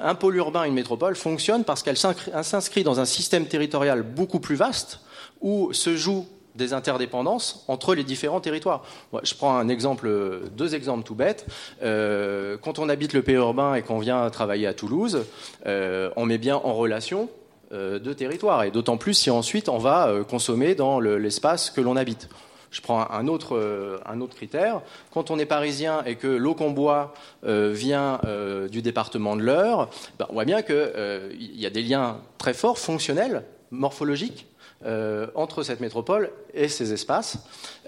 un pôle urbain, une métropole fonctionne parce qu'elle s'inscrit dans un système territorial beaucoup plus vaste où se joue des interdépendances entre les différents territoires. je prends un exemple, deux exemples tout bêtes. Euh, quand on habite le pays urbain et qu'on vient travailler à Toulouse, euh, on met bien en relation euh, deux territoires, et d'autant plus si ensuite on va consommer dans l'espace que l'on habite. Je prends un autre, un autre, critère. Quand on est parisien et que l'eau qu'on boit vient du département de l'Eure, ben, on voit bien qu'il y a des liens très forts, fonctionnels, morphologiques, euh, entre cette métropole et ces espaces.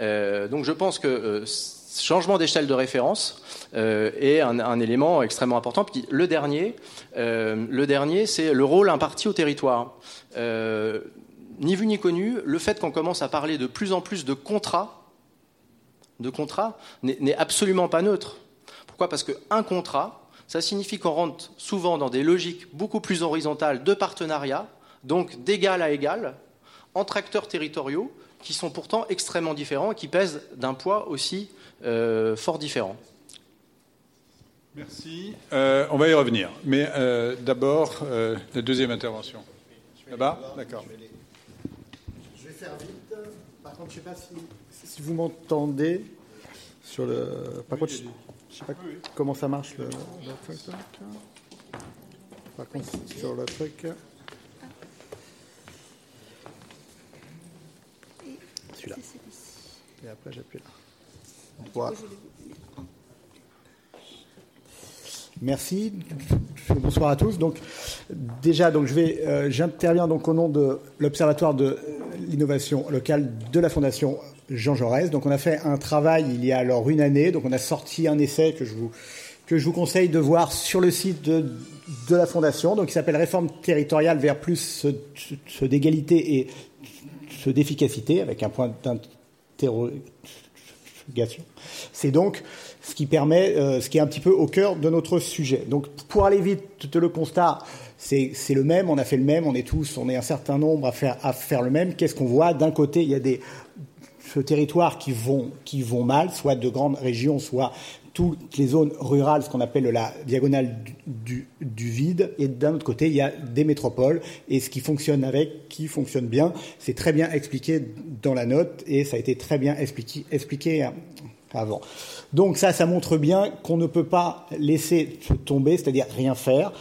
Euh, donc je pense que euh, changement d'échelle de référence est un, élément extrêmement important. le dernier, le dernier, c'est le rôle imparti au territoire. Ni vu ni connu, le fait qu'on commence à parler de plus en plus de contrats, de contrats, n'est absolument pas neutre. Pourquoi? Parce qu'un contrat, ça signifie qu'on rentre souvent dans des logiques beaucoup plus horizontales de partenariat, donc d'égal à égal, entre acteurs territoriaux qui sont pourtant extrêmement différents et qui pèsent d'un poids aussi euh, fort différent. Merci. Euh, on va y revenir. Mais euh, d'abord, la deuxième intervention. Là-bas? D'accord. Par contre, je ne sais pas si, vous m'entendez. Sur le... Par contre, je ne sais pas comment ça marche le, Par contre, sur le truc. Et après, j'appuie là. Merci. Bonsoir à tous. Donc, déjà, donc je vais, euh, j'interviens donc au nom de l'Observatoire de l'innovation locale de la Fondation Jean Jaurès. Donc, on a fait un travail il y a alors une année. Donc, on a sorti un essai que je vous que je vous conseille de voir sur le site de, la Fondation. Donc, il s'appelle Réforme territoriale vers plus d'égalité et d'efficacité, avec un point d'interrogation. C'est donc ce qui permet, euh, ce qui est un petit peu au cœur de notre sujet. Donc, pour aller vite, le constat, c'est le même, on a fait le même, on est tous, on est un certain nombre à faire, à faire le même. Qu'est-ce qu'on voit? D'un côté, il y a des territoires qui vont, qui vont mal, soit de grandes régions, soit toutes les zones rurales, ce qu'on appelle la diagonale du, vide, et d'un autre côté, il y a des métropoles, et ce qui fonctionne avec, qui fonctionne bien, c'est très bien expliqué dans la note, et ça a été très bien expliqué, expliqué avant. Donc ça, ça montre bien qu'on ne peut pas laisser tomber, c'est-à-dire rien faire.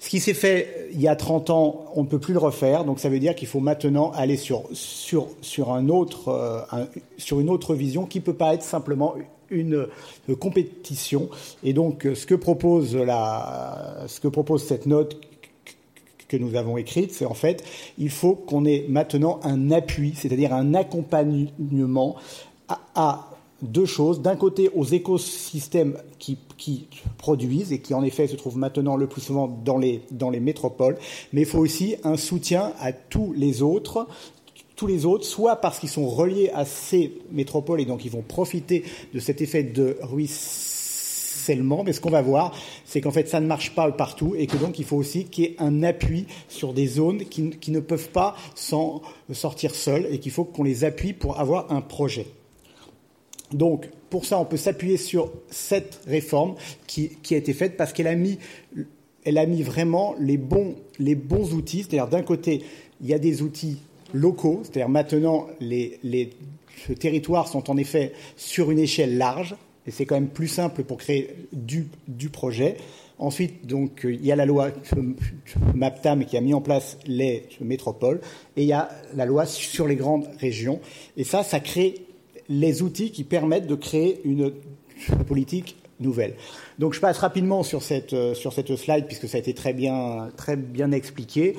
Ce qui s'est fait il y a 30 ans, on ne peut plus le refaire, donc ça veut dire qu'il faut maintenant aller sur, sur, sur, un autre, euh, sur une autre vision qui ne peut pas être simplement une compétition. Et donc, euh, ce que propose, la, ce que propose cette note que nous avons écrite, c'est en fait, il faut qu'on ait maintenant un appui, c'est-à-dire un accompagnement à, deux choses. D'un côté, aux écosystèmes qui, produisent et qui, en effet, se trouvent maintenant le plus souvent dans les, dans les métropoles, mais il faut aussi un soutien à tous les autres tous les autres, soit parce qu'ils sont reliés à ces métropoles et donc ils vont profiter de cet effet de ruissellement. Mais ce qu'on va voir, c'est qu'en fait, ça ne marche pas partout et que donc il faut aussi qu'il y ait un appui sur des zones qui, qui ne peuvent pas s'en sortir seules et qu'il faut qu'on les appuie pour avoir un projet. Donc, pour ça, on peut s'appuyer sur cette réforme qui, a été faite parce qu'elle a mis elle a mis vraiment les bons, outils. C'est-à-dire, d'un côté, il y a des outils locaux, c'est-à-dire maintenant, les, territoires sont en effet sur une échelle large, et c'est quand même plus simple pour créer du, du projet. Ensuite, donc, il y a la loi MAPTAM qui a mis en place les métropoles, et il y a la loi sur les grandes régions. Et ça, ça crée les outils qui permettent de créer une politique nouvelle. Donc, je passe rapidement sur cette, sur cette slide, puisque ça a été très bien, très bien expliqué.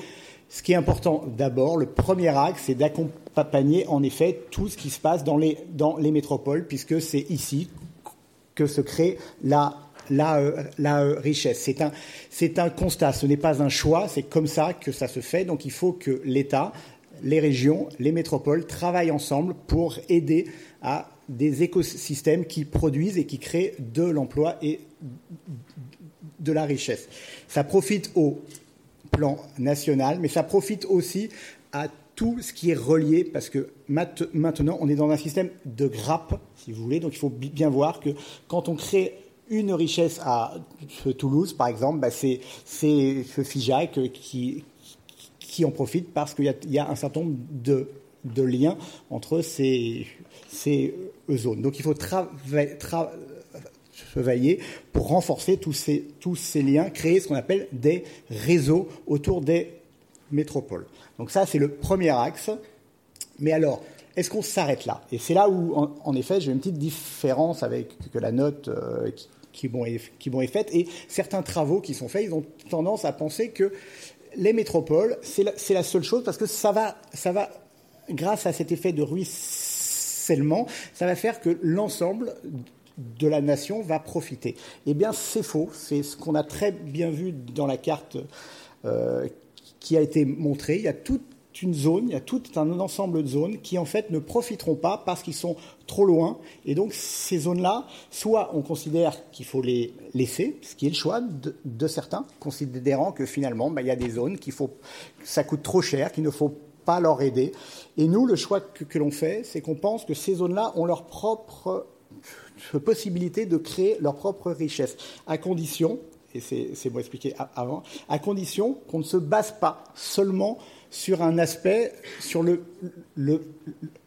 Ce qui est important d'abord, le premier axe, c'est d'accompagner en effet tout ce qui se passe dans les, dans les métropoles, puisque c'est ici que se crée la, la, la richesse. C'est un, c'est un constat, ce n'est pas un choix, c'est comme ça que ça se fait. Donc il faut que l'État, les régions, les métropoles travaillent ensemble pour aider à des écosystèmes qui produisent et qui créent de l'emploi et de la richesse. Ça profite au plan national, mais ça profite aussi à tout ce qui est relié, parce que maintenant, on est dans un système de grappe, si vous voulez, donc il faut bien voir que quand on crée une richesse à Toulouse, par exemple, bah c'est ce FIJAC qui, qui en profite parce qu'il y, a un certain nombre de liens entre ces, ces zones. Donc il faut travailler, pour renforcer tous ces, tous ces liens, créer ce qu'on appelle des réseaux autour des métropoles. Donc ça, c'est le premier axe. Mais alors, est-ce qu'on s'arrête là? Et c'est là où, en, effet, j'ai une petite différence avec la note euh, qui, qui, bon est, faite et certains travaux qui sont faits, ils ont tendance à penser que les métropoles, c'est la, la, seule chose parce que ça va, ça va, grâce à cet effet de ruissellement, ça va faire que l'ensemble de la nation va profiter. Eh bien, c'est faux. C'est ce qu'on a très bien vu dans la carte euh, qui a été montrée. Il y a toute une zone, il y a tout un ensemble de zones qui en fait ne profiteront pas parce qu'ils sont trop loin. Et donc ces zones-là, soit on considère qu'il faut les laisser, ce qui est le choix de, de certains, considérant que finalement bah, il y a des zones qui faut, ça coûte trop cher, qu'il ne faut pas leur aider. Et nous, le choix que, l'on fait, c'est qu'on pense que ces zones-là ont leur propre possibilité de créer leur propre richesse, à condition, et c'est bon expliqué avant, à condition qu'on ne se base pas seulement sur un aspect, sur le, le,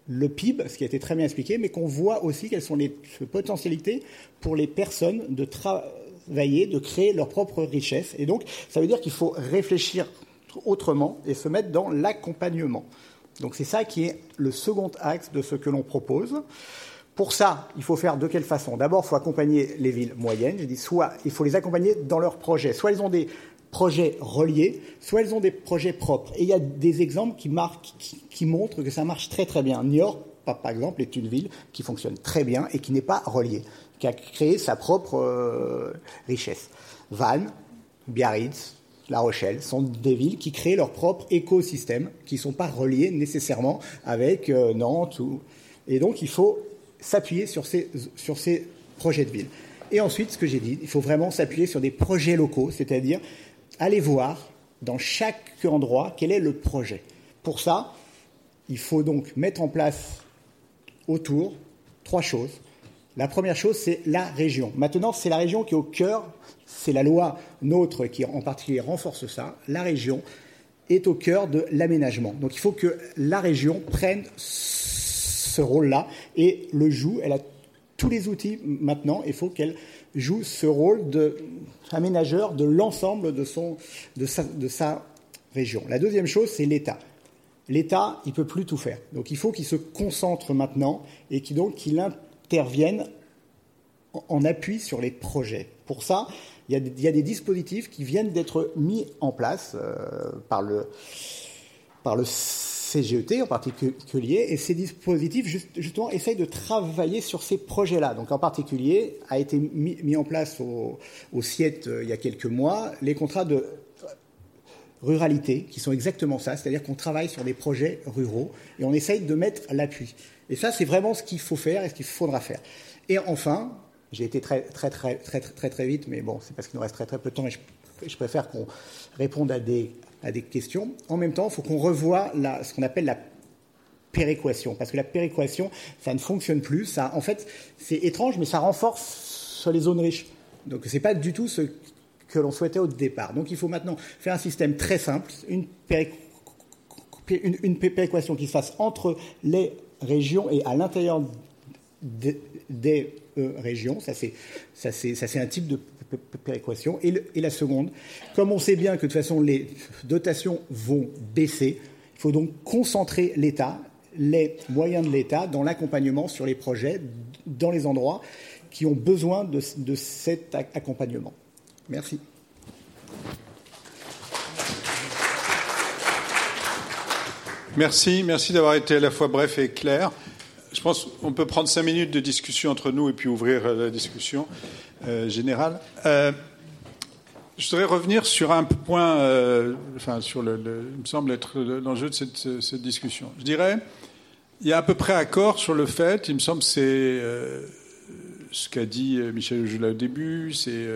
le, PIB, ce qui a été très bien expliqué, mais qu'on voit aussi quelles sont les potentialités pour les personnes de travailler, de créer leur propre richesse. Et donc, ça veut dire qu'il faut réfléchir autrement et se mettre dans l'accompagnement. Donc c'est ça qui est le second axe de ce que l'on propose. Pour ça, il faut faire de quelle façon? D'abord, il faut accompagner les villes moyennes. Je dis soit il faut les accompagner dans leurs projets. Soit elles ont des projets reliés, soit elles ont des projets propres. Et il y a des exemples qui montrent que ça marche très très bien. Niort, par exemple, est une ville qui fonctionne très bien et qui n'est pas reliée, qui a créé sa propre euh, richesse. Vannes, Biarritz, la Rochelle sont des villes qui créent leur propre écosystème, qui ne sont pas reliées nécessairement avec euh, Nantes. Ou... Et donc, il faut s'appuyer sur ces, sur ces projets de ville. Et ensuite, ce que j'ai dit, il faut vraiment s'appuyer sur des projets locaux, c'est-à-dire aller voir dans chaque endroit quel est le projet. Pour ça, il faut donc mettre en place autour trois choses. La première chose, c'est la région. Maintenant, c'est la région qui est au cœur, c'est la loi nôtre qui en particulier renforce ça. La région est au cœur de l'aménagement. Donc il faut que la région prenne ce rôle-là et le joue. Elle a tous les outils maintenant. Il faut qu'elle joue ce rôle d'aménageur de, l'ensemble de, sa, de sa région. La deuxième chose, c'est l'État. L'État, il peut plus tout faire. Donc il faut qu'il se concentre maintenant et qu'il donc qu'il intervienne en appui sur les projets. Pour ça, il y a, des dispositifs qui viennent d'être mis en place euh, par le, par le CGET en particulier, et ces dispositifs justement essayent de travailler sur ces projets-là. Donc en particulier a été mis, mis en place au, au CIET euh, il y a quelques mois les contrats de ruralité, qui sont exactement ça, c'est-à-dire qu'on travaille sur des projets ruraux et on essaye de mettre l'appui. Et ça, c'est vraiment ce qu'il faut faire et ce qu'il faudra faire. Et enfin, j'ai été très très très très très très vite, mais bon, c'est parce qu'il nous reste très très peu de temps et je, préfère qu'on réponde à des à des questions. En même temps, il faut qu'on revoie ce qu'on appelle la péréquation, parce que la péréquation, ça ne fonctionne plus. Ça, en fait, c'est étrange, mais ça renforce les zones riches. Donc, c'est pas du tout ce que l'on souhaitait au départ. Donc il faut maintenant faire un système très simple, une, une, péréquation qui se fasse entre les régions et à l'intérieur des, euh, régions. Ça, c'est un type de péréquation. Et, et, la seconde, comme on sait bien que de toute façon les dotations vont baisser, il faut donc concentrer l'État, les moyens de l'État dans l'accompagnement sur les projets, dans les endroits qui ont besoin de, de cet accompagnement. Merci. Merci, merci d'avoir été à la fois bref et clair. Je pense qu'on peut prendre cinq minutes de discussion entre nous et puis ouvrir la discussion euh, générale. Euh, je voudrais revenir sur un point, euh, enfin sur le, il me semble être l'enjeu de cette, cette, discussion. Je dirais, il y a à peu près accord sur le fait, il me semble, c'est ce qu'a dit Michel Joula au début, c'est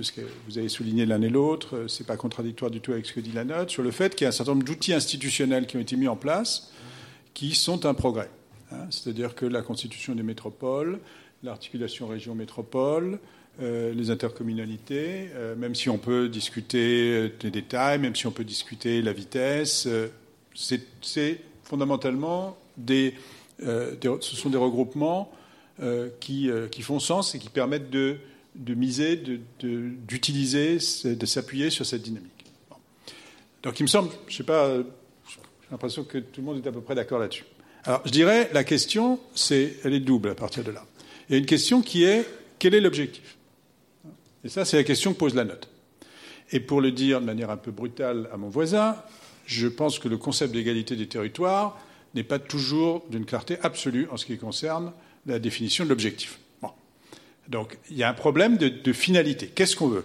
ce que vous avez souligné l'un et l'autre, c'est pas contradictoire du tout avec ce que dit la note, sur le fait qu'il y a un certain nombre d'outils institutionnels qui ont été mis en place qui sont un progrès. Hein. C'est-à-dire que la constitution des métropoles, l'articulation région-métropole, euh, les intercommunalités, euh, même si on peut discuter des détails, même si on peut discuter la vitesse, euh, c'est fondamentalement des, ce sont des regroupements qui, qui, font sens et qui permettent de miser, d'utiliser, de, s'appuyer sur cette dynamique. Donc il me semble, je sais pas, j'ai l'impression que tout le monde est à peu près d'accord là-dessus. Alors je dirais, la question, c'est, elle est double à partir de là. Il y a une question qui est, quel est l'objectif? Et ça, c'est la question que pose la note. Et pour le dire de manière un peu brutale à mon voisin, je pense que le concept d'égalité des territoires n'est pas toujours d'une clarté absolue en ce qui concerne la définition de l'objectif. Donc il y a un problème de, finalité. Qu'est-ce qu'on veut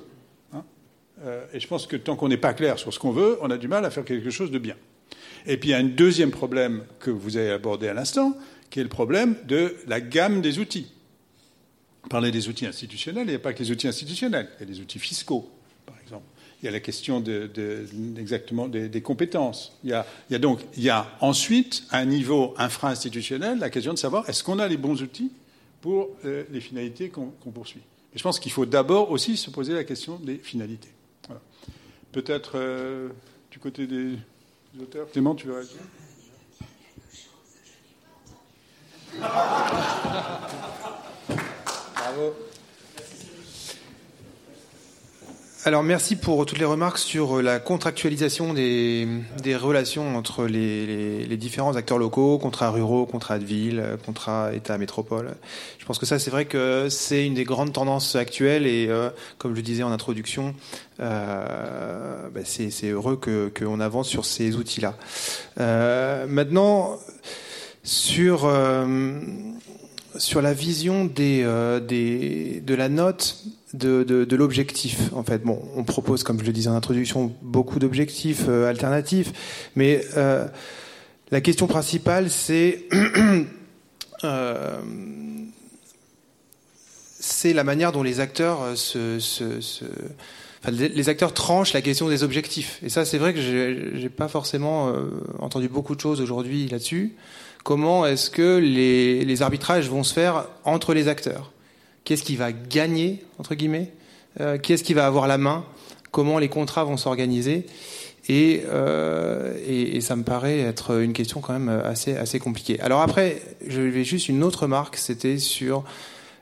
hein? Euh, Et je pense que tant qu'on n'est pas clair sur ce qu'on veut, on a du mal à faire quelque chose de bien. Et puis il y a un deuxième problème que vous avez abordé à l'instant, qui est le problème de la gamme des outils. Parler des outils institutionnels, il n'y a pas que les outils institutionnels, il y a des outils fiscaux. Il y a la question exactement des, compétences. Il y, a, il y, a, donc il y a ensuite, à un niveau infra-institutionnel, la question de savoir est-ce qu'on a les bons outils pour euh, les finalités qu'on poursuit? Et je pense qu'il faut d'abord aussi se poser la question des finalités. Peut-être euh, du côté des auteurs. Clément, tu veux réagir Bravo. Alors merci pour toutes les remarques sur la contractualisation des, relations entre les, différents acteurs locaux, contrats ruraux, contrats de ville, contrats État-métropole. Je pense que ça c'est vrai que c'est une des grandes tendances actuelles et euh, comme je le disais en introduction, euh, bah, c'est heureux qu'on avance sur ces outils-là. Euh, maintenant, sur sur la vision des, de la note de, l'objectif. En fait, bon, on propose, comme je le disais en introduction, beaucoup d'objectifs euh, alternatifs, mais euh, la question principale, c'est euh, c'est la manière dont les acteurs se, les acteurs tranchent la question des objectifs. Et ça, c'est vrai que j'ai pas forcément entendu beaucoup de choses aujourd'hui là-dessus. Comment est-ce que les, arbitrages vont se faire entre les acteurs? Qu'est-ce qui va gagner, entre guillemets? Euh, Qui est-ce qui va avoir la main? Comment les contrats vont s'organiser? Et, euh, et, ça me paraît être une question quand même assez, assez compliquée. Alors après, je vais juste une autre remarque, c'était sur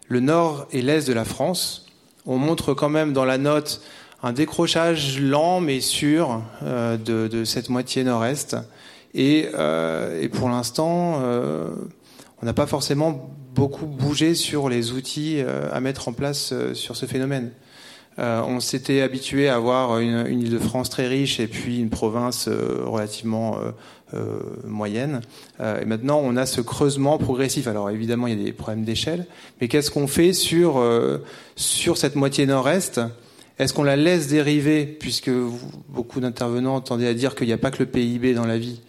le nord et l'est de la France. On montre quand même dans la note un décrochage lent mais sûr euh, de, de, cette moitié nord-est. Et, euh, et, pour l'instant, euh, on n'a pas forcément beaucoup bougé sur les outils euh, à mettre en place euh, sur ce phénomène. Euh, on s'était habitué à avoir une, une Île-de-France très riche et puis une province relativement moyenne. et maintenant, on a ce creusement progressif. Alors évidemment, il y a des problèmes d'échelle, mais qu'est-ce qu'on fait sur sur cette moitié nord-est? Est-ce qu'on la laisse dériver, puisque beaucoup d'intervenants tendaient à dire qu'il n'y a pas que le PIB dans la vie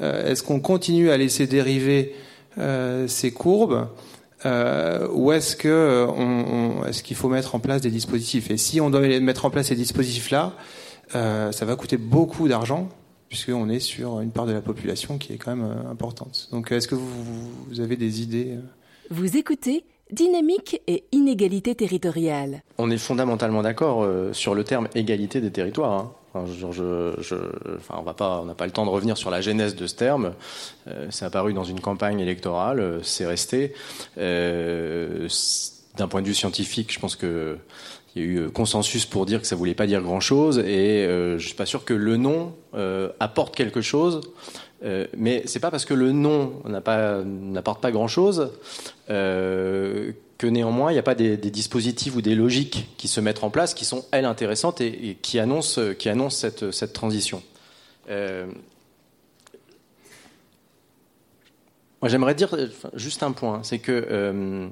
Est-ce qu'on continue à laisser dériver ces courbes euh, ou est-ce que on, est-ce qu'il faut mettre en place des dispositifs? Et si on doit mettre en place ces dispositifs-là, euh, ça va coûter beaucoup d'argent puisqu'on est sur une part de la population qui est quand même euh, importante. Donc, est-ce que vous, vous avez des idées Vous écoutez dynamique et inégalité territoriale. On est fondamentalement d'accord euh, sur le terme égalité des territoires. Hein. On n'a pas le temps de revenir sur la genèse de ce terme. Euh, c'est apparu dans une campagne électorale, euh, c'est resté. D'un point de vue scientifique, je pense que il y a eu consensus pour dire que ça voulait pas dire grand-chose, et je suis pas sûr que le nom apporte quelque chose. Euh, mais c'est pas parce que le nom n'apporte pas grand-chose euh, que néanmoins il n'y a pas des, dispositifs ou des logiques qui se mettent en place qui sont elles intéressantes et, qui annoncent, qui annoncent cette, cette transition. Euh, moi j'aimerais dire juste un point, c'est que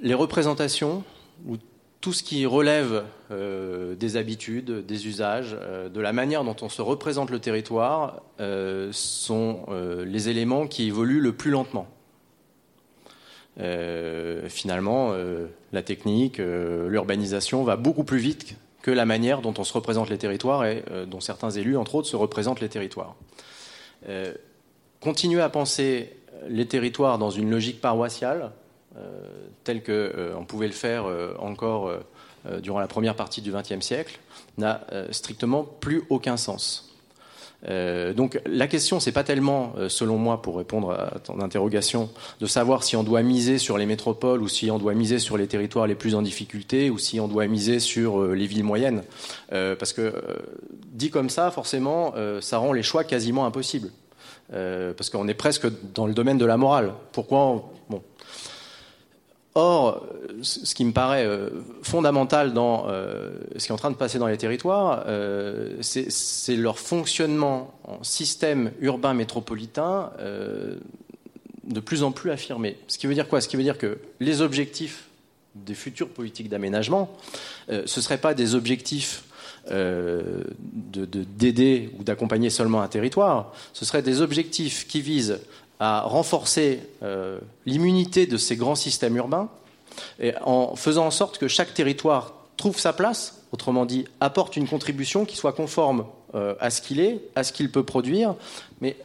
les représentations ou tout ce qui relève euh, des habitudes, des usages, euh, de la manière dont on se représente le territoire, euh, sont les éléments qui évoluent le plus lentement. Finalement, la technique, l'urbanisation va beaucoup plus vite que la manière dont on se représente les territoires et dont certains élus, entre autres, se représentent les territoires. continuer à penser les territoires dans une logique paroissiale, euh, tel qu'on euh, pouvait le faire euh, encore durant la première partie du XXe siècle, n'a strictement plus aucun sens. Donc la question, c'est pas tellement, selon moi, pour répondre à ton interrogation, de savoir si on doit miser sur les métropoles ou si on doit miser sur les territoires les plus en difficulté ou si on doit miser sur les villes moyennes, parce que dit comme ça, forcément, ça rend les choix quasiment impossibles, parce qu'on est presque dans le domaine de la morale. Pourquoi bon, Or, ce qui me paraît euh, fondamental dans euh, ce qui est en train de passer dans les territoires, euh, c'est leur fonctionnement en système urbain métropolitain de plus en plus affirmé. Ce qui veut dire quoi? Ce qui veut dire que les objectifs des futures politiques d'aménagement, ce ne seraient pas des objectifs d'aider ou d'accompagner seulement un territoire, ce seraient des objectifs qui visent à renforcer euh, l'immunité de ces grands systèmes urbains et en faisant en sorte que chaque territoire trouve sa place, autrement dit, apporte une contribution qui soit conforme euh, à ce qu'il est, à ce qu'il peut produire, mais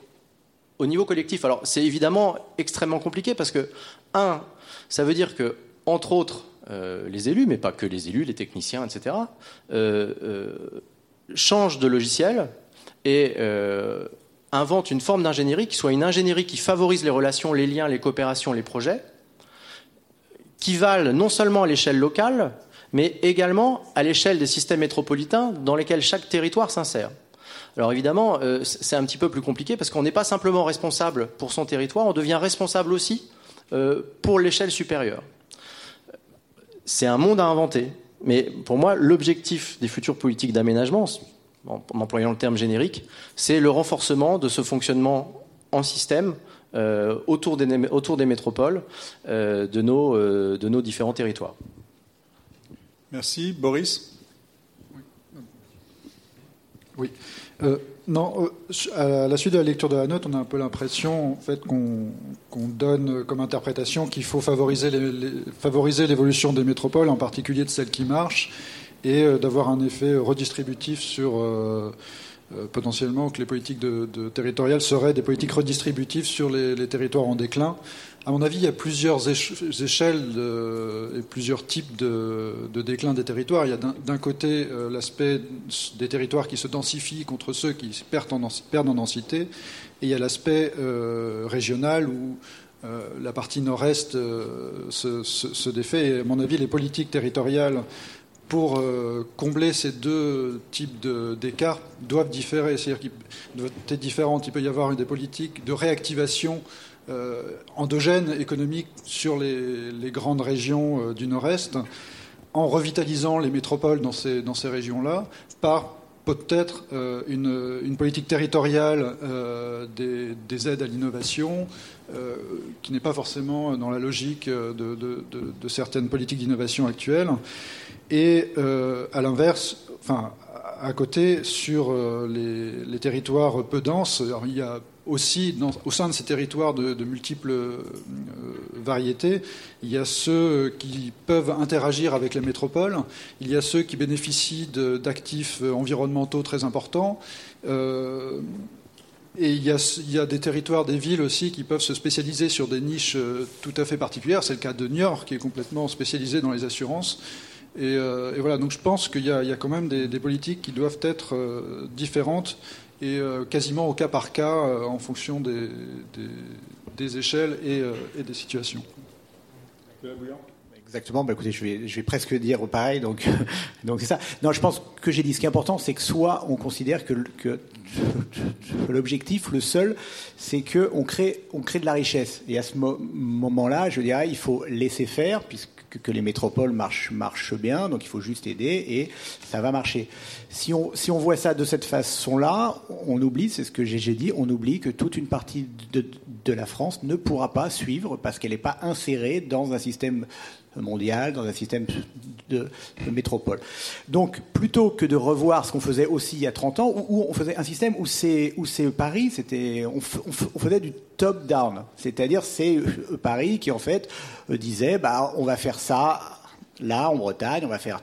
au niveau collectif. Alors c'est évidemment extrêmement compliqué parce que, un, ça veut dire que, entre autres, euh, les élus, mais pas que les élus, les techniciens, etc., changent de logiciel et invente une forme d'ingénierie qui soit une ingénierie qui favorise les relations, les liens, les coopérations, les projets, qui valent non seulement à l'échelle locale, mais également à l'échelle des systèmes métropolitains dans lesquels chaque territoire s'insère. Alors évidemment, euh, c'est un petit peu plus compliqué parce qu'on n'est pas simplement responsable pour son territoire, on devient responsable aussi euh, pour l'échelle supérieure. C'est un monde à inventer, mais pour moi, l'objectif des futures politiques d'aménagement, en employant le terme générique, c'est le renforcement de ce fonctionnement en système euh, autour, des, autour, des, métropoles euh, de, nos, euh, de, nos, différents territoires. Merci. Boris? Oui. non, à la suite de la lecture de la note, on a un peu l'impression en fait, qu'on donne comme interprétation qu'il faut favoriser l'évolution des métropoles, en particulier de celles qui marchent, et euh, d'avoir un effet redistributif sur euh, euh, potentiellement que les politiques de, territoriales seraient des politiques redistributives sur les, territoires en déclin. À mon avis, il y a plusieurs échelles et plusieurs types de, déclin des territoires. Il y a d'un côté l'aspect des territoires qui se densifient contre ceux qui perdent en, perdent en densité, et il y a l'aspect régional où la partie nord-est se, se, défait. Et à mon avis, les politiques territoriales pour euh, combler ces deux types d'écarts doivent différer, c'est-à-dire qu'ils être différentes. Il peut y avoir des politiques de réactivation euh, endogène économique sur les, grandes régions euh, du Nord-Est, en revitalisant les métropoles dans ces régions-là, par peut-être une, politique territoriale des, aides à l'innovation, qui n'est pas forcément dans la logique de certaines politiques d'innovation actuelles. Et euh, à l'inverse, enfin, à côté, sur euh, les, territoires peu denses, il y a aussi, au sein de ces territoires de, multiples euh, variétés, il y a ceux qui peuvent interagir avec les métropoles, il y a ceux qui bénéficient d'actifs environnementaux très importants. Et il y, a, il y, a, des territoires, des villes aussi qui peuvent se spécialiser sur des niches tout à fait particulières. C'est le cas de Niort, qui est complètement spécialisé dans les assurances. Et, euh, et voilà, donc je pense qu'il y, a quand même des, politiques qui doivent être euh, différentes et euh, quasiment au cas par cas en fonction des, échelles et, des situations. Exactement. Bah, écoutez, je vais, presque dire pareil. Donc, donc c'est ça. Non, je pense que j'ai dit. Ce qui est important, c'est que soit on considère que, l'objectif, le seul, c'est que on crée, on crée de la richesse. Et à ce moment-là, je dirais, il faut laisser faire, puisque que les métropoles marchent, marchent bien, donc il faut juste aider et ça va marcher. Si on, si on voit ça de cette façon-là, on oublie, c'est ce que j'ai dit, on oublie que toute une partie de la France ne pourra pas suivre parce qu'elle n'est pas insérée dans un système mondial, dans un système de, métropole. Donc, plutôt que de revoir ce qu'on faisait aussi il y a 30 ans, où, on faisait un système où c'est où c'est Paris, c'était on, faisait du top down, c'est-à-dire c'est Paris qui en fait disait bah on va faire ça là en Bretagne, on va faire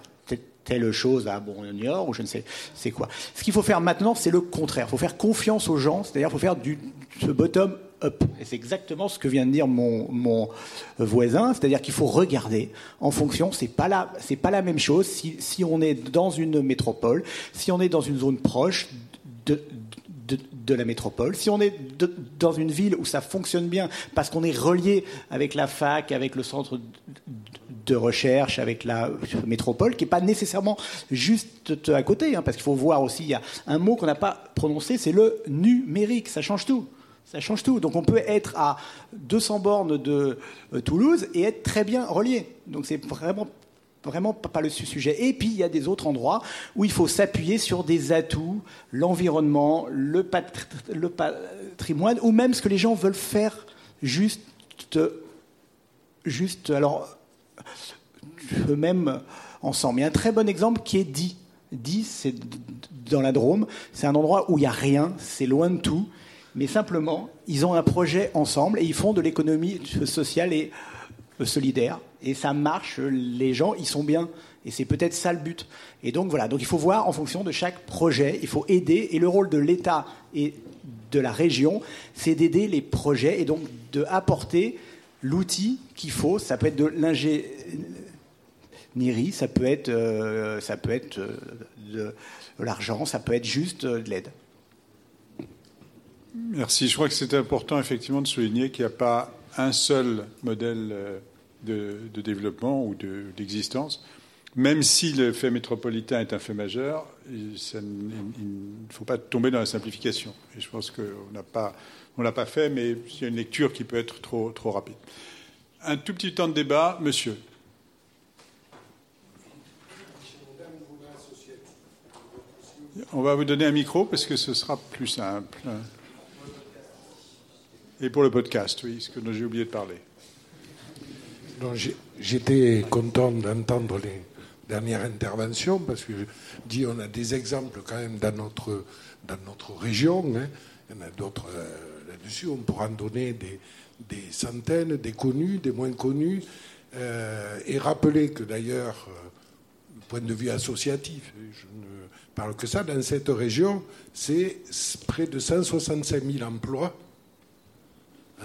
telle chose à Bourg-Niort ou je ne sais c'est quoi. Ce qu'il faut faire maintenant, c'est le contraire. Il faut faire confiance aux gens, c'est-à-dire il faut faire du bottom up. Et c'est exactement ce que vient de dire mon, voisin, c'est-à-dire qu'il faut regarder en fonction. C'est pas la, pas la même chose si, si on est dans une métropole, si on est dans une zone proche de, la métropole. Si on est dans une ville où ça fonctionne bien, parce qu'on est relié avec la fac, avec le centre de recherche, avec la métropole, qui n'est pas nécessairement juste à côté, hein, parce qu'il faut voir aussi, il y a un mot qu'on n'a pas prononcé, c'est le numérique, ça change tout. Ça change tout. Donc on peut être à 200 bornes de euh, Toulouse et être très bien relié. Donc c'est vraiment vraiment pas le sujet. Et puis il y a des autres endroits où il faut s'appuyer sur des atouts, l'environnement, le, le, patrimoine, ou même ce que les gens veulent faire juste, juste alors eux-mêmes ensemble. Il y a un très bon exemple qui est dit. Dit, c'est dans la Drôme. C'est un endroit où il n'y a rien, c'est loin de tout mais simplement, ils ont un projet ensemble et ils font de l'économie sociale et euh, solidaire. Et ça marche, les gens, ils sont bien. Et c'est peut-être ça le but. Et donc voilà, donc il faut voir en fonction de chaque projet, il faut aider. Et le rôle de l'État et de la région, c'est d'aider les projets et donc d'apporter l'outil qu'il faut. Ça peut être de l'ingénierie, ça peut être, euh, ça peut être euh, de l'argent, ça peut être juste de l'aide. Merci. Je crois que c'est important effectivement de souligner qu'il n'y a pas un seul modèle euh, de, développement ou d'existence. De, Même si le fait métropolitain est un fait majeur, il ne faut pas tomber dans la simplification. Et je pense qu'on n'a pas, on l'a pas fait, mais il y a une lecture qui peut être trop, trop rapide. Un tout petit temps de débat, monsieur. On va vous donner un micro parce que ce sera plus simple. Et pour le podcast, oui, ce que j'ai oublié de parler. J'étais content d'entendre les dernières interventions parce que je dis on a des exemples quand même dans notre, dans notre région. Hein. Il y en a d'autres euh, là-dessus. On pourra en donner des, des, centaines, des connus, des moins connus. Euh, et rappeler que d'ailleurs, euh, du point de vue associatif, je ne parle que ça, dans cette région, c'est près de 165 000 emplois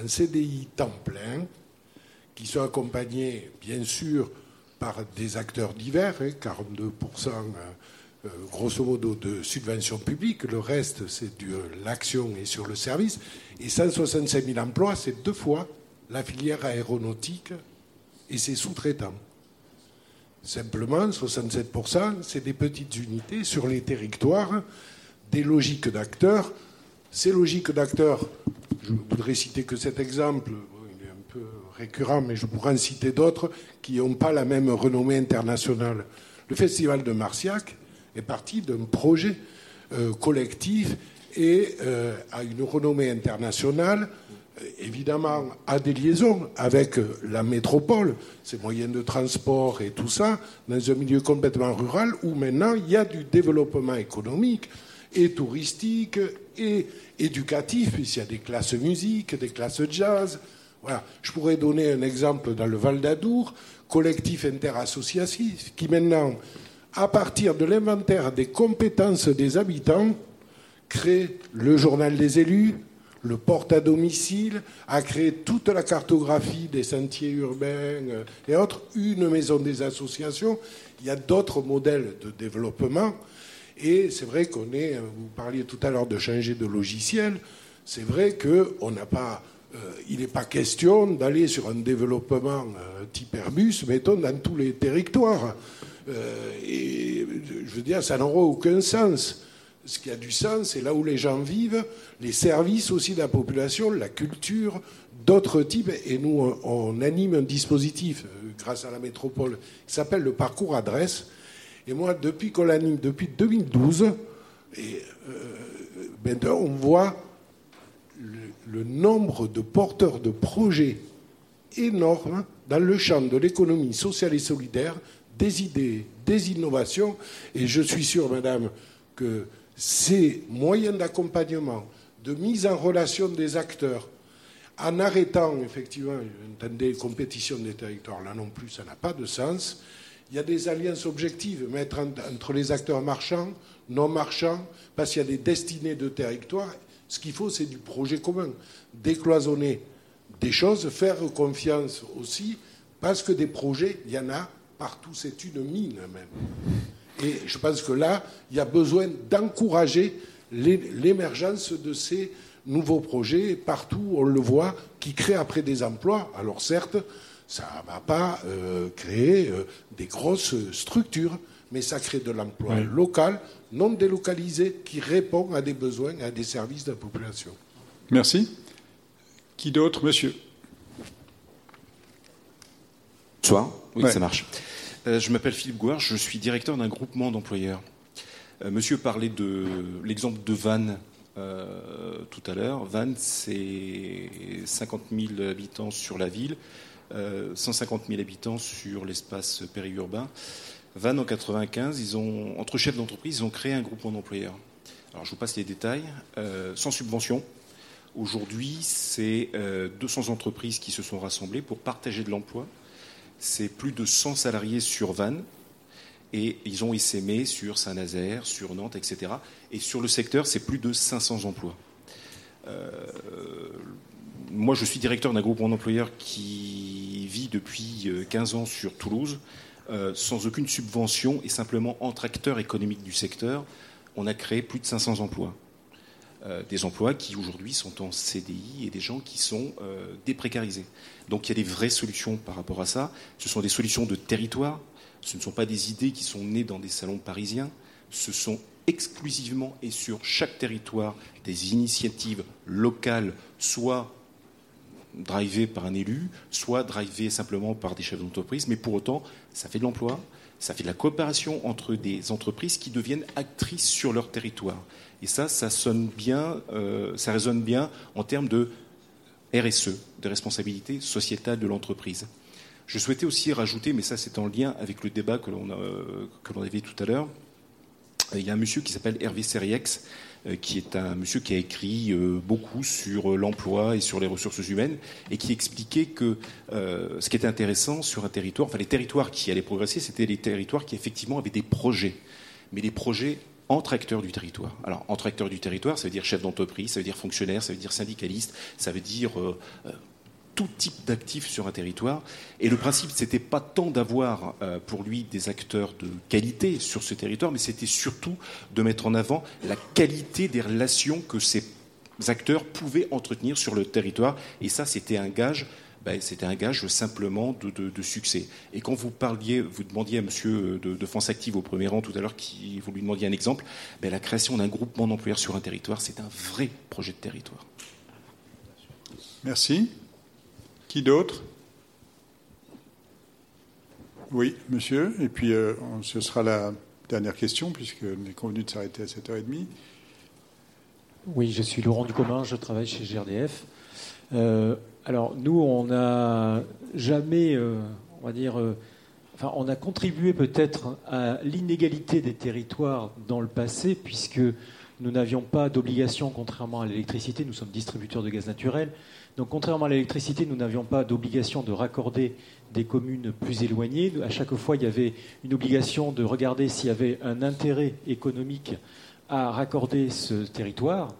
un CDI temps plein qui sont accompagnés, bien sûr, par des acteurs divers, 42% hein, euh, grosso modo de subventions publiques, le reste c'est de l'action et sur le service, et 165 000 emplois, c'est deux fois la filière aéronautique et ses sous-traitants. Simplement, 67%, c'est des petites unités sur les territoires, des logiques d'acteurs. Ces logiques d'acteurs je voudrais citer que cet exemple, il est un peu récurrent, mais je pourrais en citer d'autres qui n'ont pas la même renommée internationale. Le Festival de Marciac est parti d'un projet euh, collectif et euh, a une renommée internationale, évidemment a des liaisons avec la métropole, ses moyens de transport et tout ça, dans un milieu complètement rural où maintenant il y a du développement économique et touristique et éducatif, puisqu'il y a des classes musique, des classes jazz. Voilà. Je pourrais donner un exemple dans le Val d'Adour, collectif interassociatif, qui maintenant, à partir de l'inventaire des compétences des habitants, créé le journal des élus, le porte à domicile, a créé toute la cartographie des sentiers urbains euh, et autres, une maison des associations. Il y a d'autres modèles de développement. Et c'est vrai qu'on est, vous parliez tout à l'heure de changer de logiciel, c'est vrai qu'on euh, il n'est pas question d'aller sur un développement euh, type Airbus, mettons, dans tous les territoires. et je veux dire, ça n'aura aucun sens ce qui a du sens, c'est là où les gens vivent, les services aussi de la population, la culture, d'autres types. Et nous, on, anime un dispositif euh, grâce à la métropole qui s'appelle le parcours adresse. Et moi, depuis qu'on l'anime, depuis 2012, et, euh, on voit le, nombre de porteurs de projets énormes dans le champ de l'économie sociale et solidaire, des idées, des innovations. Et je suis sûr, madame, que ces moyens d'accompagnement, de mise en relation des acteurs, en arrêtant, effectivement, entendez, compétition des territoires, là non plus, ça n'a pas de sens. Il y a des alliances objectives, mettre entre les acteurs marchands, non marchands, parce qu'il y a des destinées de territoire. Ce qu'il faut, c'est du projet commun. Décloisonner des choses, faire confiance aussi, parce que des projets, il y en a partout, c'est une mine même. Et je pense que là, il y a besoin d'encourager l'émergence de ces nouveaux projets partout, on le voit, qui créent après des emplois. Alors certes, ça ne va pas euh, créer euh, des grosses structures, mais ça crée de l'emploi local, non délocalisé, qui répond à des besoins, à des services de la population. Merci. Qui d'autre, monsieur? Bonsoir. Oui, ça marche. Euh, je m'appelle Philippe Gouard, je suis directeur d'un groupement d'employeurs. Euh, monsieur parlait de l'exemple de Vannes euh, tout à l'heure. Vannes, c'est 50 000 habitants sur la ville, 150 000 habitants sur l'espace périurbain. Vannes, en 95, ils ont, entre chefs d'entreprise, ils ont créé un groupement d'employeurs. Alors, je vous passe les détails. sans subvention. Aujourd'hui, c'est 200 entreprises qui se sont rassemblées pour partager de l'emploi c'est plus de 100 salariés sur Vannes. Et ils ont essaimé sur Saint-Nazaire, sur Nantes, etc. Et sur le secteur, c'est plus de 500 emplois. Euh, moi, je suis directeur d'un groupe d'employeurs qui vit depuis 15 euh, ans sur Toulouse, euh, sans aucune subvention et simplement entre acteurs économiques du secteur. On a créé plus de 500 emplois. Euh, des emplois qui aujourd'hui sont en CDI et des gens qui sont déprécarisés. Donc il y a des vraies solutions par rapport à ça. Ce sont des solutions de territoire. Ce ne sont pas des idées qui sont nées dans des salons parisiens. Ce sont exclusivement et sur chaque territoire des initiatives locales, soit drivées par un élu, soit drivées simplement par des chefs d'entreprise, mais pour autant, ça fait de l'emploi, ça fait de la coopération entre des entreprises qui deviennent actrices sur leur territoire. Et ça, ça sonne bien, euh, ça résonne bien en termes de RSE, de responsabilité sociétale de l'entreprise. Je souhaitais aussi rajouter, mais ça c'est en lien avec le débat que l'on avait tout à l'heure, il y a un monsieur qui s'appelle Hervé Seriex, euh, qui est un monsieur qui a écrit euh, beaucoup sur l'emploi et sur les ressources humaines, et qui expliquait que ce qui était intéressant sur un territoire, enfin les territoires qui allaient progresser, c'était les territoires qui effectivement avaient des projets, mais des projets entre acteurs du territoire. Alors, entre acteurs du territoire, ça veut dire chef d'entreprise, ça veut dire fonctionnaire, ça veut dire syndicaliste, ça veut dire euh, euh, tout type d'actifs sur un territoire. Et le principe, c'était pas tant d'avoir euh, pour lui des acteurs de qualité sur ce territoire, mais c'était surtout de mettre en avant la qualité des relations que ces acteurs pouvaient entretenir sur le territoire. Et ça, c'était un gage ben, c'était un gage simplement de, succès. Et quand vous parliez, vous demandiez à monsieur de, France Active au premier rang tout à l'heure, qui, vous lui demandiez un exemple, ben, la création d'un groupement d'employeurs sur un territoire, c'est un vrai projet de territoire. Merci. Qui d'autre? Oui, monsieur. Et puis, euh, ce sera la dernière question, puisqu'on est convenu de s'arrêter à 7h30. Oui, je suis Laurent Ducommun, je travaille chez GRDF. Euh, alors nous, on n'a jamais, euh, on va dire, enfin, on a contribué peut-être à l'inégalité des territoires dans le passé, puisque nous n'avions pas d'obligation, contrairement à l'électricité, nous sommes distributeurs de gaz naturel, donc contrairement à l'électricité, nous n'avions pas d'obligation de raccorder des communes plus éloignées. À chaque fois, il y avait une obligation de regarder s'il y avait un intérêt économique à raccorder ce territoire.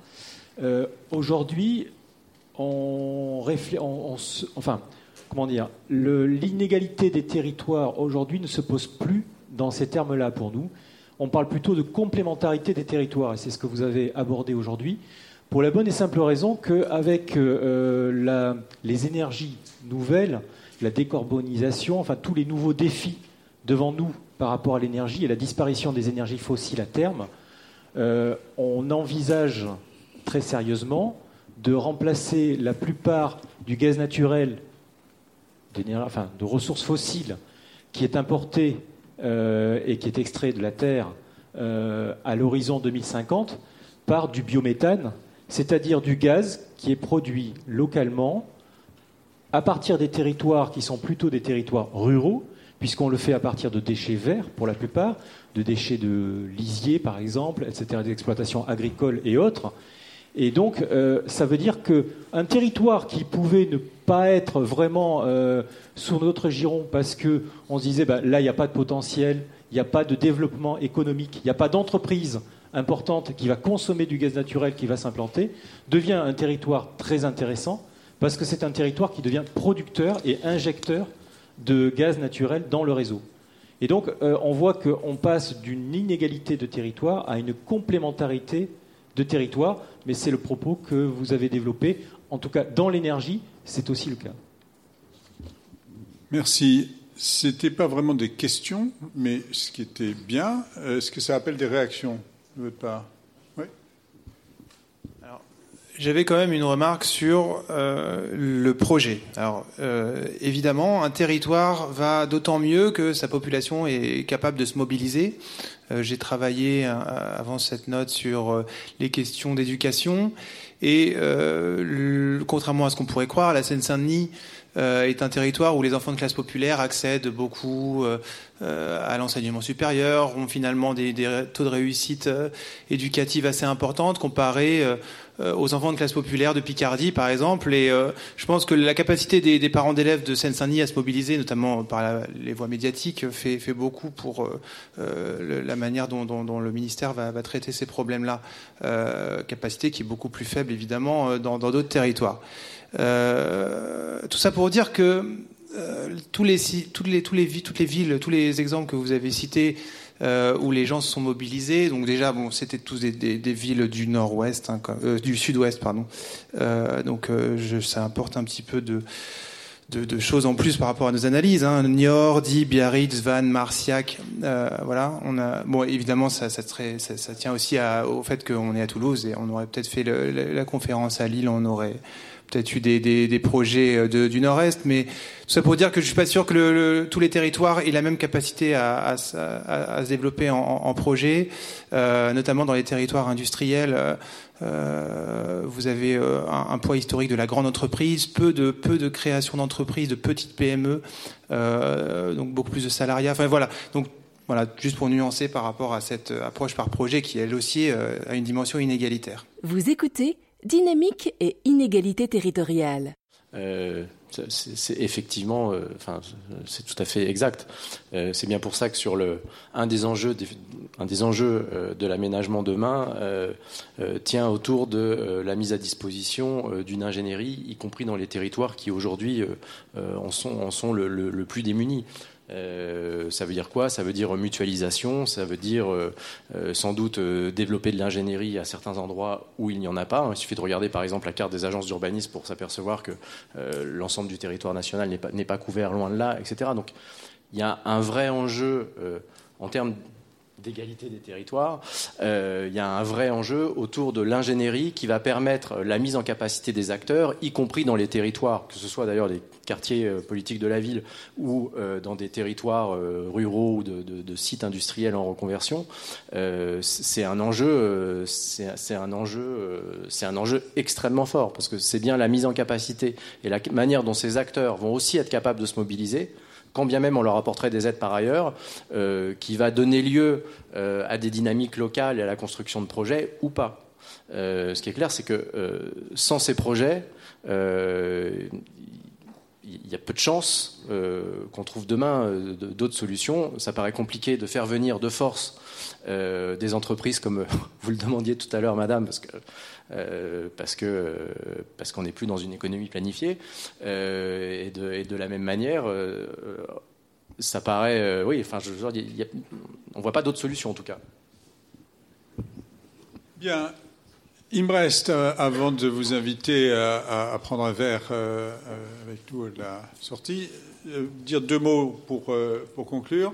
Euh, aujourd'hui, enfin, comment dire, l'inégalité des territoires aujourd'hui ne se pose plus dans ces termes-là pour nous. On parle plutôt de complémentarité des territoires, et c'est ce que vous avez abordé aujourd'hui, pour la bonne et simple raison qu'avec euh, les énergies nouvelles, la décarbonisation, enfin tous les nouveaux défis devant nous par rapport à l'énergie et la disparition des énergies fossiles à terme, euh, on envisage très sérieusement de remplacer la plupart du gaz naturel, enfin, de ressources fossiles, qui est importé euh, et qui est extrait de la Terre euh, à l'horizon 2050, par du biométhane, c'est-à-dire du gaz qui est produit localement à partir des territoires qui sont plutôt des territoires ruraux, puisqu'on le fait à partir de déchets verts pour la plupart, de déchets de lisier par exemple, etc., des exploitations agricoles et autres. Et donc, euh, ça veut dire qu'un territoire qui pouvait ne pas être vraiment euh, sous notre giron parce qu'on se disait, bah, là, il n'y a pas de potentiel, il n'y a pas de développement économique, il n'y a pas d'entreprise importante qui va consommer du gaz naturel, qui va s'implanter, devient un territoire très intéressant parce que c'est un territoire qui devient producteur et injecteur de gaz naturel dans le réseau. Et donc, euh, on voit qu'on passe d'une inégalité de territoire à une complémentarité de territoire, mais c'est le propos que vous avez développé. En tout cas, dans l'énergie, c'est aussi le cas. Merci. Ce n'était pas vraiment des questions, mais ce qui était bien, est-ce que ça appelle des réactions de votre part? J'avais quand même une remarque sur euh, le projet. Alors, euh, évidemment, un territoire va d'autant mieux que sa population est capable de se mobiliser. Euh, j'ai travaillé avant cette note sur les questions d'éducation et contrairement à ce qu'on pourrait croire, la Seine-Saint-Denis est un territoire où les enfants de classe populaire accèdent beaucoup à l'enseignement supérieur, ont finalement des, des taux de réussite éducative assez importantes comparés euh, aux enfants de classe populaire de Picardie, par exemple. Et euh, je pense que la capacité des, parents d'élèves de Seine-Saint-Denis à se mobiliser, notamment par les voies médiatiques, fait, fait beaucoup pour euh, la manière dont, le ministère va, traiter ces problèmes-là. capacité qui est beaucoup plus faible, évidemment, dans d'autres territoires. Tout ça pour dire que tous les, toutes, les, toutes les villes, tous les exemples que vous avez cités, euh, où les gens se sont mobilisés. Donc déjà, bon, c'était tous des, villes du nord-ouest, hein, euh, du sud-ouest, pardon. Euh, donc ça apporte un petit peu de, choses en plus par rapport à nos analyses. Hein. Niort, Biarritz, Vannes, Marciac, voilà. Bon, évidemment, ça, ça, tient aussi au fait qu'on est à Toulouse et on aurait peut-être fait la conférence à Lille, on aurait peut-être eu des, projets euh, du Nord-Est, mais tout ça pour dire que je suis pas sûr que tous les territoires aient la même capacité à, se développer en, projet, euh, notamment dans les territoires industriels. Euh, vous avez un, poids historique de la grande entreprise, peu de peu création d'entreprises, de petites PME, donc beaucoup plus de salariat. Enfin voilà, donc voilà, juste pour nuancer par rapport à cette approche par projet qui elle aussi a une dimension inégalitaire. Vous écoutez Dynamique et inégalité territoriale. Euh, c'est effectivement, euh, c'est tout à fait exact. Euh, c'est bien pour ça que sur le, un des enjeux, un des enjeux de l'aménagement demain tient autour de la mise à disposition d'une ingénierie, y compris dans les territoires qui aujourd'hui en sont, en sont le plus démunis. Euh, ça veut dire quoi? Ça veut dire mutualisation, ça veut dire euh, euh, sans doute développer de l'ingénierie à certains endroits où il n'y en a pas. Il suffit de regarder par exemple la carte des agences d'urbanisme pour s'apercevoir que l'ensemble du territoire national n'est pas, pas, couvert loin de là, etc. Donc il y a un vrai enjeu en termes d'égalité des territoires, il y a un vrai enjeu autour de l'ingénierie qui va permettre la mise en capacité des acteurs, y compris dans les territoires, que ce soit d'ailleurs les quartiers euh, politiques de la ville ou euh, dans des territoires euh, ruraux ou de, sites industriels en reconversion, c'est un enjeu, c'est un enjeu, c'est un enjeu extrêmement fort parce que c'est bien la mise en capacité et la manière dont ces acteurs vont aussi être capables de se mobiliser quand bien même on leur apporterait des aides par ailleurs, qui va donner lieu à des dynamiques locales et à la construction de projets ou pas. ce qui est clair, c'est que sans ces projets, il y a peu de chances euh, qu'on trouve demain euh, d'autres solutions. Ça paraît compliqué de faire venir de force euh, des entreprises comme vous le demandiez tout à l'heure, Madame, parce que parce que parce qu'on n'est plus dans une économie planifiée et de, et, de, la même manière. ça paraît, oui, enfin, je, on voit pas d'autres solutions en tout cas. Bien, il me reste, euh, avant de vous inviter à, prendre un verre euh, euh, avec nous à la sortie, dire deux mots pour, pour conclure.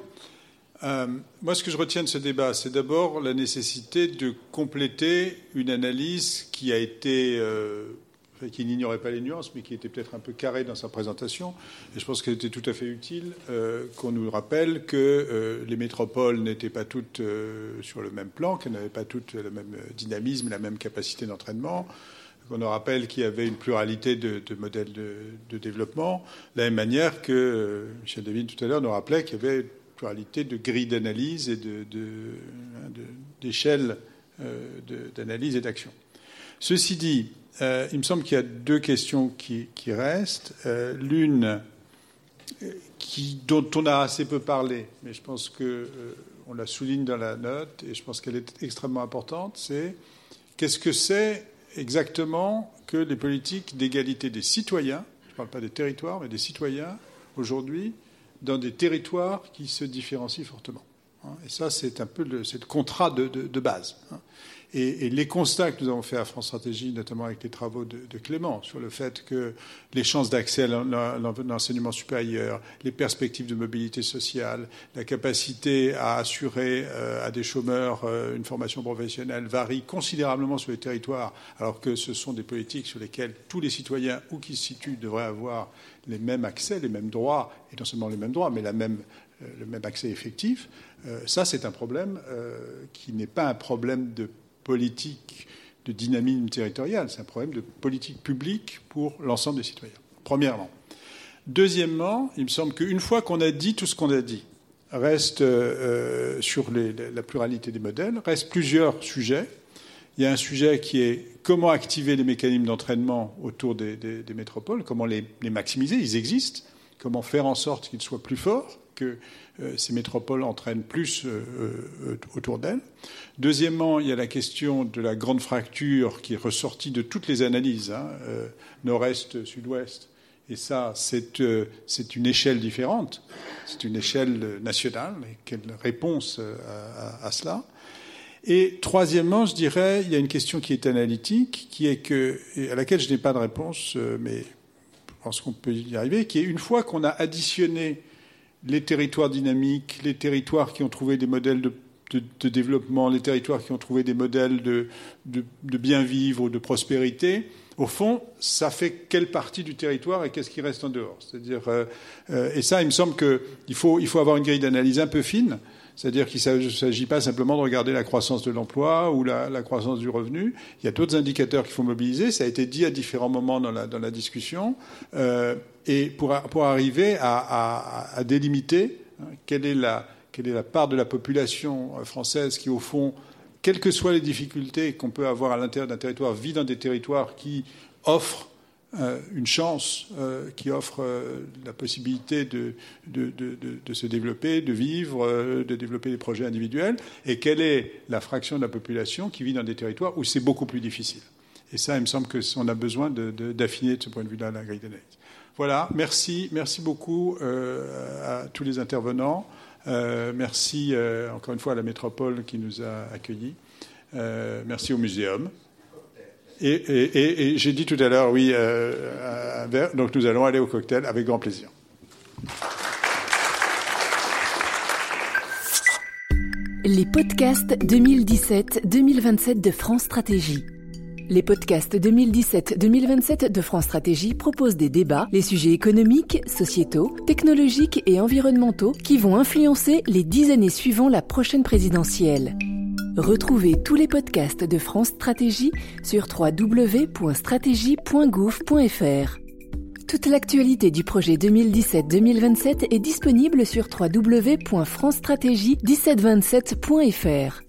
Moi, ce que je retiens de ce débat, c'est d'abord la nécessité de compléter une analyse été qui n'ignorait pas les nuances, mais qui était peut-être un peu carré dans sa présentation. Et je pense qu'il était tout à fait utile euh, qu'on nous rappelle que euh, les métropoles n'étaient pas toutes euh, sur le même plan, qu'elles n'avaient pas toutes le même dynamisme, la même capacité d'entraînement, qu'on nous rappelle qu'il y avait une pluralité de, modèles de, développement, de la même manière que Michel Devine tout à l'heure nous rappelait qu'il y avait de grilles d'analyse et d'échelles d'analyse et d'action. Ceci dit, euh, il me semble qu'il y a deux questions qui, restent. Euh, l'une dont on a assez peu parlé, mais je pense qu'on euh, la souligne dans la note et je pense qu'elle est extrêmement importante, c'est qu'est-ce que c'est exactement que les politiques d'égalité des citoyens, je ne parle pas des territoires, mais des citoyens aujourd'hui, dans des territoires qui se différencient fortement. Hein. Et ça, c'est un peu le, le contrat de, base. Et, les constats que nous avons faits à France Stratégie, notamment avec les travaux de, Clément, sur le fait que les chances d'accès à l'enseignement supérieur, les perspectives de mobilité sociale, la capacité à assurer euh, à des chômeurs euh, une formation professionnelle varient considérablement sur les territoires, alors que ce sont des politiques sur lesquelles tous les citoyens, où qu'ils se situent, devraient avoir les mêmes accès, les mêmes droits, et non seulement les mêmes droits, mais la même, euh, le même accès effectif. ça, c'est un problème qui n'est pas un problème de politique de dynamisme territorial, c'est un problème de politique publique pour l'ensemble des citoyens, premièrement. Deuxièmement, il me semble qu'une fois qu'on a dit tout ce qu'on a dit, reste euh, sur la pluralité des modèles, reste plusieurs sujets. Il y a un sujet qui est comment activer les mécanismes d'entraînement autour des, métropoles, comment les, maximiser, ils existent, comment faire en sorte qu'ils soient plus forts, que euh, ces métropoles entraînent plus euh, euh, autour d'elles. Deuxièmement, il y a la question de la grande fracture qui est ressortie de toutes les analyses, hein, nord-est, sud-ouest. Et ça, c'est une échelle différente, c'est une échelle nationale. Et quelle réponse à, cela Et troisièmement, je dirais, il y a une question qui est analytique, à laquelle je n'ai pas de réponse, mais je pense qu'on peut y arriver, qui est une fois qu'on a additionné les territoires dynamiques, les territoires qui ont trouvé des modèles de, développement, les territoires qui ont trouvé des modèles de, bien vivre, de prospérité, au fond, ça fait quelle partie du territoire et qu'est-ce qui reste en dehors? C'est-à-dire, euh, euh, et ça, il me semble qu'il faut, il faut avoir une grille d'analyse un peu fine c'est-à-dire qu'il ne s'agit pas simplement de regarder la croissance de l'emploi ou la, croissance du revenu. Il y a d'autres indicateurs qu'il faut mobiliser. Ça a été dit à différents moments dans la, discussion. Euh, et pour, arriver à, délimiter hein, quelle, est la, quelle est la part de la population française qui, au fond, quelles que soient les difficultés qu'on peut avoir à l'intérieur d'un territoire, vit dans des territoires qui offrent une chance euh, qui offre euh, la possibilité de, se développer, de vivre, de développer des projets individuels, et quelle est la fraction de la population qui vit dans des territoires où c'est beaucoup plus difficile? Et ça, il me semble qu'on a besoin d'affiner de, ce point de vue-là la grille d'analyse. Voilà, merci, merci beaucoup à tous les intervenants. merci encore une fois à la métropole qui nous a accueillis. merci au muséum. Et, j'ai dit tout à l'heure, oui, euh, un verre. Donc nous allons aller au cocktail avec grand plaisir. Les podcasts 2017-2027 de France Stratégie. Les podcasts 2017-2027 de France Stratégie proposent des débats, les sujets économiques, sociétaux, technologiques et environnementaux qui vont influencer les dix années suivant la prochaine présidentielle. Retrouvez tous les podcasts de France Stratégie sur www.stratégie.gouv.fr. Toute l'actualité du projet 2017-2027 est disponible sur www.francestratégie1727.fr.